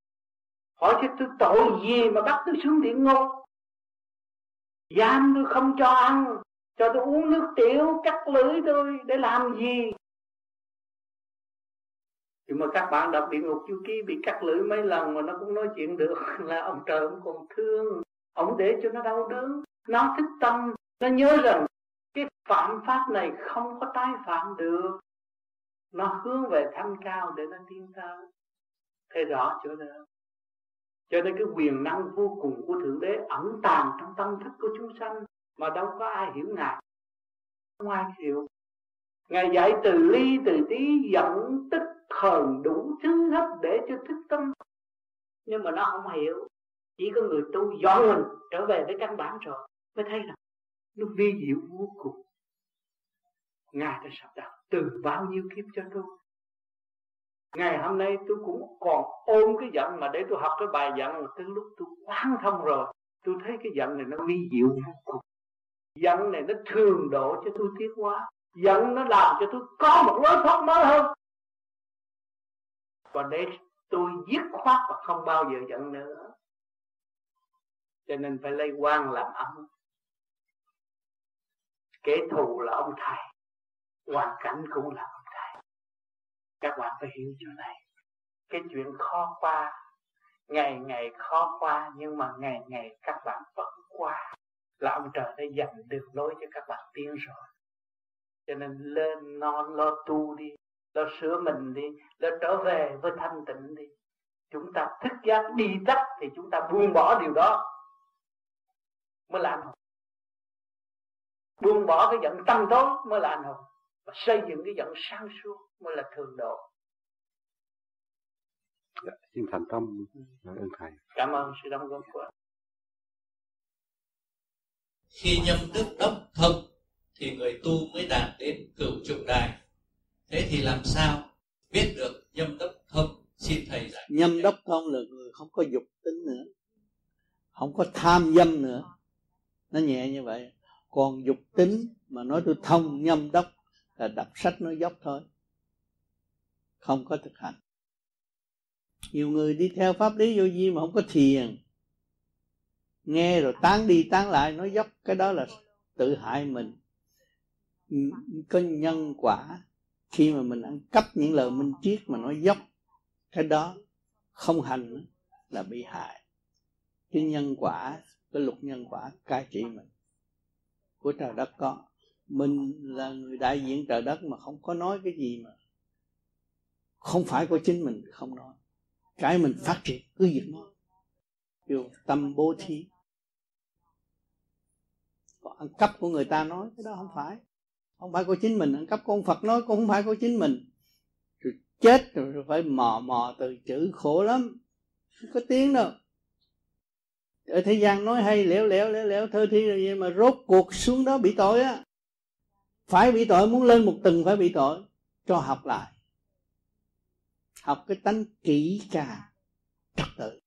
Hỏi chứ tôi tội gì mà bắt tôi xuống địa ngục? Giam tôi không cho ăn, cho tôi uống nước tiểu, cắt lưỡi tôi để làm gì? Nhưng mà các bạn đọc địa ngục chu ký bị cắt lưỡi mấy lần mà nó cũng nói chuyện được [laughs] là ông trời ông còn thương. Ông để cho nó đau đớn. Nó thích tâm, nó nhớ rằng cái phạm pháp này không có tái phạm được. Nó hướng về thanh cao để nó tiến tới. Thấy rõ chỗ đó cho nên cái quyền năng vô cùng của thượng đế ẩn tàng trong tâm thức của chúng sanh mà đâu có ai hiểu ngài. Ngoài hiểu. Ngài dạy từ ly, từ tí, dẫn tích hờn đủ thứ hết để cho thức tâm. Nhưng mà nó không hiểu. Chỉ có người tu dọn mình trở về với căn bản rồi mới thấy là nó vi diệu vô cùng. Ngài đã sắp đặt từ bao nhiêu kiếp cho tôi? Ngày hôm nay tôi cũng còn ôm cái giận mà để tôi học cái bài giận mà tới lúc tôi quán thông rồi. Tôi thấy cái giận này nó vi diệu vô cùng. Giận này nó thường độ cho tôi tiến hóa. Giận nó làm cho tôi có một lối thoát mới hơn. Và để tôi dứt khoát và không bao giờ giận nữa. Cho nên phải lấy quan làm ấm. Kẻ thù là ông thầy. Hoàn cảnh cũng là ông các bạn phải hiểu chỗ này. Cái chuyện khó qua, ngày ngày khó qua nhưng mà ngày ngày các bạn vẫn qua. Là ông trời đã dành đường lối cho các bạn tiến rồi. Cho nên lên non lo tu đi, lo sửa mình đi, lo trở về với thanh tịnh đi. Chúng ta thức giác đi tắt thì chúng ta buông bỏ điều đó. Mới là anh hùng. Buông bỏ cái giận tâm tối mới là anh hùng. Và xây dựng cái giận sáng suốt mới là thường độ. Dạ, xin thành tâm. Ơn thầy. Cảm ơn sự đóng góp của khi nhâm đức đốc thông thì người tu mới đạt đến cửu trụ đài. Thế thì làm sao biết được nhâm đốc thông xin thầy giải nhâm đốc thông là người không có dục tính nữa. Không có tham dâm nữa. Nó nhẹ như vậy. Còn dục tính mà nói tôi thông nhâm đốc là đọc sách nói dốc thôi không có thực hành. Nhiều người đi theo pháp lý vô vi mà không có thiền. Nghe rồi tán đi tán lại, nói dốc, cái đó là tự hại mình. Có nhân quả, khi mà mình ăn cắp những lời minh triết mà nói dốc, cái đó không hành là bị hại. Cái nhân quả, cái luật nhân quả cai trị mình, của trời đất có. Mình là người đại diện trời đất mà không có nói cái gì mà không phải của chính mình, không nói. Cái mình phát triển, cứ việc nói. Kêu tâm bố thí. Còn ăn cắp của người ta nói, cái đó không phải. Không phải của chính mình, ăn cắp của ông Phật nói cũng không phải của chính mình. Rồi chết rồi phải mò mò từ chữ khổ lắm. Không có tiếng đâu. Ở thế gian nói hay, lẻo lẻo lẻo lẻo, thơ thi rồi vậy mà rốt cuộc xuống đó bị tội á. Phải bị tội, muốn lên một tầng phải bị tội. Cho học lại học cái tánh kỹ càng trật tự.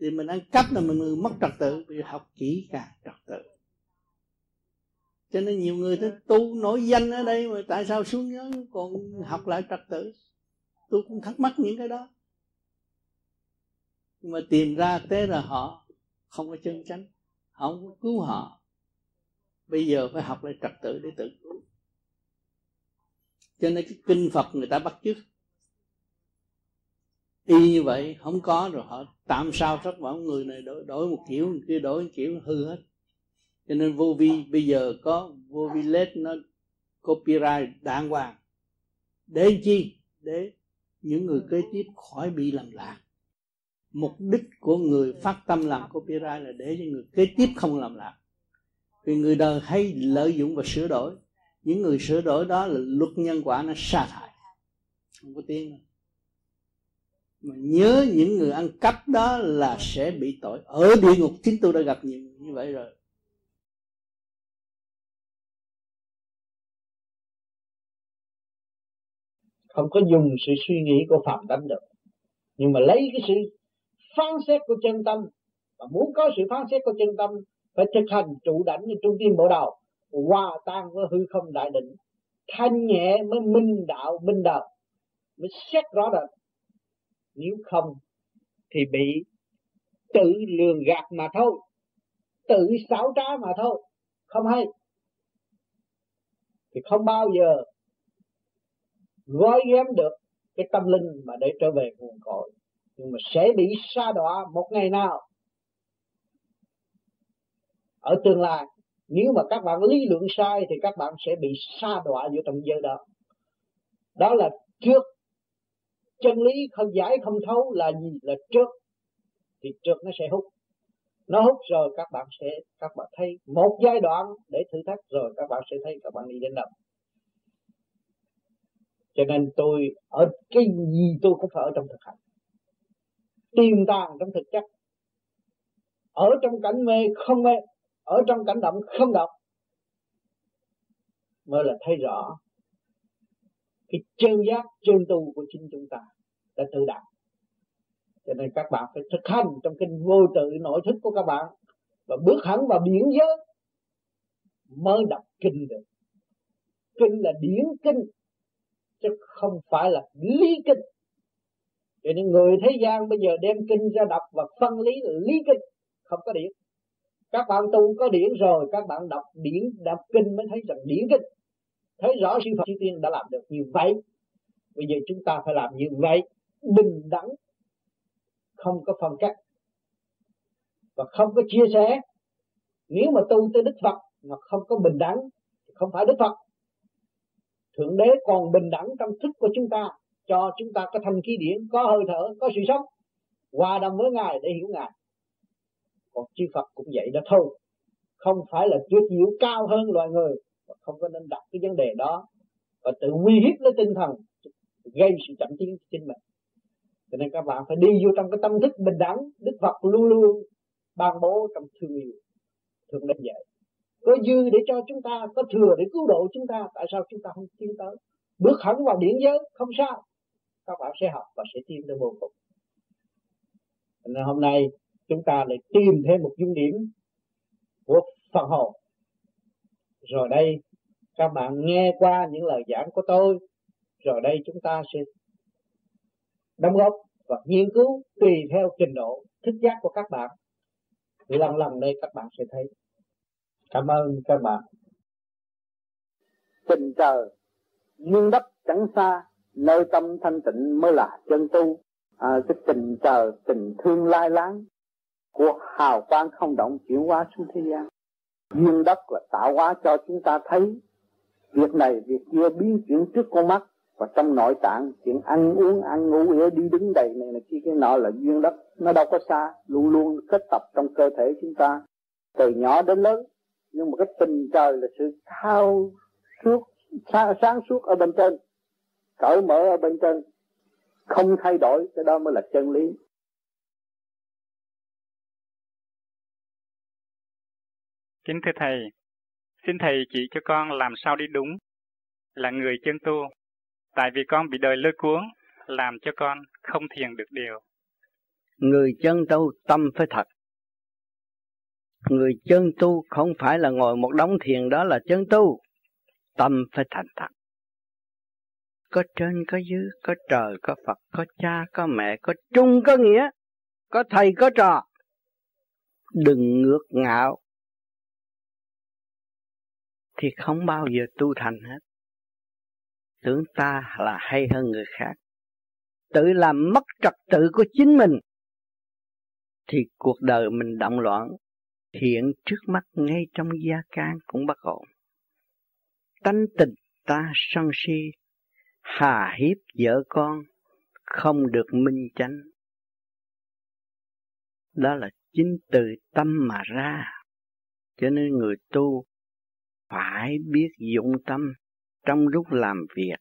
Thì mình ăn cắp là mình mất trật tự vì học kỹ càng trật tự. Cho nên nhiều người tu nổi danh ở đây mà tại sao xuống nhớ còn học lại trật tự? Tôi cũng thắc mắc những cái đó. Nhưng mà tìm ra thế là họ không có chân chánh, họ không có cứu họ. Bây giờ phải học lại trật tự để tự cứu. Cho nên cái kinh phật người ta bắt chước y như vậy không có rồi họ tạm sao thất bảo người này đổi, đổi một kiểu người kia đổi một kiểu hư hết. Cho nên vô vi bây giờ có vô vi led nó copyright đàng hoàng. Để chi? Để những người kế tiếp khỏi bị làm lạc. Mục đích của người phát tâm làm copyright là để cho người kế tiếp không làm lạc. Vì người đời hay lợi dụng và sửa đổi. Những người sửa đổi đó là luật nhân quả nó sa thải. Không có tiếng mà nhớ những người ăn cắp đó là sẽ bị tội. Ở địa ngục chính tôi đã gặp nhiều như vậy rồi. Không có dùng sự suy nghĩ của phạm tánh được. Nhưng mà lấy cái sự phán xét của chân tâm và muốn có sự phán xét của chân tâm, phải thực hành trụ đảnh như trung tim bộ đầu hòa tan với hư không đại định. Thanh nhẹ mới minh đạo minh đạo, mới xét rõ rệt nếu không thì bị tự lường gạt mà thôi. Tự xảo trá mà thôi. Không hay. Thì không bao giờ gói ghém được cái tâm linh mà để trở về nguồn cội. Nhưng mà sẽ bị sa đọa một ngày nào. Ở tương lai, nếu mà các bạn lý luận sai thì các bạn sẽ bị sa đọa vô trong giới đó. Đó là trước chân lý không giải không thấu là gì? Là trước. Thì trước nó sẽ hút. Nó hút rồi các bạn sẽ, các bạn thấy một giai đoạn để thử thách rồi các bạn sẽ thấy các bạn đi đến đâu. Cho nên tôi, ở cái gì tôi cũng phải ở trong thực hành. Tiềm tàng trong thực chất. Ở trong cảnh mê không mê, ở trong cảnh động không động. Mới là thấy rõ cái chân giác chân tu của chính chúng ta đã tự đạt. Cho nên các bạn phải thực hành trong kinh vô tự nội thức của các bạn và bước hẳn vào biển giới mới đọc kinh được. Kinh là điển kinh, chứ không phải là lý kinh. Cho nên người thế gian bây giờ đem kinh ra đọc và phân lý là lý kinh, không có điển. Các bạn tu có điển rồi, các bạn đọc điển, đọc kinh mới thấy rằng điển kinh thấy rõ sư Phật chư tiên đã làm được như vậy. Bây giờ chúng ta phải làm như vậy, bình đẳng, không có phân cách và không có chia sẻ. Nếu mà tu tới đức Phật mà không có bình đẳng, thì không phải đức Phật. Thượng đế còn bình đẳng trong thức của chúng ta, cho chúng ta có thanh khí điển, có hơi thở, có sự sống, hòa đồng với ngài để hiểu ngài. Còn chư Phật cũng vậy đó thôi. Không phải là tuyệt diệu cao hơn loài người không có nên đặt cái vấn đề đó và tự uy hiếp lấy tinh thần, gây sự chậm tiến cho chính mình. Cho nên các bạn phải đi vô trong cái tâm thức bình đẳng, Đức Phật luôn luôn ban bố trong thương yêu, thương đến vậy có dư để cho chúng ta, có thừa để cứu độ chúng ta, tại sao chúng ta không tiến tới? Bước hẳn vào điển giới, không sao. Các bạn sẽ học và sẽ tiến tới vô cùng. Nên hôm nay chúng ta lại tìm thêm một dung điểm của phần hồn rồi đây các bạn nghe qua những lời giảng của tôi. Rồi đây chúng ta sẽ đóng góp và nghiên cứu tùy theo trình độ thức giác của các bạn. Lần lần đây các bạn sẽ thấy. Cảm ơn các bạn. Tình trời duyên đất chẳng xa nơi tâm thanh tịnh mới là chân tu. À, cái tình trời tình thương lai láng của hào quang không động chuyển qua xuống thế gian duyên đất là tạo hóa cho chúng ta thấy. Việc này việc kia biến chuyển trước con mắt và trong nội tạng. Chuyện ăn uống ăn ngủ để đi đứng đầy này là kia cái nọ là duyên đất. Nó đâu có xa luôn luôn kết tập trong cơ thể chúng ta. Từ nhỏ đến lớn nhưng mà cái tình trời là sự thao suốt sáng, sáng suốt ở bên trên. Cởi mở ở bên trên. Không thay đổi cái đó mới là chân lý. Kính thưa Thầy, xin Thầy chỉ cho con làm sao đi đúng, là người chân tu, tại vì con bị đời lôi cuốn, làm cho con không thiền được điều. Người chân tu tâm phải thật. Người chân tu không phải là ngồi một đống thiền đó là chân tu. Tâm phải thành thật. có trên có dưới, có trời có Phật, có cha có mẹ, có trung có nghĩa, có thầy có trò. Đừng ngược ngạo thì không bao giờ tu thành hết. Tưởng ta là hay hơn người khác. Tự làm mất trật tự của chính mình. Thì cuộc đời mình động loạn. Hiện trước mắt ngay trong gia can cũng bất ổn. Tánh tình ta sân si, hà hiếp vợ con, không được minh chánh. Đó là chính từ tâm mà ra. Cho nên người tu phải biết dụng tâm trong lúc làm việc,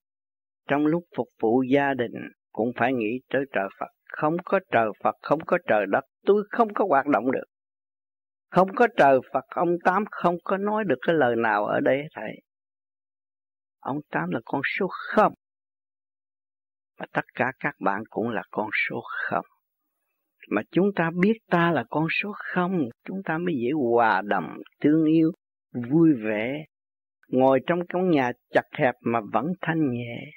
trong lúc phục vụ gia đình cũng phải nghĩ tới trời Phật. Không có trời Phật, không có trời đất, tôi không có hoạt động được. Không có trời Phật, ông Tám không có nói được cái lời nào ở đây thầy. Ông Tám là con số không. Và tất cả các bạn cũng là con số không. Mà chúng ta biết ta là con số không, chúng ta mới dễ hòa đồng, tương yêu, vui vẻ, ngồi trong căn nhà chặt hẹp mà vẫn thanh nhẹ,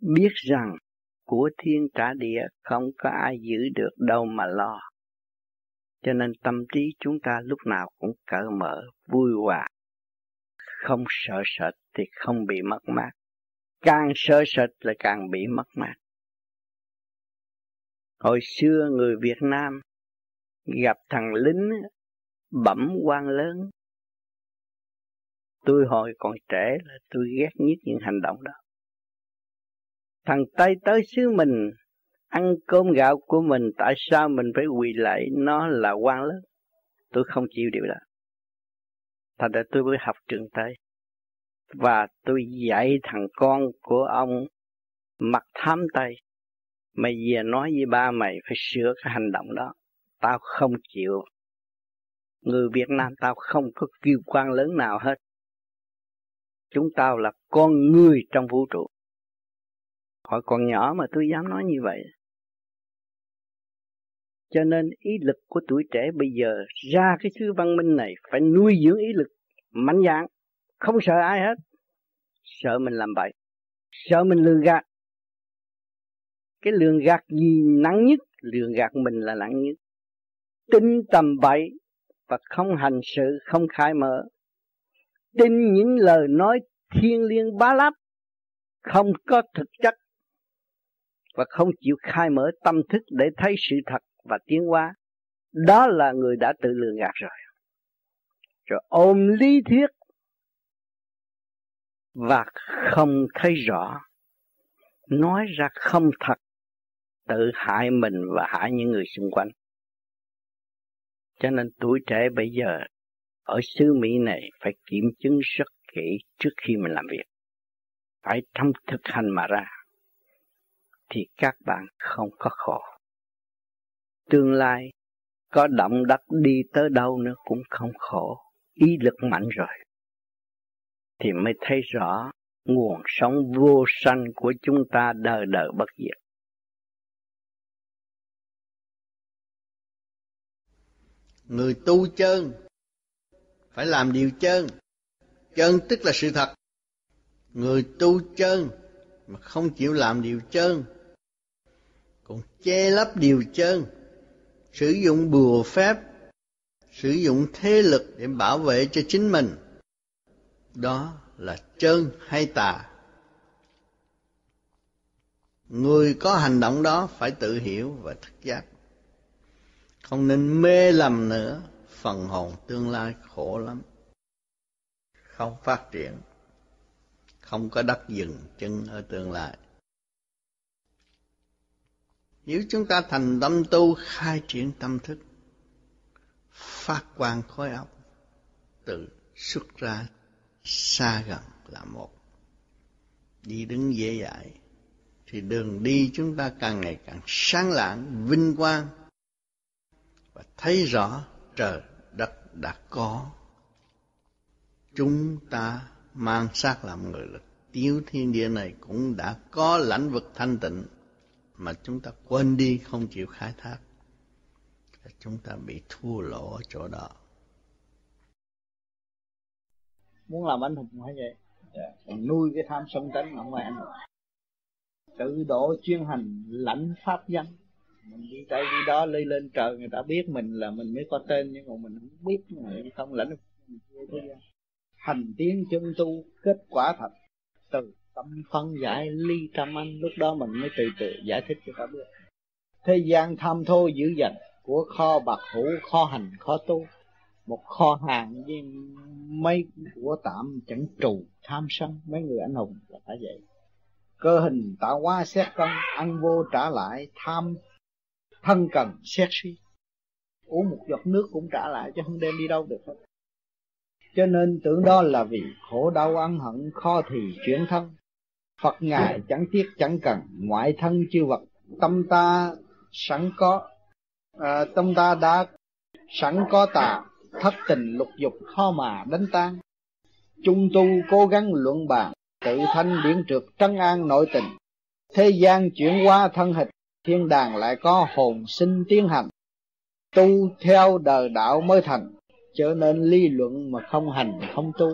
biết rằng của thiên trả địa không có ai giữ được đâu mà lo. Cho nên tâm trí chúng ta lúc nào cũng cởi mở, vui hòa, không sợ sệt thì không bị mất mát. Càng sợ sệt là càng bị mất mát. Hồi xưa người Việt Nam gặp thằng lính bẩm quan lớn Tôi hồi còn trẻ là tôi ghét nhất những hành động đó. Thằng Tây tới xứ mình, ăn cơm gạo của mình, tại sao mình phải quỳ lại nó là quan lớn? Tôi không chịu điều đó. Thành ra tôi mới học trường Tây. Và tôi dạy thằng con của ông mặc thám Tây. Mày về nói với ba mày phải sửa cái hành động đó. Tao không chịu. Người Việt Nam tao không có kêu quan lớn nào hết chúng ta là con người trong vũ trụ. Hỏi còn nhỏ mà tôi dám nói như vậy. Cho nên ý lực của tuổi trẻ bây giờ ra cái thứ văn minh này phải nuôi dưỡng ý lực mạnh dạng, không sợ ai hết. Sợ mình làm bậy. Sợ mình lừa gạt. Cái lường gạt gì nặng nhất? Lường gạt mình là nặng nhất. Tính tầm bậy và không hành sự không khai mở tin những lời nói thiên liêng bá láp không có thực chất và không chịu khai mở tâm thức để thấy sự thật và tiến hóa. Đó là người đã tự lừa gạt rồi. Rồi ôm lý thuyết và không thấy rõ. Nói ra không thật, tự hại mình và hại những người xung quanh. Cho nên tuổi trẻ bây giờ ở xứ Mỹ này phải kiểm chứng rất kỹ trước khi mình làm việc. Phải trong thực hành mà ra. Thì các bạn không có khổ. Tương lai, có động đất đi tới đâu nữa cũng không khổ. Ý lực mạnh rồi. Thì mới thấy rõ nguồn sống vô sanh của chúng ta đời đời bất diệt. Người tu chân phải làm điều chân. Chân tức là sự thật. Người tu chân mà không chịu làm điều chân, còn che lấp điều chân, sử dụng bùa phép, sử dụng thế lực để bảo vệ cho chính mình, đó là chân hay tà. Người có hành động đó phải tự hiểu và thức giác. Không nên mê lầm nữa phần hồn tương lai khổ lắm. Không phát triển, không có đất dừng chân ở tương lai. Nếu chúng ta thành tâm tu, khai triển tâm thức, phát quang khối óc, tự xuất ra xa gần là một. Đi đứng dễ dãi, thì đường đi chúng ta càng ngày càng sáng lạng, vinh quang và thấy rõ trời đất đã có. Chúng ta mang xác làm người là tiêu thiên địa này cũng đã có lãnh vực thanh tịnh mà chúng ta quên đi, không chịu khai thác. Chúng ta bị thua lỗ ở chỗ đó. Muốn làm anh hùng hay vậy? Dạ. Yeah. Nuôi cái tham sân tánh không phải anh hùng. Tự độ chuyên hành lãnh pháp danh mình đi đây đi đó lên lên trời, người ta biết mình là mình mới có tên, nhưng mà mình không biết mình không lãnh. Hành tiến chân tu, kết quả thật. Từ tâm phân giải, ly tâm anh, lúc đó mình mới từ từ giải thích cho ta biết. Thế gian tham thô dữ dằn, của kho bạc hữu, kho hành, kho tu. Một kho hàng với mấy của tạm chẳng trù, tham sân. Mấy người anh hùng là phải vậy. Cơ hình tạo hóa xét cân ăn vô trả lại, tham thân cần xét suy uống một giọt nước cũng trả lại chứ không đem đi đâu được hết. Cho nên tưởng đó là vì khổ đau ân hận khó thì chuyển thân. Phật ngài chẳng tiếc chẳng cần. Ngoại thân chư vật tâm ta sẵn có à, tâm ta đã sẵn có tà thất tình lục dục khó mà đánh tan. Chung tu cố gắng luận bàn tự thanh điển trượt trấn an nội tình. Thế gian chuyển qua thân hình thiên đàng lại có hồn sinh tiến hành. Tu theo đời đạo mới thành trở nên ly luận mà không hành không tu.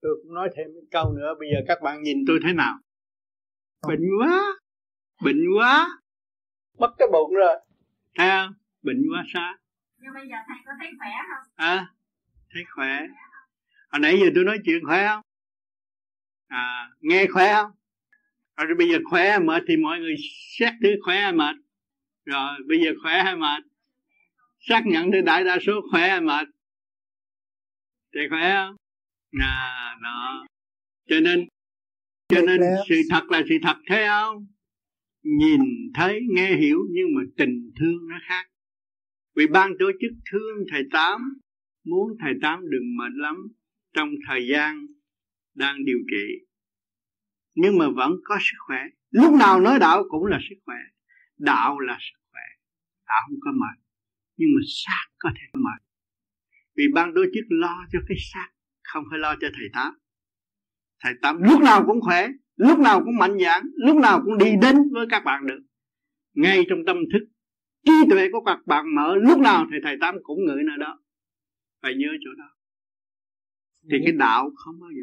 Tôi cũng nói thêm một câu nữa bây giờ các bạn nhìn tôi thế nào? Bệnh quá bệnh quá. Mất cái bụng rồi. Thấy không? Bệnh quá xa nhưng bây giờ thầy có thấy khỏe không? À thấy khỏe. Hồi nãy giờ tôi nói chuyện khỏe không? À nghe khỏe không rồi bây giờ khỏe hay mệt thì mọi người xét thứ khỏe hay mệt. Rồi bây giờ khỏe hay mệt? Xác nhận từ đại đa số khỏe hay mệt. Thì khỏe không? À đó. Cho nên cho nên sự thật là sự thật thấy không? Nhìn thấy nghe hiểu nhưng mà tình thương nó khác. Vì ban tổ chức thương thầy tám muốn thầy tám đừng mệt lắm trong thời gian đang điều trị nhưng mà vẫn có sức khỏe. Lúc nào nói đạo cũng là sức khỏe. Đạo là sức khỏe. Đạo không có mệt. Nhưng mà xác có thể mệt. Vì ban đối chức lo cho cái xác, không phải lo cho thầy tám. Thầy tám lúc nào cũng khỏe, lúc nào cũng mạnh dạn, lúc nào cũng đi đến với các bạn được. Ngay trong tâm thức, trí tuệ của các bạn mở, lúc nào thì thầy tám cũng ngự nơi đó phải nhớ chỗ đó. Thì cái đạo không bao giờ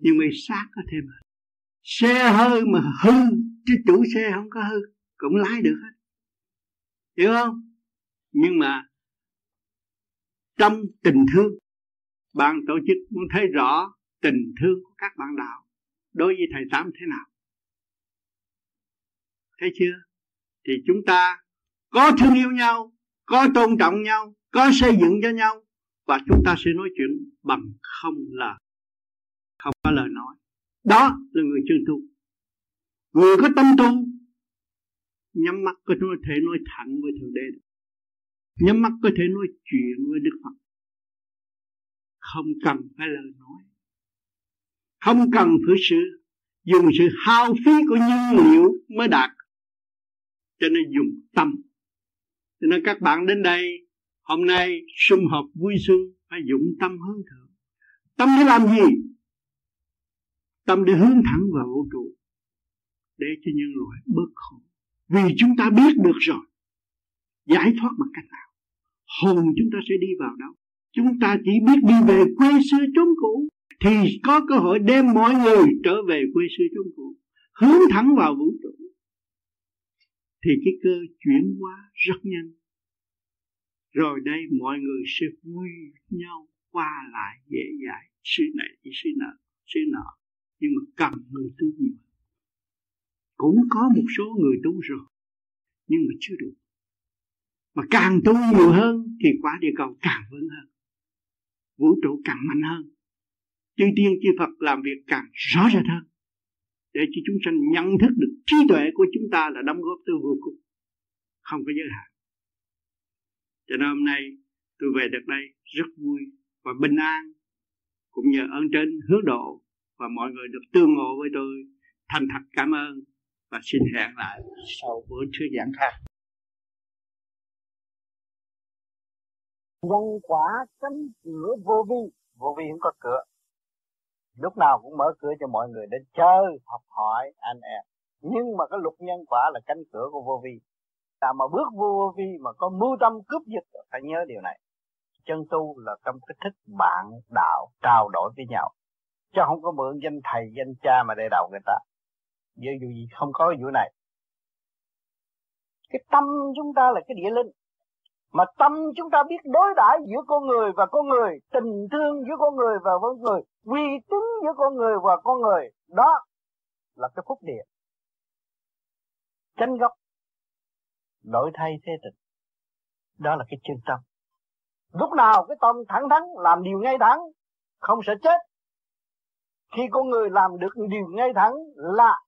nhưng mà xác có thêm xe hơi mà hư chứ chủ xe không có hư, cũng lái được hết. Hiểu không? Nhưng mà trong tình thương, ban tổ chức muốn thấy rõ tình thương của các bạn đạo, đối với thầy tám thế nào? Thấy chưa? Thì chúng ta có thương yêu nhau, có tôn trọng nhau, có xây dựng cho nhau, và chúng ta sẽ nói chuyện bằng không lời có lời nói. Đó là người chân tu. Người có tâm tu nhắm mắt có thể nói thẳng với thượng đế. Được nhắm mắt có thể nói chuyện với đức phật. Không cần phải lời nói. Không cần phải sự dùng sự hao phí của nhiên liệu mới đạt. Cho nên dùng tâm. Cho nên các bạn đến đây hôm nay sum họp vui xuân phải dụng tâm hướng thượng. Tâm để làm gì tâm để hướng thẳng vào vũ trụ, để cho nhân loại bớt khổ. Vì chúng ta biết được rồi, giải thoát bằng cách nào? Hồn chúng ta sẽ đi vào đâu? Chúng ta chỉ biết đi về quê xưa chốn cũ, thì có cơ hội đem mọi người trở về quê xưa chốn cũ, hướng thẳng vào vũ trụ. Thì cái cơ chuyển hóa rất nhanh. Rồi đây mọi người sẽ vui nhau qua lại dễ dãi sự này sự nợ sự nợ nhưng mà cần người tu nhiều. Cũng có một số người tu rồi, nhưng mà chưa đủ. Mà càng tu nhiều hơn thì quả địa cầu càng vững hơn. Vũ trụ càng mạnh hơn. Chư tiên chư Phật làm việc càng rõ rệt hơn. Để cho chúng sanh nhận thức được trí tuệ của chúng ta là đóng góp tới vô cùng. Không có giới hạn. Cho nên hôm nay tôi về được đây rất vui và bình an, cũng nhờ ơn trên hướng độ và mọi người được tương ngộ với tôi. Thành thật cảm ơn và xin hẹn lại sau bữa thuyết giảng khác. Nhân quả cánh cửa vô vi. Vô vi không có cửa. Lúc nào cũng mở cửa cho mọi người đến chơi, học hỏi anh em nhưng mà cái luật nhân quả là cánh cửa của vô vi. Ta mà bước vô vô vi mà có mưu tâm cướp giật, phải nhớ điều này. Chân tu là trong cái thích bạn đạo trao đổi với nhau chứ không có mượn danh thầy, danh cha mà để đầu người ta. Ví dụ gì không có vụ này. Cái tâm chúng ta là cái địa linh. Mà tâm chúng ta biết đối đãi giữa con người và con người, tình thương giữa con người và con người, uy tín giữa con người và con người, đó là cái phúc địa. Chân gốc. Đổi thay thế tình. Đó là cái chân tâm. Lúc nào cái tâm thẳng thắn, làm điều ngay thẳng không sợ chết khi con người làm được điều ngay thẳng là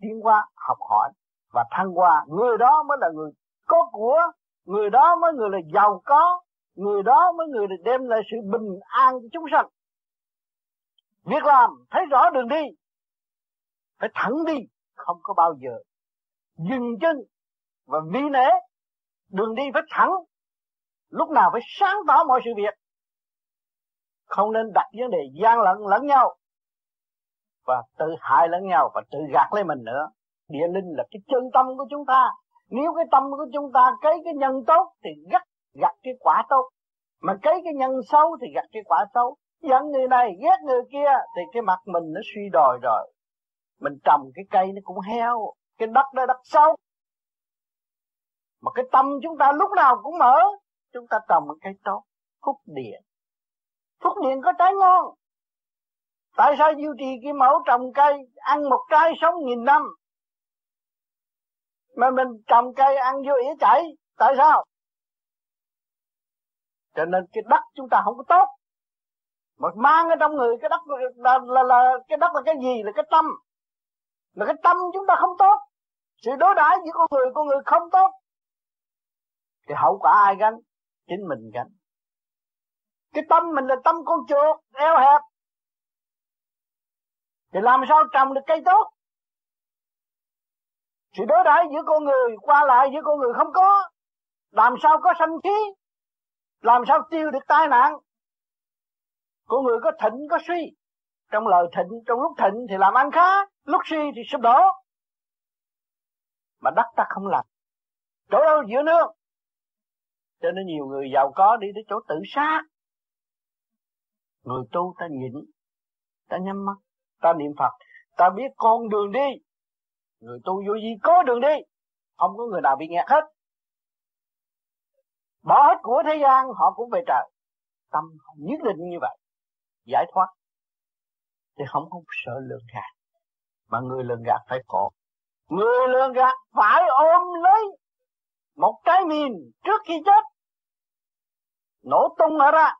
tiến qua học hỏi và thăng hoa. Người đó mới là người có của, người đó mới người là giàu có, người đó mới người đem lại sự bình an cho chúng sanh. Việc làm, thấy rõ đường đi, phải thẳng đi, không có bao giờ dừng chân và vi nể. Đường đi phải thẳng, lúc nào phải sáng tỏ mọi sự việc không nên đặt vấn đề gian lận lẫn nhau. Và tự hại lẫn nhau và tự gạt lấy mình nữa. Địa linh là cái chân tâm của chúng ta. Nếu cái tâm của chúng ta cấy cái nhân tốt thì gắt gặt cái quả tốt. Mà cấy cái nhân xấu thì gặt cái quả xấu. Giận người này, ghét người kia thì cái mặt mình nó suy đồi rồi. Mình trồng cái cây nó cũng heo, cái đất đó đất xấu. Mà cái tâm chúng ta lúc nào cũng mở, chúng ta trồng cái cây tốt, phúc điện phúc Điền có trái ngon. Tại sao duy trì cái mẫu trồng cây ăn một trái sống nghìn năm? Mà mình trồng cây ăn vô ỉa chảy tại sao? Cho nên cái đất chúng ta không có tốt. Mà mang ở trong người cái đất là, là, là, cái đất là cái gì? Là cái tâm. Là cái tâm chúng ta không tốt. Sự đối đãi giữa con người con người không tốt. Thì hậu quả ai gánh? Chính mình gánh cái tâm mình là tâm con chuột, eo hẹp. Thì làm sao trồng được cây tốt? Sự đối đãi giữa con người, qua lại giữa con người không có. Làm sao có sanh khí? Làm sao tiêu được tai nạn? Con người có thịnh, có suy. Trong lời thịnh, trong lúc thịnh thì làm ăn khá, lúc suy thì sụp đổ. Mà đất ta không làm chỗ đâu giữa nước. Cho nên nhiều người giàu có đi tới chỗ tự sát người tu ta nhịn, ta nhắm mắt, ta niệm phật, ta biết con đường đi. Người tu vô gì có đường đi, không có người nào bị nghẹt hết. Bỏ hết của thế gian, họ cũng về trời. Tâm nhất định như vậy, giải thoát. Thì không có sợ lường gạt, mà người lường gạt phải khổ. Người lường gạt phải ôm lấy một cái mìn trước khi chết. Nổ tung ở ra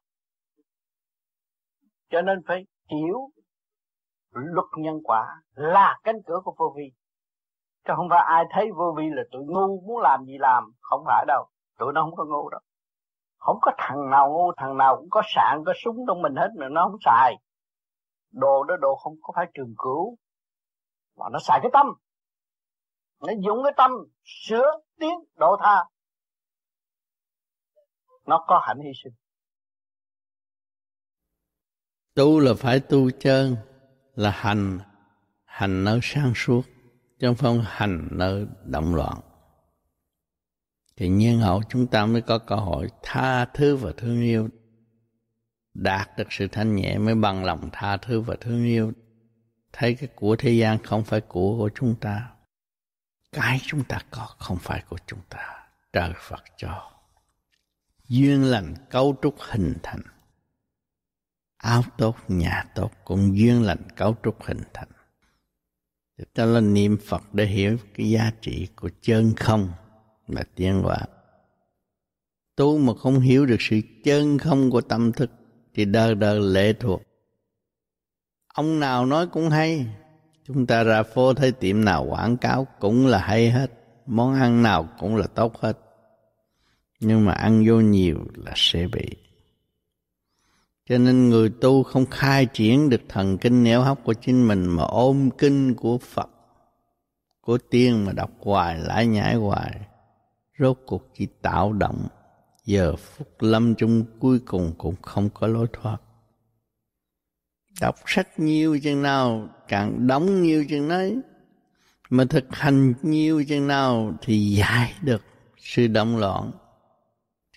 cho nên phải hiểu luật nhân quả là cánh cửa của vô vi. Chứ không phải ai thấy vô vi là tụi ngu, muốn làm gì làm, không phải đâu. Tụi nó không có ngu đâu. Không có thằng nào ngu, thằng nào cũng có sạn, có súng trong mình hết, mà nó không xài. Đồ đó, đồ không có phải trường cửu mà nó xài cái tâm. Nó dùng cái tâm sửa tiến độ tha. Nó có hạnh hy sinh tu là phải tu chân, là hành. Hành nơi sáng suốt trong phong hành nơi động loạn. Thì nhân hậu chúng ta mới có cơ hội tha thứ và thương yêu. Đạt được sự thanh nhẹ mới bằng lòng tha thứ và thương yêu. Thấy cái của thế gian không phải của của chúng ta, cái chúng ta có không phải của chúng ta. Trời phật cho. Duyên lành cấu trúc hình thành áo tốt, nhà tốt cũng duyên lành cấu trúc hình thành. Ta là niệm phật để hiểu cái giá trị của chân không là tiến hóa tu mà không hiểu được sự chân không của tâm thức thì đời đời lệ thuộc. Ông nào nói cũng hay. Chúng ta ra phố thấy tiệm nào quảng cáo cũng là hay hết. Món ăn nào cũng là tốt hết. Nhưng mà ăn vô nhiều là sẽ bị cho nên người tu không khai triển được thần kinh nẻo hóc của chính mình mà ôm kinh của Phật, của tiên mà đọc hoài, lại nhảy hoài. Rốt cuộc chỉ tạo động, giờ phút lâm chung cuối cùng cũng không có lối thoát. Đọc sách nhiều chừng nào, càng đóng nhiều chừng nấy, mà thực hành nhiều chừng nào thì giải được sự động loạn,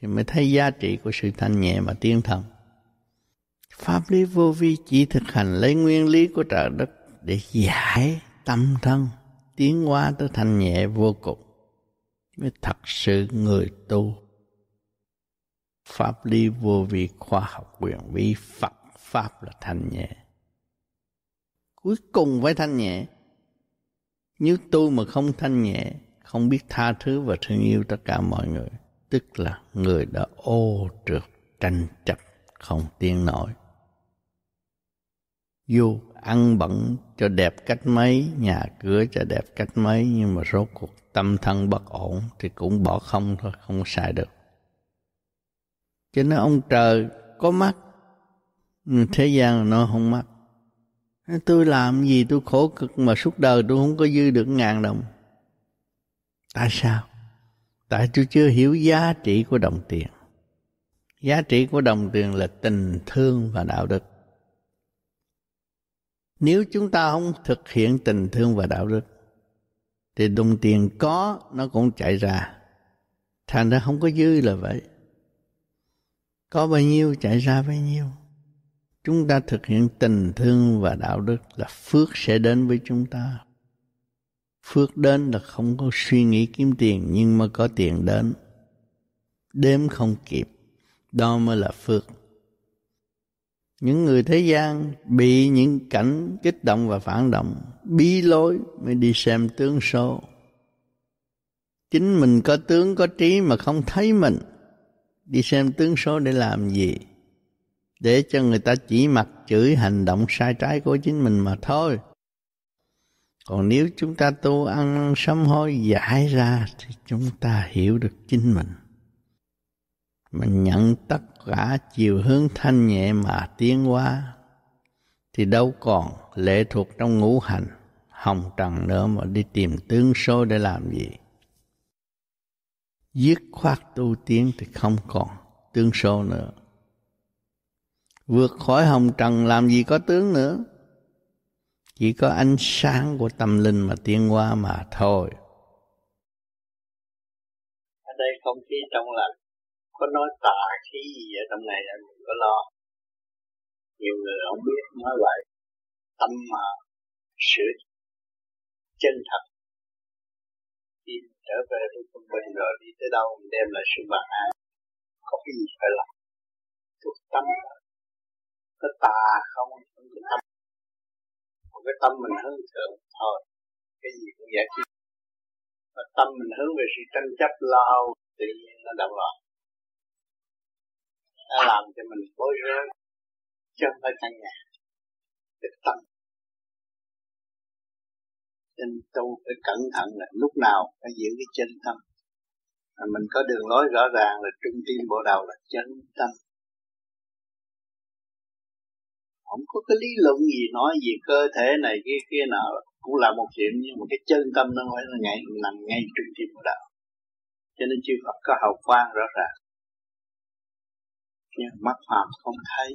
thì mới thấy giá trị của sự thanh nhẹ mà tiên thần pháp lý vô vi chỉ thực hành lấy nguyên lý của trời đất để giải tâm thân, tiến hóa tới thanh nhẹ vô cùng. Mới thật sự người tu. Pháp lý vô vi khoa học quyền vi phật, pháp là thanh nhẹ. Cuối cùng phải thanh nhẹ. Nếu tu mà không thanh nhẹ, không biết tha thứ và thương yêu tất cả mọi người, tức là người đã ô trượt, tranh chấp, không tiến nổi vô ăn bận cho đẹp cách mấy, nhà cửa cho đẹp cách mấy, nhưng mà rốt cuộc tâm thân bất ổn thì cũng bỏ không thôi, không xài được. Cho nên ông trời có mắt, thế gian nó không mắt. Tôi làm gì tôi khổ cực mà suốt đời tôi không có dư được ngàn đồng? Tại sao? Tại tôi chưa hiểu giá trị của đồng tiền. Giá trị của đồng tiền là tình thương và đạo đức nếu chúng ta không thực hiện tình thương và đạo đức, thì đồng tiền có, nó cũng chạy ra. Thành ra không có dư là vậy. Có bao nhiêu, chạy ra bấy nhiêu. Chúng ta thực hiện tình thương và đạo đức là phước sẽ đến với chúng ta. Phước đến là không có suy nghĩ kiếm tiền, nhưng mà có tiền đến. Đếm không kịp, đó mới là phước những người thế gian bị những cảnh kích động và phản động bí lối mới đi xem tướng số. Chính mình có tướng, có trí mà không thấy mình, đi xem tướng số để làm gì? Để cho người ta chỉ mặt chửi hành động sai trái của chính mình mà thôi. Còn nếu chúng ta tu ăn sám hối giải ra thì chúng ta hiểu được chính mình. Mình nhận tất cả chiều hướng thanh nhẹ mà tiến hóa, thì đâu còn lệ thuộc trong ngũ hành, hồng trần nữa mà đi tìm tướng số để làm gì. Dứt khoát tu tiến thì không còn tướng số nữa. Vượt khỏi hồng trần làm gì có tướng nữa? Chỉ có ánh sáng của tâm linh mà tiến qua mà thôi. Ở đây không khí trong lành có nói tà khí gì ở trong này là đừng có lo. Nhiều người không biết, nói vậy tâm mà sửa chân thật. Đi trở về với quân bình rồi, đi tới đâu mình đem lại sự bằng an có cái gì phải làm? Thuộc tâm có tà không? Không có tâm. Còn cái tâm mình hướng thượng thôi. Cái gì cũng giải quyết. Và tâm mình hướng về sự tranh chấp lao tự nhiên nó động loạn nó làm cho mình bối rối chứ không phải căn nhà. Cái tâm. Nên tu phải cẩn thận là lúc nào phải giữ cái chân tâm. Mà mình có đường lối rõ ràng là trung tim bộ đầu là chân tâm. Không có cái lý luận gì nói gì cơ thể này kia kia nào cũng là một chuyện nhưng mà cái chân tâm nó phải là ngay nằm ngay trung tim bộ đầu, cho nên chư Phật có hào quang rõ ràng nhưng mắt phàm không thấy.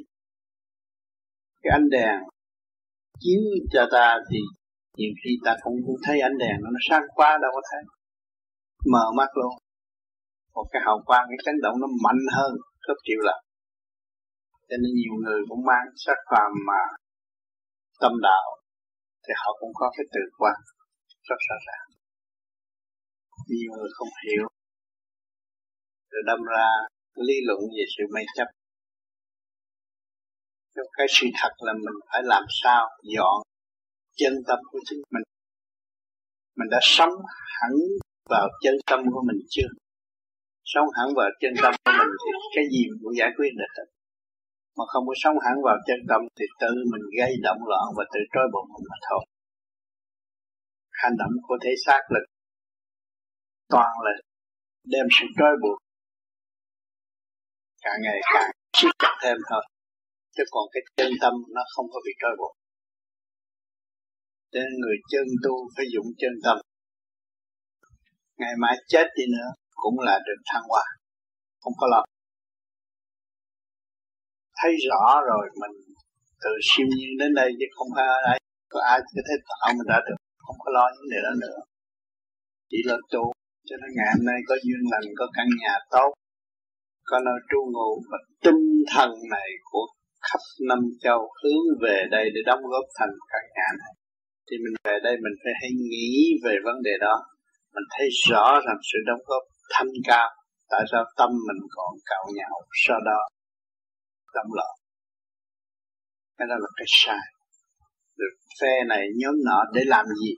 Cái ánh đèn chiếu cho ta thì nhiều khi ta không thấy ánh đèn nó sáng quá đâu có thấy. Mờ mắt luôn. Một cái hào quang, cái chấn động nó mạnh hơn gấp triệu lần. Cho nên nhiều người cũng mang sắc phàm mà tâm đạo, thì họ cũng có cái từ quan rất rõ ràng. Nhiều người không hiểu. Rồi đâm ra lý luận về sự mê chấp. Cái sự thật là mình phải làm sao dọn chân tâm của chính mình. Mình đã sống hẳn vào chân tâm của mình chưa? Sống hẳn vào chân tâm của mình thì cái gì mình cũng giải quyết được hết. Mà không có sống hẳn vào chân tâm thì tự mình gây động loạn và tự trói buộc mình mà thôi. Hành động của thể xác lực toàn là đem sự trói buộc càng ngày càng siết chặt thêm thôi. Chứ còn cái chân tâm nó không có bị trói buộc. Nên người chân tu phải dụng chân tâm. Ngày mai chết đi nữa cũng là được thăng hoa. Không có lo. Thấy rõ rồi mình từ siêu nhiên đến đây chứ không phải ở đây. Có ai có thể tạo mình đã được, không có lo những điều đó nữa. Chỉ là tu. Cho nên ngày hôm nay có duyên lành, có căn nhà tốt có nơi trú ngụ và tinh thần này của khắp năm châu hướng về đây để đóng góp thành căn nhà này. Thì mình về đây mình phải hay nghĩ về vấn đề đó. Mình thấy rõ rằng sự đóng góp thanh cao. Tại sao tâm mình còn cạo nhạo sau đó tâm lọ cái đó là cái sai. Được, phe này, nhóm nọ để làm gì?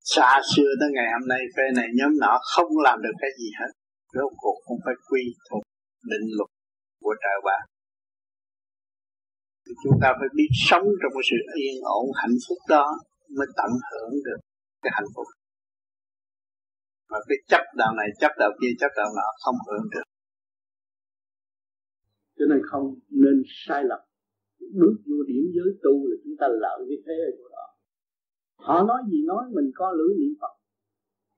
Xa xưa tới ngày hôm nay, phe này, nhóm nọ không làm được cái gì hết rốt cuộc cũng phải quy thuộc định luật của trời bà, thì chúng ta phải biết sống trong cái sự yên ổn hạnh phúc đó mới tận hưởng được cái hạnh phúc. Mà cái chấp đạo này chấp đạo kia chấp đạo nọ không hưởng được. Cho nên không nên sai lầm. Bước vô điểm giới tu là chúng ta lợi cái thế ở chỗ đó họ nói gì nói mình có lưỡi niệm phật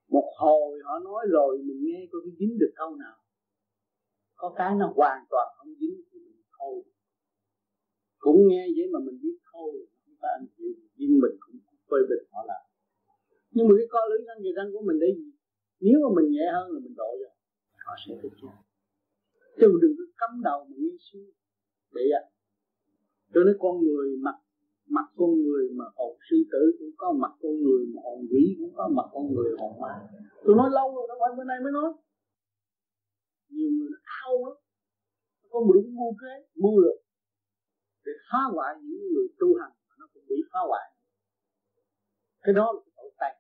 một hồi họ nói rồi mình nghe có cái dính được câu nào? Có cái nó hoàn toàn không dính thì mình thôi. Cũng nghe vậy mà mình biết thôi chúng ta anh chị. Nhưng mình cũng phê bình họ là, nhưng mà cái co lưỡi răng răng của mình để gì? Nếu mà mình nhẹ hơn là mình độ rồi họ sẽ thích chứ chứ đừng có cắm đầu mà nghiêng suy. Bị à. Cho nên con người mặc mặt con người mà hồn sư tử cũng có mặt con người mà hồn quỷ cũng có mặt con người hồn ma. Tôi nói lâu rồi đâu phải bữa nay mới nói. Nhiều người nó ao lắm. Có một đúng mưu kế mưu được để phá hoại những người tu hành mà nó cũng bị phá hoại. Cái đó là cái tội tay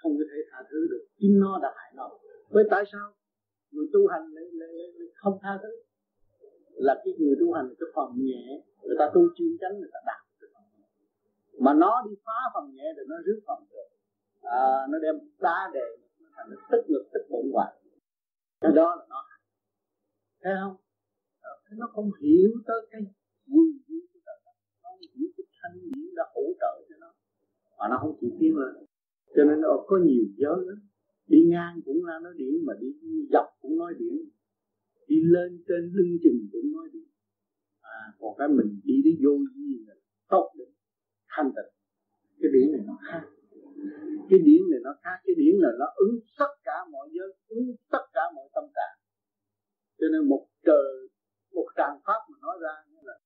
không có thể tha thứ được. Chính nó đã hại nó. Với tại sao người tu hành lại, lại, lại, lại không tha thứ? Là cái người tu hành cái phần nhẹ. Người ta tu chuyên chánh người ta đạt mà nó đi phá phần nhẹ rồi nó rước phần được. À, nó đem đá đề nó thành tức ngực tức bụng hoài cái đó là nó thấy không? À, nó không hiểu tới cái quy lý của trời đất nó không hiểu cái thanh điển đã hỗ trợ cho nó. Mà nó không chịu tiến lên. Cho nên nó có nhiều giới lắm. Đi ngang cũng là nói điển mà đi dọc cũng nói điển. Đi lên trên lưng chừng cũng nói điển. À, còn cái mình đi đến vô gì là tốt được thanh tịnh. Cái điển này nó khác. Cái điển này nó khác. Cái điển là nó ứng tất cả mọi giới, ứng tất cả mọi tâm trạng. Cho nên một trời, một tràng pháp mà nói ra như là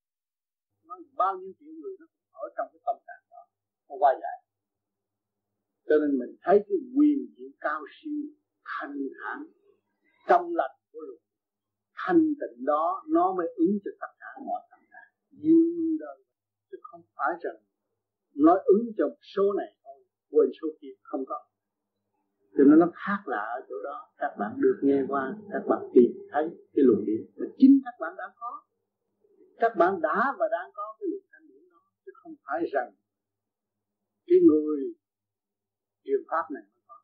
nói bao nhiêu triệu người nó ở trong cái tâm trạng đó. Nó qua giải cho nên mình thấy cái quyền diệu cao siêu, thanh thản, trong lành của luật. Thanh tịnh đó nó mới ứng cho tất cả mọi tâm trạng. Như đời chứ không phải rằng nói ứng cho số này thôi, quên số kia, không có. Cho nên nó khác lạ ở chỗ đó. Các bạn được nghe qua, các bạn tìm thấy cái luồng điện mà chính các bạn đã có. Các bạn đã và đang có cái luồng thanh điển đó. Chứ không phải rằng cái người truyền pháp này mới có.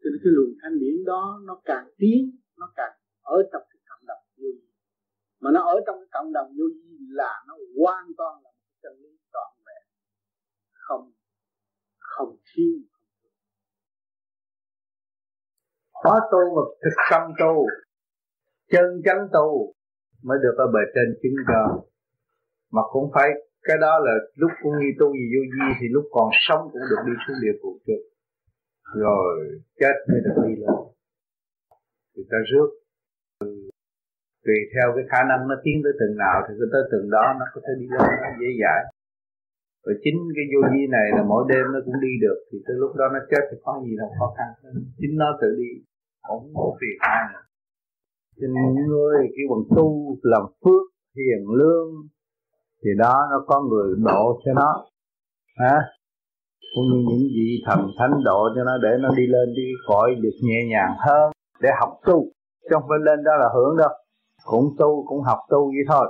Cho nên cái luồng thanh điển đó nó càng tiến, nó càng ở trong cái cộng đồng vô vi. Mà nó ở trong cái cộng đồng vô vi là nó hoàn toàn là một chân lý không không thiên khóa tu mà thực tâm tu, chân chánh tu mới được ở bề trên chứng cho. Mà cũng phải, cái đó là lúc cũng nghi tu gì vô vi thì lúc còn sống cũng được đi xuống địa phủ trước rồi, chết mới được đi lên. Thì ta rước. Tùy theo cái khả năng nó tiến tới từng nào thì tới từng đó nó có thể đi lên, nó dễ dãi rồi chính cái vô vi này là mỗi đêm nó cũng đi được, thì tới lúc đó nó chết thì có gì đâu, khó khăn. Chính nó tự đi cũng không có phiền ai nữa. Cho nên những người khi bằng tu làm phước, hiền lương, thì đó nó có người độ cho nó. Hả? Cũng như những vị thần thánh độ cho nó để nó đi lên đi khỏi được nhẹ nhàng hơn, để học tu. Chứ không phải lên đó là hưởng đâu. Cũng tu, cũng học tu vậy thôi.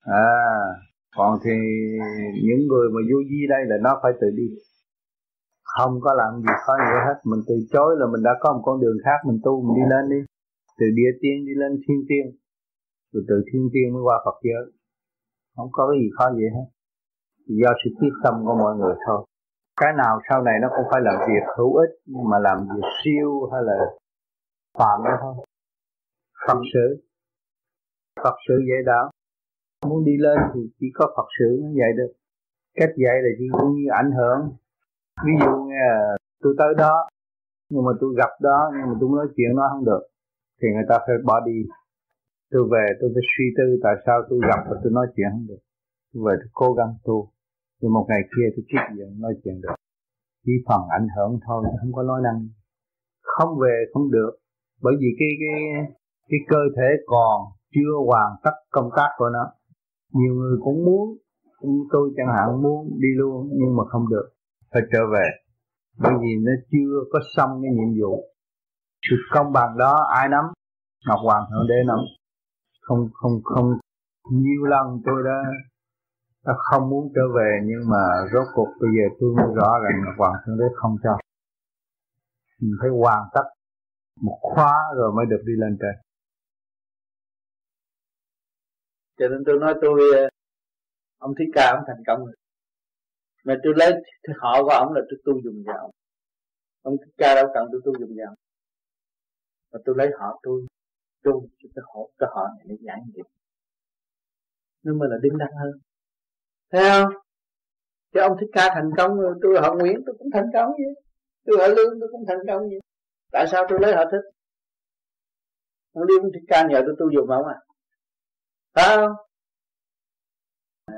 À còn thì những người mà vô vi đây là nó phải tự đi. Không có làm gì khó nghĩa hết. Mình từ chối là mình đã có một con đường khác, mình tu, mình đi lên đi. Từ địa tiên đi lên thiên tiên. Rồi từ thiên tiên mới qua Phật giới. Không có cái gì khó vậy hết. Do sự quyết tâm của mọi người thôi. Cái nào sau này nó cũng phải làm việc hữu ích, nhưng mà làm việc siêu hay là phạm đó thôi. Phật sự. Phật sự dễ đạo muốn đi lên thì chỉ có Phật sự mới dạy được. Cách dạy là chỉ cũng như ảnh hưởng. Ví dụ nghe là tôi tới đó, nhưng mà tôi gặp đó, nhưng mà tôi nói chuyện nó không được, thì người ta phải bỏ đi. Tôi về, tôi phải suy tư tại sao tôi gặp và tôi nói chuyện không được. Tôi về tôi cố gắng tu, nhưng một ngày kia tôi tiếp nhận nói chuyện được. Chỉ phần ảnh hưởng thôi, không có nói năng. Không về không được, bởi vì cái cái cái cơ thể còn chưa hoàn tất công tác của nó nhiều người cũng muốn tôi chẳng hạn muốn đi luôn nhưng mà không được. Phải trở về. Bởi vì nó chưa có xong cái nhiệm vụ. Sự công bằng đó ai nắm? Ngọc hoàng thượng đế nắm. Không không không. Nhiều lần tôi đã, đã không muốn trở về nhưng mà rốt cuộc bây giờ tôi mới rõ rằng ngọc hoàng thượng đế không cho. Mình phải hoàn tất một khóa rồi mới được đi lên trên cho nên tôi nói tôi ờ, ông thích ca ông thành công rồi. Mà tôi lấy họ của ông là tôi tu dùng vào. Ông ông thích ca đâu cần tôi tu dùng vào. Mà tôi lấy họ tôi tu cho cái họ cái họ này nó giải nghiệp nhưng mà là đứng đắn hơn. Thấy không? Chứ ông thích ca thành công rồi, tôi họ nguyễn tôi cũng thành công vậy. Tôi họ lương tôi cũng thành công vậy. Tại sao tôi lấy họ thích? Ông đi ông thích ca nhờ tôi tu dùng ông à? Phải không? À,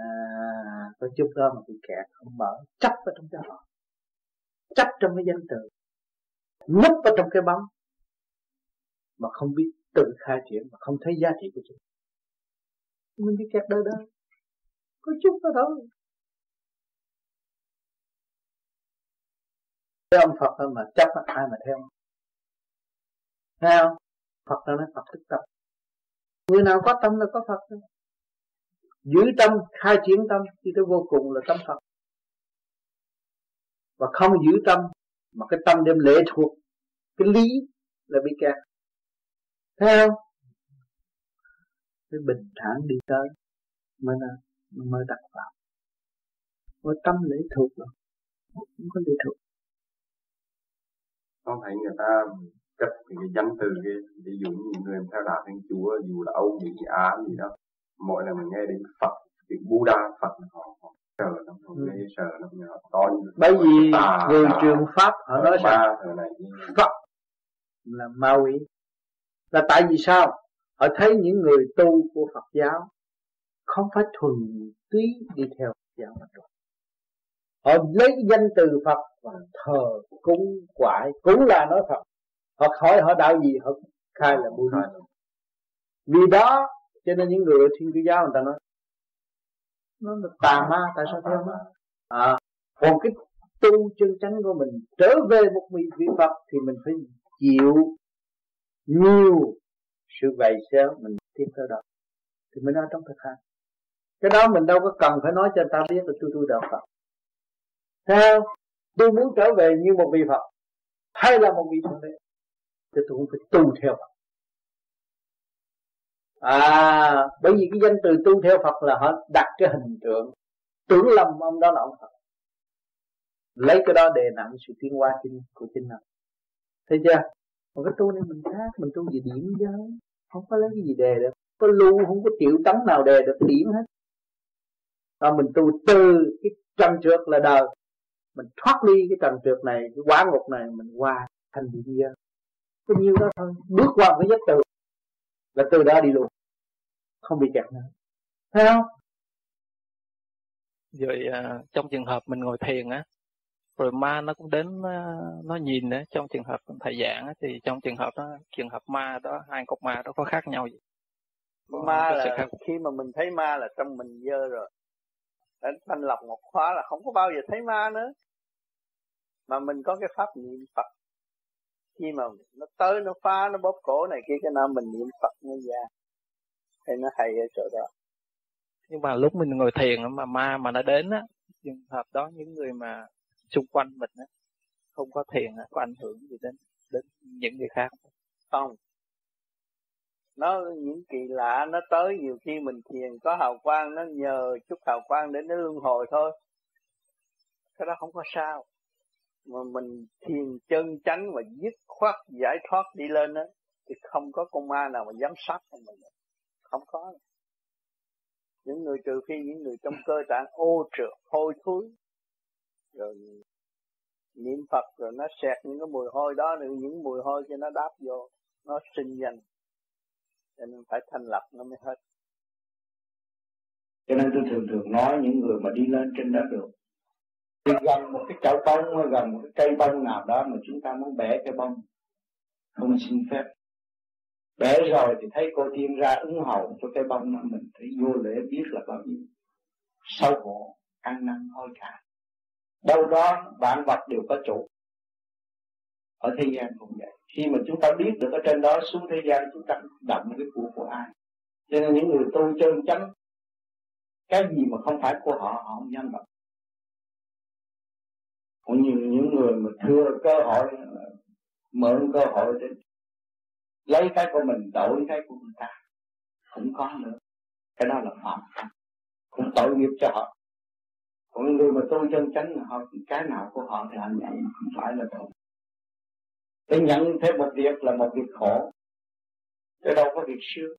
có chút đó mà bị kẹt không mở. Chấp vào trong cái họ. Chấp trong cái danh từ. Núp vào trong cái bóng. Mà không biết tự khai triển mà không thấy giá trị của chúng. Mình bị kẹt đâu đó. Có chút đó thôi. Cái ông Phật mà chấp ai mà theo Thấy không? Phật nó nói Phật thức tập Người nào có tâm là có Phật. Thôi Giữ tâm, khai triển tâm Thì tới vô cùng là tâm Phật. Và không giữ tâm Mà cái tâm đem lệ thuộc Cái lý là bị kẹt. Thấy không? Cái bình thản đi tới Mới là mới đặt vào. Có tâm lệ thuộc rồi. Không có lệ thuộc. Con thấy người ta cất cái danh từ cái ví dụ như những người theo đạo thiên chúa dù là âu mỹ á gì đó mỗi lần mình nghe đến phật chữ buddha phật họ, sợ lắm họ ừ. sợ lắm họ to bởi vì người trường pháp họ nói sao? phật là ma quỷ. Là tại vì sao? Họ thấy những người tu của phật giáo không phải thuần túy đi theo Phật giáo mà thôi. Họ lấy danh từ Phật và thờ cúng quại cũng là nói Phật họ hỏi họ đạo gì họ khai là Buddha vì đó cho nên những người thiên chúa giáo người ta nói nó là tà ma tại sao theo? ma. À, còn cái tu chân chánh của mình trở về một vị vị Phật thì mình phải chịu nhiều sự vầy xéo mình tiếp tới đó. Thì mình ở trong thực hành. Cái đó mình đâu có cần phải nói cho người ta biết là tôi tu đạo Phật. Theo tôi muốn trở về như một vị Phật hay là một vị thượng đế thì tôi cũng phải tu theo Phật. À bởi vì cái danh từ tu theo Phật là họ đặt cái hình tượng tưởng lầm ông đó là ông Phật. Lấy cái đó đề nặng sự tiến hóa chính của chính mình thấy chưa? Còn cái tu này mình khác, mình tu về điểm giới không có lấy cái gì đề được. Có lưu, không có tiểu tấn nào đề được điểm hết. Và mình tu từ cái trần trượt là đời. Mình thoát ly cái trần trượt này, cái quá ngục này, mình qua thành điểm giới có nhiêu đó thôi. Bước qua cái giác từ là từ đó đi luôn. Không bị kẹt nữa. Thấy không? Rồi à, trong trường hợp mình ngồi thiền á rồi ma nó cũng đến uh, nó nhìn nữa trong trường hợp thầy giảng á, thì trong trường hợp đó trường hợp ma đó hai cục ma đó có khác nhau gì? Có ma là khác. khi mà mình thấy ma là trong mình dơ rồi. Đến thanh lọc một khóa là không có bao giờ thấy ma nữa. Mà mình có cái pháp niệm Phật khi mà nó tới nó phá nó bóp cổ này kia cái nào mình niệm Phật nó ra. Thì nó hay ở chỗ đó. Nhưng mà lúc mình ngồi thiền mà ma mà nó đến á trường hợp đó những người mà xung quanh mình á không có thiền á có ảnh hưởng gì đến đến những người khác? Không. Nó những kỳ lạ nó tới nhiều khi mình thiền có hào quang nó nhờ chút hào quang để nó luân hồi thôi. Cái đó không có sao mà mình thiền chân chánh và dứt khoát giải thoát đi lên đó thì không có con ma nào mà giám sát của mình. Không có. Những người trừ phi những người trong cơ trạng ô trượt, hôi thối. Rồi niệm Phật rồi nó xẹt những cái mùi hôi đó, rồi những mùi hôi cho nó đáp vô, nó sinh danh. Cho nên phải thanh lập nó mới hết. Cho nên tôi thường thường nói những người mà đi lên trên đó được thì gần một cái chậu bông hay gần một cái cây bông nào đó mà chúng ta muốn bẻ cái bông, không xin phép. Bẻ rồi thì thấy cô tiên ra ứng hậu cho cái bông đó, mình thấy vô lễ biết là bao nhiêu. Sau khổ, ăn năn hối cải. Đâu đó vạn vật đều có chủ. Ở thế gian cũng vậy. Khi mà chúng ta biết được ở trên đó, xuống thế gian chúng ta động cái của của ai. Cho nên những người tu chân chánh, cái gì mà không phải của họ họ không dám động cũng như những người mà thưa cơ hội, mượn cơ hội để lấy cái của mình, đổi cái của người ta cũng có nữa. Cái đó là phạm cũng tội nghiệp cho họ. Còn người mà tu chân chánh họ, cái nào của họ thì họ nhận, không phải là tội. Để nhận thêm một việc là một việc khổ. Chứ đâu có việc sướng.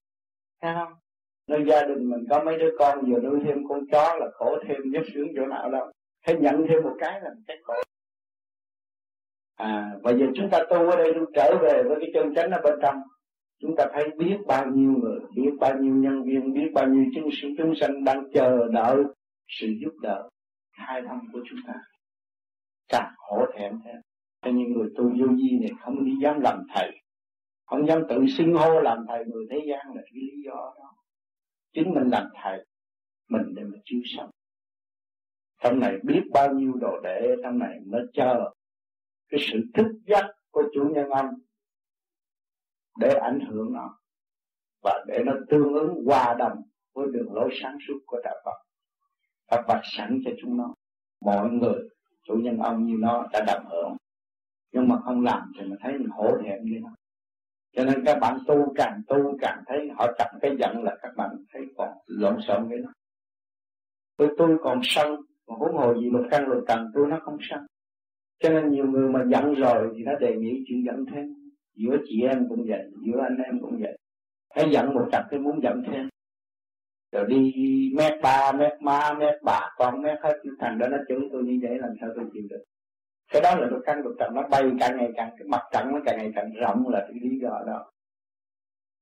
Thấy không? Nơi gia đình mình có mấy đứa con vừa nuôi thêm con chó là khổ thêm nhất sướng chỗ nào đâu hãy nhận thêm một cái là một cái khổ. À và giờ chúng ta tu ở đây chúng trở về với cái chân chánh ở bên trong, chúng ta thấy biết bao nhiêu người, biết bao nhiêu nhân viên, biết bao nhiêu chúng sinh chúng sanh đang chờ đợi sự giúp đỡ hai thông của chúng ta. Càng hổ thẹn thêm. Cho những người tu vô vi này không đi dám làm thầy, không dám tự xưng hô làm thầy người thế gian là cái lý do đó. Chính mình làm thầy, mình để mà chưa sống trong này biết bao nhiêu đồ đệ trong này mới chờ cái sự thức giác của chủ nhân ông để ảnh hưởng nó và để nó tương ứng hòa đồng với đường lối sáng suốt của đạo Phật. Phật vạch sẵn cho chúng nó. Mọi người, chủ nhân ông như nó đã đồng hưởng, nhưng mà không làm thì mình thấy mình hổ thẹn như nó. Cho nên các bạn tu càng tu càng thấy họ chặt cái giận là các bạn thấy còn lộn xộn với nó. Tôi tôi còn sân mà huống hồ gì một căn lục cần tôi nó không sân cho nên nhiều người mà giận rồi thì nó đề nghị chuyện giận thêm. Giữa chị em cũng vậy, giữa anh em cũng vậy. Hãy giận một trận thì muốn giận thêm. Rồi đi mét ba, mét ma mét bà, con, mét hết. Thằng đó nó chửi tôi như vậy làm sao tôi chịu được? Cái đó là cái căn, luật trận nó bay càng ngày càng, cái mặt trận nó càng ngày càng rộng là cái lý do đó.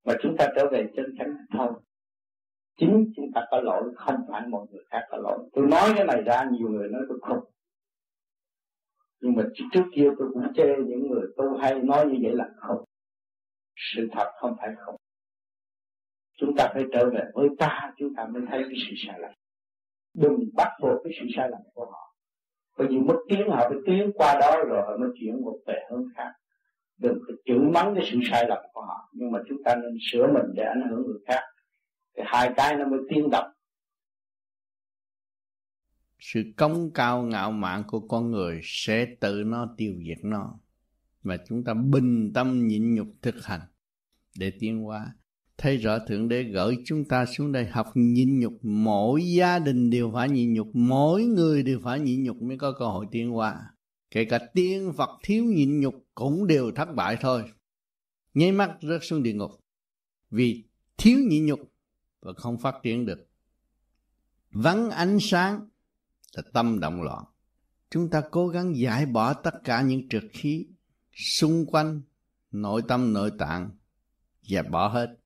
Mà chúng ta trở về chân chánh thôi chính chúng ta có lỗi, không phải mọi người khác có lỗi. Tôi nói cái này ra, nhiều người nói tôi không nhưng mà trước kia tôi cũng chê những người tu hay nói như vậy là không sự thật không phải không chúng ta phải trở về với ta, chúng ta mới thấy cái sự sai lầm. Đừng bắt buộc cái sự sai lầm của họ. Bởi vì mất tiếng, họ phải tiến qua đó rồi họ mới chuyển một về hướng khác. Đừng có chửi mắng cái sự sai lầm của họ. Nhưng mà chúng ta nên sửa mình để ảnh hưởng người khác thì hai cái nó mới tiến động sự công cao ngạo mạn của con người sẽ tự nó tiêu diệt nó. Mà chúng ta bình tâm nhịn nhục thực hành để tiến hóa. Thấy rõ thượng đế gửi chúng ta xuống đây học nhịn nhục. Mỗi gia đình đều phải nhịn nhục. Mỗi người đều phải nhịn nhục mới có cơ hội tiến hóa. Kể cả tiên phật thiếu nhịn nhục cũng đều thất bại thôi. Nháy mắt rớt xuống địa ngục. Vì thiếu nhịn nhục và không phát triển được. Vắng ánh sáng là tâm động loạn. Chúng ta cố gắng giải bỏ tất cả những trượt khí xung quanh nội tâm, nội tạng dẹp bỏ hết.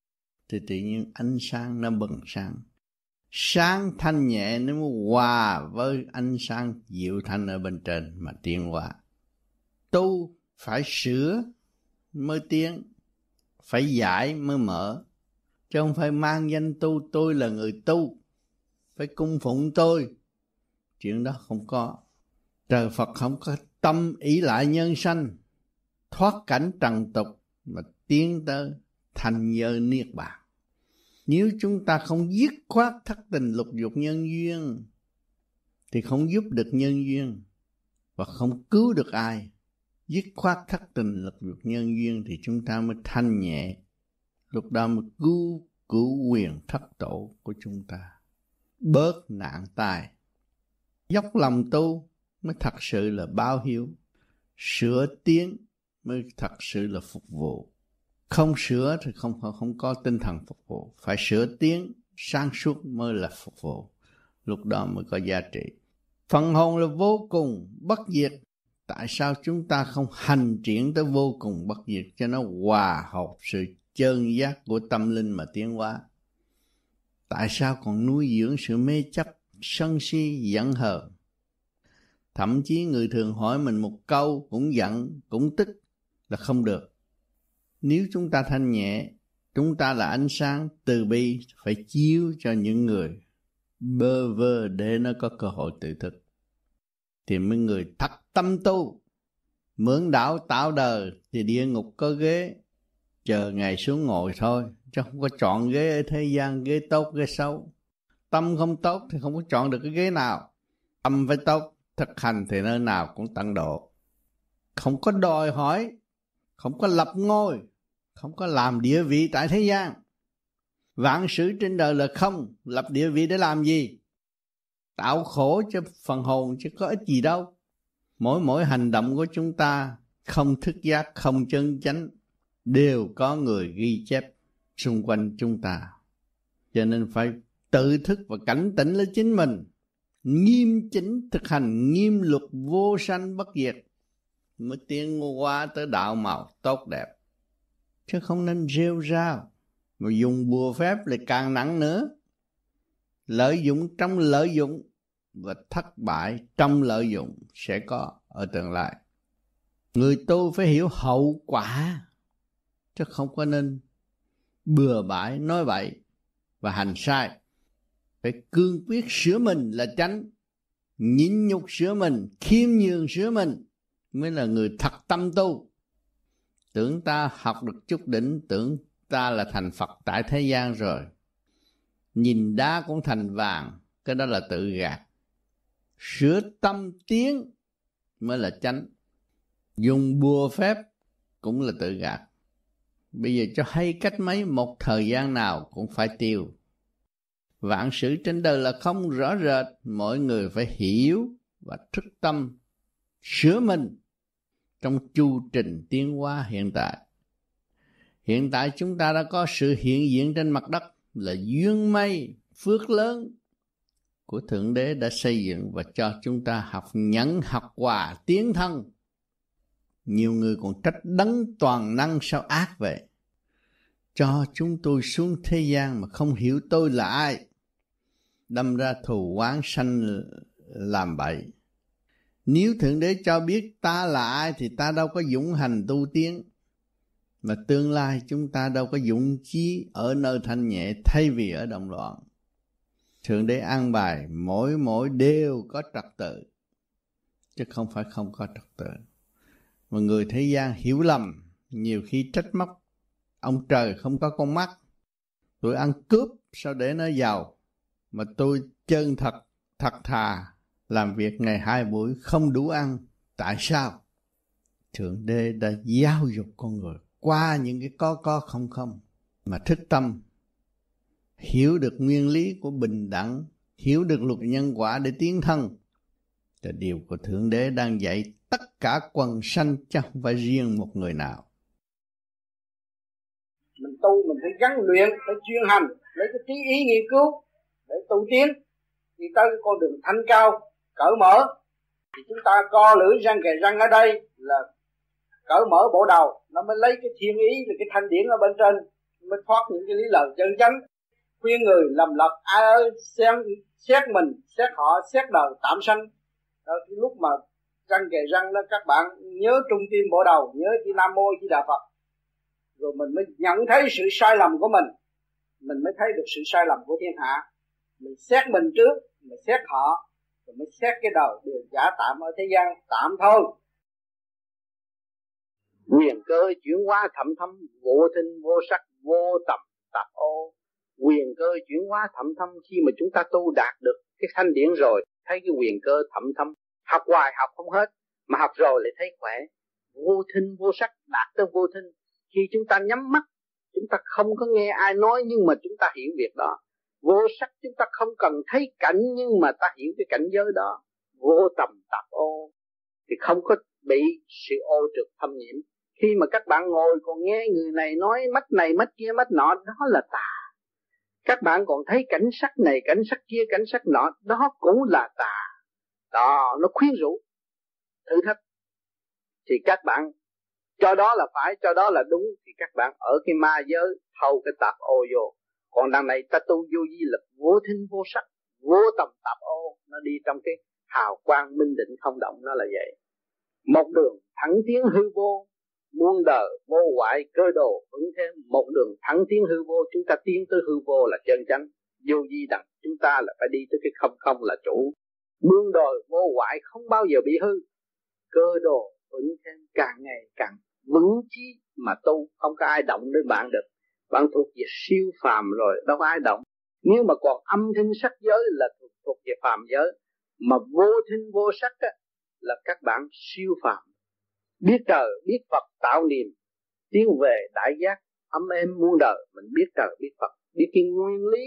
Thì tự nhiên ánh sáng nó bừng sáng. Sáng thanh nhẹ nó mới hòa với ánh sáng dịu thanh ở bên trên mà tiến hóa. Tu phải sửa mới tiến, phải giải mới mở chứ không phải mang danh tu, tôi là người tu. Phải cung phụng tôi. Chuyện đó không có. Trời phật không có tâm ý lại nhân sanh, thoát cảnh trần tục mà tiến tới thành nhờ niết bàn. Nếu chúng ta không dứt khoát thất tình lục dục nhân duyên, thì không giúp được nhân duyên và không cứu được ai. Dứt khoát thất tình lục dục nhân duyên thì chúng ta mới thanh nhẹ lúc đó mới cứu cứu quyền thất tổ của chúng ta. Bớt nạn tai dốc lòng tu mới thật sự là báo hiếu. Sửa tiếng mới thật sự là phục vụ. Không sửa thì không không có tinh thần phục vụ. Phải sửa tiếng, sáng suốt mới là phục vụ. Lúc đó mới có giá trị. Phần hồn là vô cùng bất diệt. Tại sao chúng ta không hành triển tới vô cùng bất diệt cho nó hòa hợp sự chân giác của tâm linh mà tiến hóa. Tại sao còn nuôi dưỡng sự mê chấp, sân si, giận hờn? Thậm chí người thường hỏi mình một câu cũng giận, cũng tức là không được. Nếu chúng ta thanh nhẹ, chúng ta là ánh sáng từ bi phải chiếu cho những người bơ vơ để nó có cơ hội tự thực. thì mấy người thật tâm tu mượn đạo tạo đời thì địa ngục có ghế chờ ngày xuống ngồi thôi, chứ không có chọn ghế ở thế gian, ghế tốt, ghế xấu. Tâm không tốt thì không có chọn được cái ghế nào. Tâm phải tốt, thực hành thì nơi nào cũng tận độ. Không có đòi hỏi, không có lập ngôi, không có làm địa vị tại thế gian. Vạn sự trên đời là không, lập địa vị để làm gì? Tạo khổ cho phần hồn chứ có ích gì đâu. Mỗi mỗi hành động của chúng ta không thức giác, không chân chánh đều có người ghi chép xung quanh chúng ta. Cho nên phải tự thức và cảnh tỉnh lấy chính mình. Nghiêm chỉnh thực hành, nghiêm luật vô sanh bất diệt mới tiến qua tới đạo màu tốt đẹp. Chứ không nên rêu rao, mà dùng bùa phép lại càng nặng nữa. Lợi dụng trong lợi dụng và thất bại trong lợi dụng sẽ có ở tương lai. Người tu phải hiểu hậu quả chứ không có nên bừa bãi nói bậy và hành sai. Phải cương quyết sửa mình là tránh, nhịn nhục sửa mình, khiêm nhường sửa mình mới là người thật tâm tu. Tưởng ta học được chút đỉnh, tưởng ta là thành phật tại thế gian rồi. Nhìn đá cũng thành vàng, cái đó là tự gạt. Sửa tâm tiến mới là chánh dùng bùa phép cũng là tự gạt bây giờ cho hay cách mấy, một thời gian nào cũng phải tiêu. Vạn sự trên đời là không rõ rệt mọi người phải hiểu và thức tâm, sửa mình trong chu trình tiến hóa hiện tại. Hiện tại chúng ta đã có sự hiện diện trên mặt đất là duyên may, phước lớn của thượng đế đã xây dựng và cho chúng ta học nhẫn học hòa tiến thân nhiều người còn trách đấng toàn năng sao ác vậy? Cho chúng tôi xuống thế gian mà không hiểu tôi là ai. Đâm ra thù oán sanh làm bậy. Nếu thượng đế cho biết ta là ai thì ta đâu có dũng hành tu tiến. Mà tương lai chúng ta đâu có dũng chí ở nơi thanh nhẹ thay vì ở động loạn. Thượng đế an bài mỗi mỗi đều có trật tự, chứ không phải không có trật tự mà người thế gian hiểu lầm, nhiều khi trách móc. Ông trời không có con mắt. Tôi ăn cướp sao để nó giàu? Mà tôi chân thật thật thà làm việc ngày hai buổi không đủ ăn. Tại sao? Thượng đế đã giáo dục con người qua những cái có có không không mà thức tâm. Hiểu được nguyên lý của bình đẳng, hiểu được luật nhân quả để tiến thân. Là điều của thượng đế đang dạy tất cả quần sanh chứ không phải riêng một người nào. Mình tu mình phải gắn luyện phải chuyên hành lấy cái trí ý nghiên cứu để tu tiến. Đi tới con đường thanh cao cởi mở thì chúng ta co lưỡi răng kề răng ở đây là cởi mở bộ đầu. Nó mới lấy cái thiên ý là cái thanh điển ở bên trên mới thoát những cái lý lời chân chánh. Khuyên người lầm lật ai ơi xem xét mình xét họ xét đời tạm sanh. Đó, lúc mà răng kề răng đó các bạn nhớ trung tim bộ đầu, nhớ chi nam mô chi đà phật. Rồi mình mới nhận thấy sự sai lầm của mình. Mình mới thấy được sự sai lầm của thiên hạ. Mình xét mình trước, mình xét họ, rồi mới xét cái đầu đều giả tạm ở thế gian, tạm thôi. Quyền cơ chuyển hóa thẩm thâm, vô tinh vô sắc, vô tầm, tạp ô. Quyền cơ chuyển hóa thẩm thâm, khi mà chúng ta tu đạt được cái thanh điển rồi, thấy cái quyền cơ thẩm thâm học hoài học không hết, mà học rồi lại thấy khỏe. Vô thinh, vô sắc, đạt tới vô thinh. Khi chúng ta nhắm mắt, chúng ta không có nghe ai nói nhưng mà chúng ta hiểu việc đó. Vô sắc chúng ta không cần thấy cảnh nhưng mà ta hiểu cái cảnh giới đó. Vô tầm tạp ô, thì không có bị sự ô trực thâm nhiễm. Khi mà các bạn ngồi còn nghe người này nói mắt này mắt kia mắt nọ, đó là tà. Các bạn còn thấy cảnh sắc này, cảnh sắc kia, cảnh sắc nọ, đó cũng là tà đó, nó khuyến rũ, thử thách. Thì các bạn, cho đó là phải, cho đó là đúng. Thì các bạn ở cái ma giới, thâu cái tạp ô vô. Còn đằng này, ta tu vô di là vô thinh, vô sắc, vô tầm tạp ô. Nó đi trong cái hào quang minh định không động, nó là vậy. Một đường thẳng tiến hư vô, muôn đời, vô hoại, cơ đồ, vững thêm một đường thẳng tiến hư vô, chúng ta tiến tới hư vô là chân chánh. Vô di đẳng chúng ta là phải đi tới cái không không là chủ muôn đời vô hoại không bao giờ bị hư. Cơ đồ vững thêm càng ngày càng vững chí mà tu. Không có ai động đến bạn được. Bạn thuộc về siêu phàm rồi đâu có ai động. Nếu mà còn âm thanh sắc giới là thuộc, thuộc về phàm giới. Mà vô thanh vô sắc á, là các bạn siêu phàm. Biết trời biết Phật tạo niềm. Tiến về đại giác âm êm muôn đời. Mình biết trời biết Phật. Biết cái nguyên lý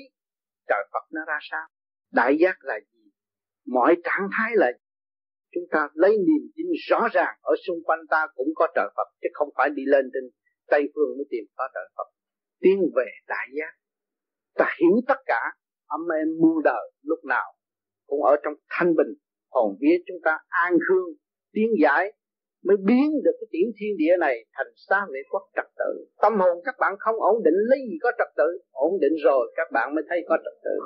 trời Phật nó ra sao. Đại giác là gì? Mọi trạng thái là chúng ta lấy niềm tin rõ ràng ở xung quanh ta cũng có trợ Phật, chứ không phải đi lên trên Tây phương mới tìm có trợ Phật. Tiến về đại giác. Ta hiểu tất cả. Âm em muôn đời lúc nào cũng ở trong thanh bình. Hồn vía chúng ta an khương tiến giải mới biến được cái tiểu thiên địa này thành xa vệ quốc trật tự. Tâm hồn các bạn không ổn định, lấy gì có trật tự? Ổn định rồi các bạn mới thấy có trật tự.